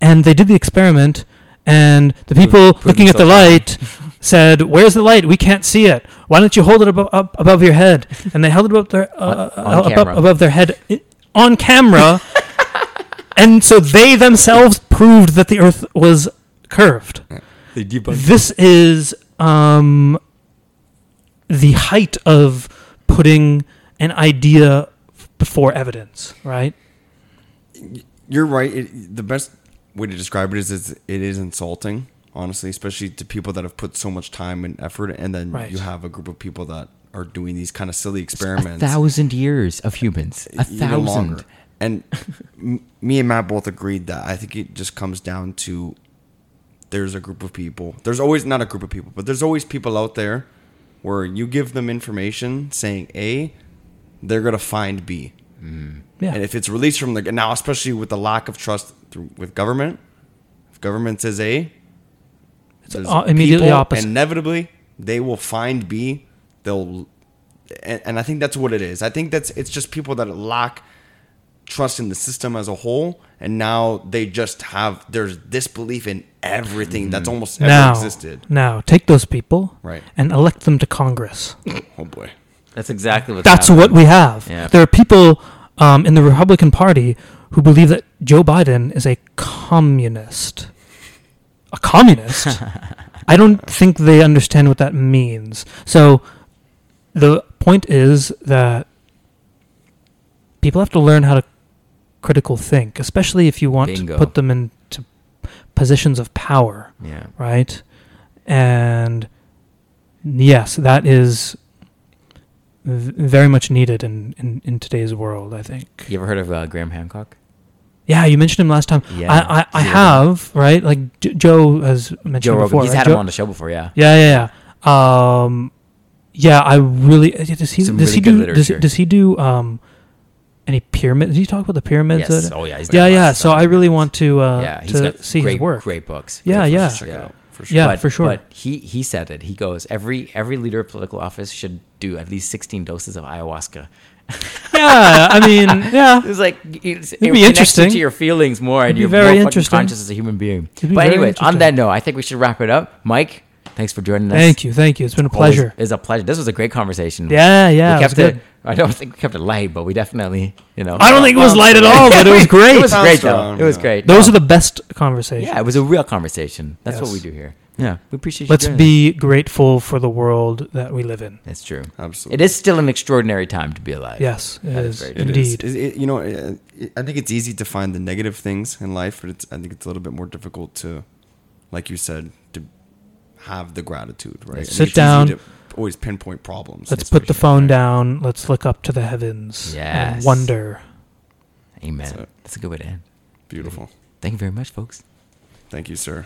and they did the experiment, and the people looking at the light said, "Where's the light? We can't see it. Why don't you hold it above, up above your head?" And they held it above their uh, On- on uh, above, above their head on camera, and so they themselves proved that the Earth was curved. they debunked. This is um, the height of putting an idea before evidence, right? You're right. It, the best way to describe it is, is it is insulting, honestly, especially to people that have put so much time and effort, and then Right. you have a group of people that are doing these kind of silly experiments. a experiments. thousand years of humans, a even thousand. longer. And me and Matt both agreed that I think it just comes down to there's a group of people. There's always not a group of people, but there's always people out there where you give them information saying A, they're gonna find B. Mm. Yeah. And if it's released from the now, especially with the lack of trust through, with government, if government says A, there's uh, immediately people, opposite. Inevitably, they will find B. They'll, and, and I think that's what it is. I think that's it's just people that lack trust in the system as a whole, and now they just have there's disbelief in everything that's almost ever now, existed. now take those people Right. and elect them to Congress. Oh boy. That's exactly what. That's what we have. Yeah. There are people um, in the Republican Party who believe that Joe Biden is a communist. A communist? I don't think they understand what that means. So the point is that people have to learn how to critical think, especially if you want Bingo. to put them into positions of power Yeah. right? And yes, that is v- very much needed in, in, in today's world. I think. You ever heard of uh, Graham Hancock? Yeah, you mentioned him last time. Yeah, I, I, I Joe have right. Like J- Joe has mentioned Joe him Rogan. before. He's right? had Joe- him on the show before. Yeah. Yeah, yeah, yeah. Um, yeah, I really does he Some does really he good do does, does he do um any pyramids? Did he talk about the pyramids? Yes. that- Oh yeah. He's done yeah, lots yeah. So. I really want to uh, yeah. He's to got see great, his work. Great books. Yeah, Great yeah. books. Check for sure. Yeah, but, for sure. But he he said it. He goes every every leader of political office should do at least sixteen doses of ayahuasca. yeah, I mean, yeah. It's like it's, it be connects you interesting. to your feelings more, and be you're very more interesting. conscious as a human being. Be But anyway, on that note, I think we should wrap it up. Mike, thanks for joining us. Thank you, thank you. It's been a pleasure. It's a pleasure. This was a great conversation. Yeah, yeah. we it was kept it. good. I don't think we kept it light, but we definitely, you know. I don't think it was light at all, but it was great. it was great though. It was great. Those No. are the best conversations. Yeah, it was a real conversation. That's what we do here. Yeah, we appreciate you. Let's doing it. be grateful for the world that we live in. That's true. Absolutely. It is still an extraordinary time to be alive. Yes, it That is is very It is. indeed. It- it- you know, it- it- I think it's easy to find the negative things in life, but it's I think it's a little bit more difficult to, like you said, to have the gratitude, right? I think Sit it's easy down. to always pinpoint problems. Let's put the phone down. Let's look up to the heavens Yes. and wonder. Amen. That's. That's a good way to end. Beautiful. Thank you very much, folks. Thank you, sir.